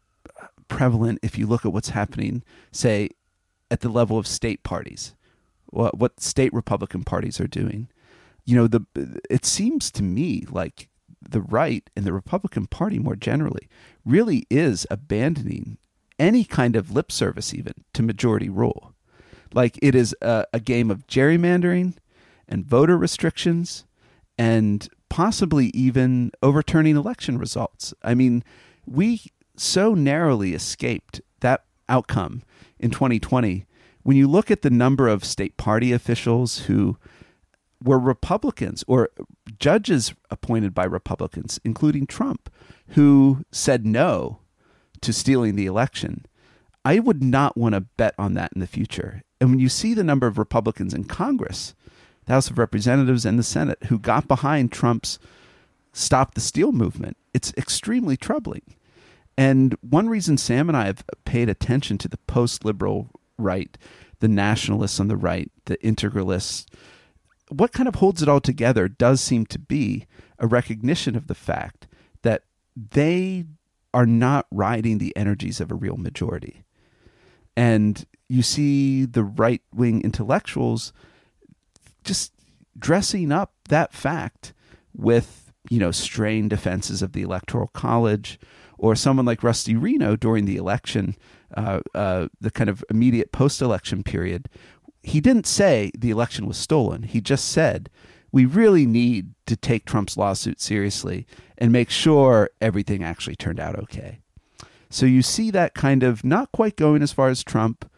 prevalent if you look at what's happening, say, at the level of state parties, what, what state Republican parties are doing. You know, the it seems to me like the right and the Republican Party more generally really is abandoning any kind of lip service even to majority rule. Like it is a, a game of gerrymandering and voter restrictions and possibly even overturning election results. I mean, we so narrowly escaped that outcome in 2020. When you look at the number of state party officials who were Republicans or judges appointed by Republicans, including Trump, who said no to stealing the election, I would not want to bet on that in the future. And when you see the number of Republicans in Congress the House of Representatives and the Senate who got behind Trump's Stop the Steal movement. It's extremely troubling. And one reason Sam and I have paid attention to the post liberal right, the nationalists on the right, the integralists, what kind of holds it all together does seem to be a recognition of the fact that they are not riding the energies of a real majority. And you see the right wing intellectuals just dressing up that fact with, you know, strained defenses of the Electoral College, or someone like Rusty Reno during the election, uh, uh, the kind of immediate post election period. He didn't say the election was stolen. He just said, we really need to take Trump's lawsuit seriously and make sure everything actually turned out okay. So you see that kind of not quite going as far as Trump,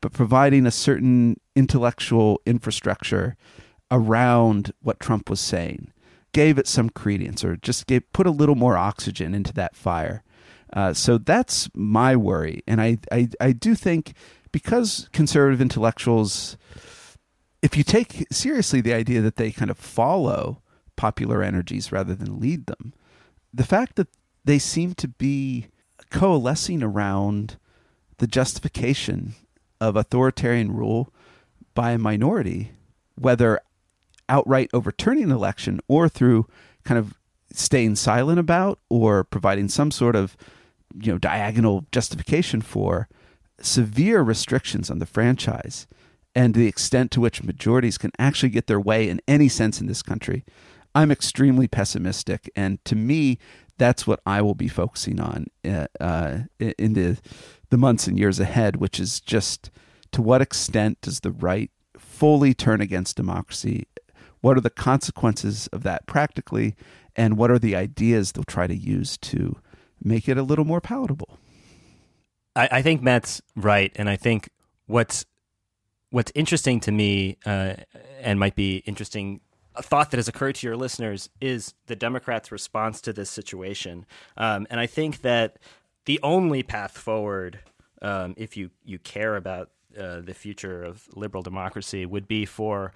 but providing a certain intellectual infrastructure around what Trump was saying, gave it some credence or just gave put a little more oxygen into that fire. Uh, so that's my worry, and I, I I do think because conservative intellectuals, if you take seriously the idea that they kind of follow popular energies rather than lead them, the fact that they seem to be coalescing around the justification of authoritarian rule by a minority, whether outright overturning an election or through kind of staying silent about or providing some sort of you know diagonal justification for severe restrictions on the franchise and the extent to which majorities can actually get their way in any sense in this country i'm extremely pessimistic. And to me that's what i will be focusing on uh, uh, in the the months and years ahead which is just to what extent does the right fully turn against democracy? What are the consequences of that practically? And what are the ideas they'll try to use to make it a little more palatable? I, I think Matt's right, and I think what's what's interesting to me uh, and might be interesting a thought that has occurred to your listeners is the Democrats' response to this situation, um, and I think that the only path forward, um, if you you care about uh, the future of liberal democracy, would be for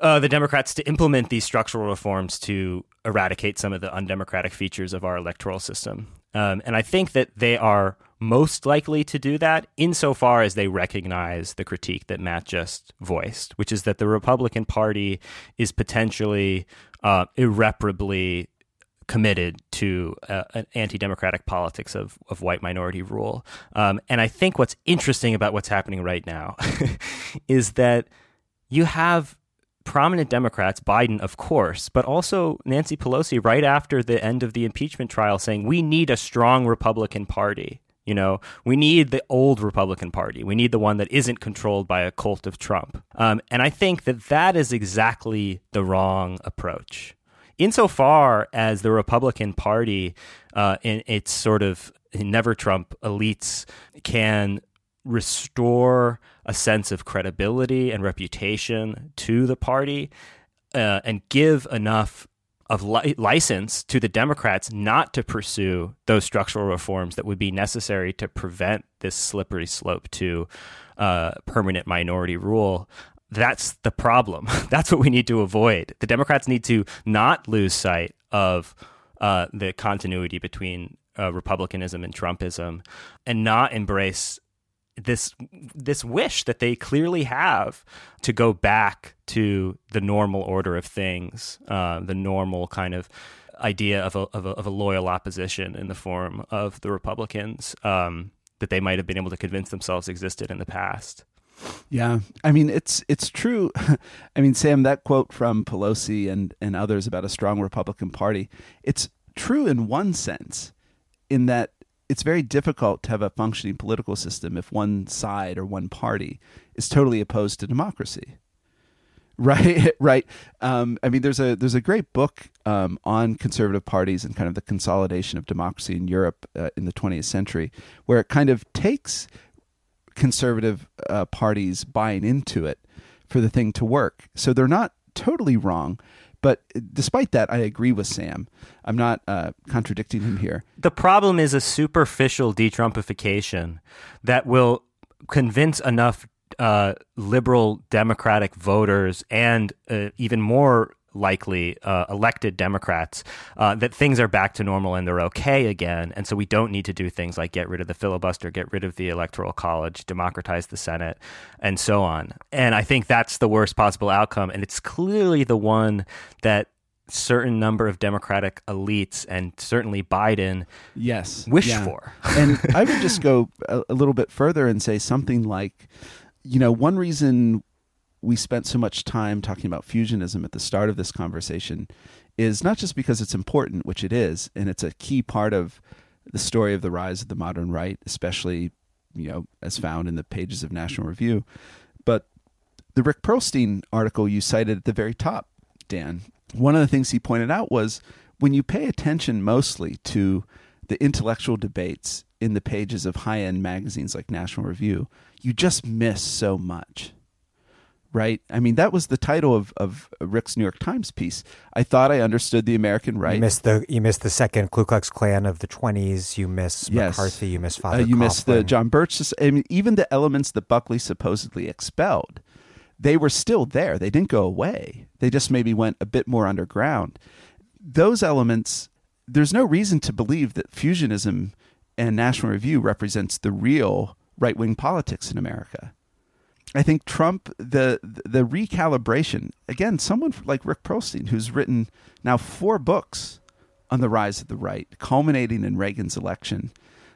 uh, the Democrats to implement these structural reforms to eradicate some of the undemocratic features of our electoral system. Um, and I think that they are most likely to do that insofar as they recognize the critique that Matt just voiced, which is that the Republican Party is potentially uh, irreparably committed to uh, an anti-democratic politics of, of white minority rule. Um, and I think what's interesting about what's happening right now is that you have prominent Democrats, Biden, of course, but also Nancy Pelosi, right after the end of the impeachment trial, saying we need a strong Republican Party. You know, we need the old Republican Party. We need the one that isn't controlled by a cult of Trump. Um, and I think that that is exactly the wrong approach. Insofar as the Republican Party, uh, in its sort of never Trump elites, can restore a sense of credibility and reputation to the party uh, and give enough of li- license to the Democrats not to pursue those structural reforms that would be necessary to prevent this slippery slope to uh, permanent minority rule. That's the problem. That's what we need to avoid. The Democrats need to not lose sight of uh, the continuity between uh, republicanism and Trumpism and not embrace this this wish that they clearly have to go back to the normal order of things, uh, the normal kind of idea of a, of a, of a loyal opposition in the form of the Republicans um, that they might have been able to convince themselves existed in the past. Yeah, I mean it's it's true. I mean, Sam, that quote from Pelosi and and others about a strong Republican Party, it's true in one sense, in that it's very difficult to have a functioning political system if one side or one party is totally opposed to democracy. Right, right. Um, I mean, there's a there's a great book um, on conservative parties and kind of the consolidation of democracy in Europe uh, in the 20th century, where it kind of takes conservative uh, parties buying into it for the thing to work. So they're not totally wrong, but despite that, I agree with Sam. I'm not uh, contradicting him here. The problem is a superficial de-Trumpification that will convince enough uh, liberal Democratic voters and uh, even more likely uh, elected Democrats uh, that things are back to normal and they're okay again. And so we don't need to do things like get rid of the filibuster, get rid of the electoral college, democratize the Senate, and so on. And I think that's the worst possible outcome. And it's clearly the one that certain number of democratic elites and certainly Biden yes wish yeah. for. and I would just go a, a little bit further and say something like you know one reason we spent so much time talking about fusionism at the start of this conversation is not just because it's important, which it is, and it's a key part of the story of the rise of the modern right, especially you know as found in the pages of National Review, but the Rick Perlstein article you cited at the very top, Dan. One of the things he pointed out was when you pay attention mostly to the intellectual debates in the pages of high-end magazines like National Review, you just miss so much right? I mean, that was the title of, of Rick's New York Times piece. I thought I understood the American right. You missed the you missed the second Ku Klux Klan of the twenties. You miss yes. McCarthy. You miss Father. Uh, you Coughlin. missed the John Birch. I mean, even the elements that Buckley supposedly expelled, they were still there. They didn't go away. They just maybe went a bit more underground. Those elements. There's no reason to believe that fusionism and National Review represents the real right wing politics in America. I think Trump the the recalibration again. Someone like Rick Perlstein, who's written now four books on the rise of the right, culminating in Reagan's election,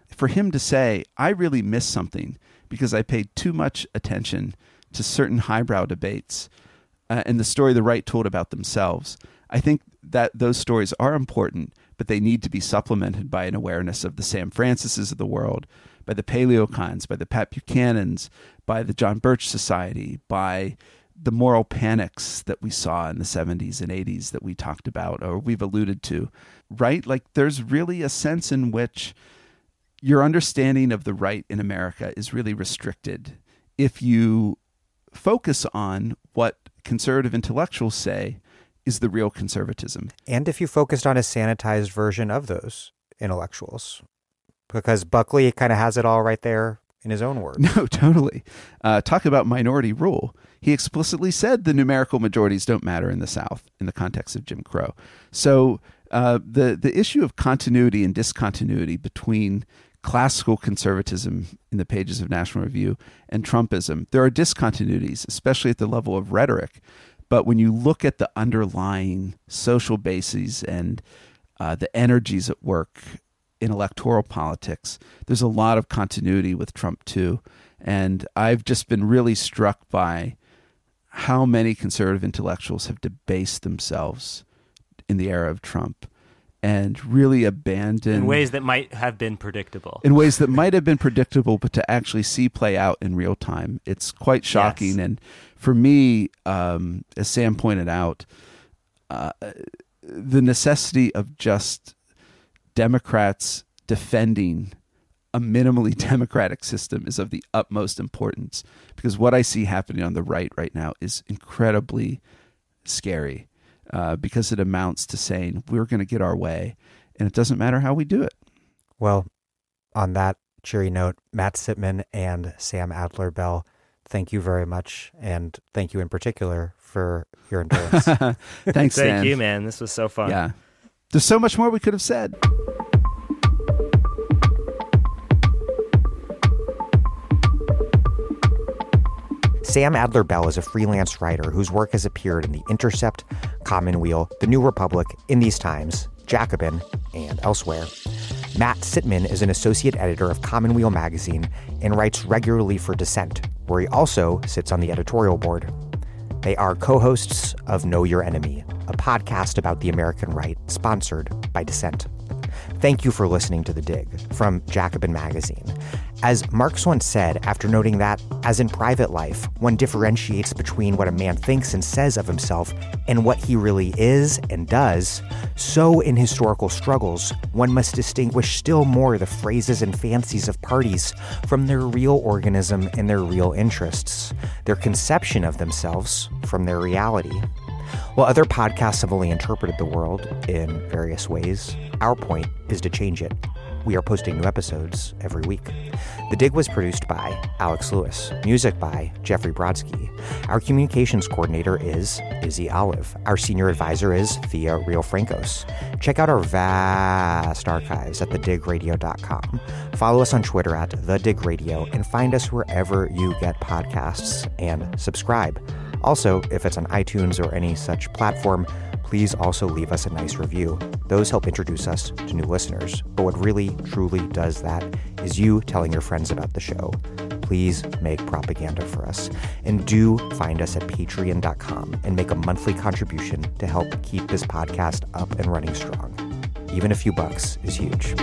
for him to say, "I really missed something because I paid too much attention to certain highbrow debates uh, and the story the right told about themselves." I think that those stories are important, but they need to be supplemented by an awareness of the Sam Francises of the world, by the paleocons, by the Pat Buchanans, by the John Birch Society, by the moral panics that we saw in the 70s and 80s that we talked about or we've alluded to, right? Like there's really a sense in which your understanding of the right in America is really restricted if you focus on what conservative intellectuals say is the real conservatism. And if you focused on a sanitized version of those intellectuals, because Buckley kind of has it all right there in his own words. No, totally. Uh, talk about minority rule. He explicitly said the numerical majorities don't matter in the South in the context of Jim Crow. So uh, the the issue of continuity and discontinuity between classical conservatism in the pages of National Review and Trumpism, there are discontinuities, especially at the level of rhetoric. But when you look at the underlying social bases and uh, the energies at work in electoral politics, there's a lot of continuity with Trump too. And I've just been really struck by how many conservative intellectuals have debased themselves in the era of Trump and really abandoned in ways that might have been predictable. In ways that might have been predictable, but to actually see play out in real time, it's quite shocking. Yes. And for me, um, as Sam pointed out, uh, the necessity of just Democrats defending a minimally democratic system is of the utmost importance because what I see happening on the right right now is incredibly scary uh, because it amounts to saying we're going to get our way and it doesn't matter how we do it. Well, on that cheery note, Matt Sitman and Sam Adler Bell, thank you very much. And thank you in particular for your endurance. Thanks, Thank Dan. you, man. This was so fun. Yeah. There's so much more we could have said. Sam Adler Bell is a freelance writer whose work has appeared in The Intercept, Commonweal, The New Republic, In These Times, Jacobin, and elsewhere. Matt Sitman is an associate editor of Commonweal magazine and writes regularly for Dissent, where he also sits on the editorial board. They are co hosts of Know Your Enemy, a podcast about the American right sponsored by Dissent. Thank you for listening to The Dig from Jacobin Magazine. As Marx once said, after noting that, as in private life, one differentiates between what a man thinks and says of himself and what he really is and does, so in historical struggles, one must distinguish still more the phrases and fancies of parties from their real organism and their real interests, their conception of themselves from their reality. While other podcasts have only interpreted the world in various ways, our point is to change it. We are posting new episodes every week. The Dig was produced by Alex Lewis, music by Jeffrey Brodsky. Our communications coordinator is Izzy Olive. Our senior advisor is Thea Riofrancos. Check out our vast archives at thedigradio.com. Follow us on Twitter at thedigradio and find us wherever you get podcasts and subscribe. Also, if it's on iTunes or any such platform, please also leave us a nice review. Those help introduce us to new listeners. But what really, truly does that is you telling your friends about the show. Please make propaganda for us. And do find us at patreon.com and make a monthly contribution to help keep this podcast up and running strong. Even a few bucks is huge.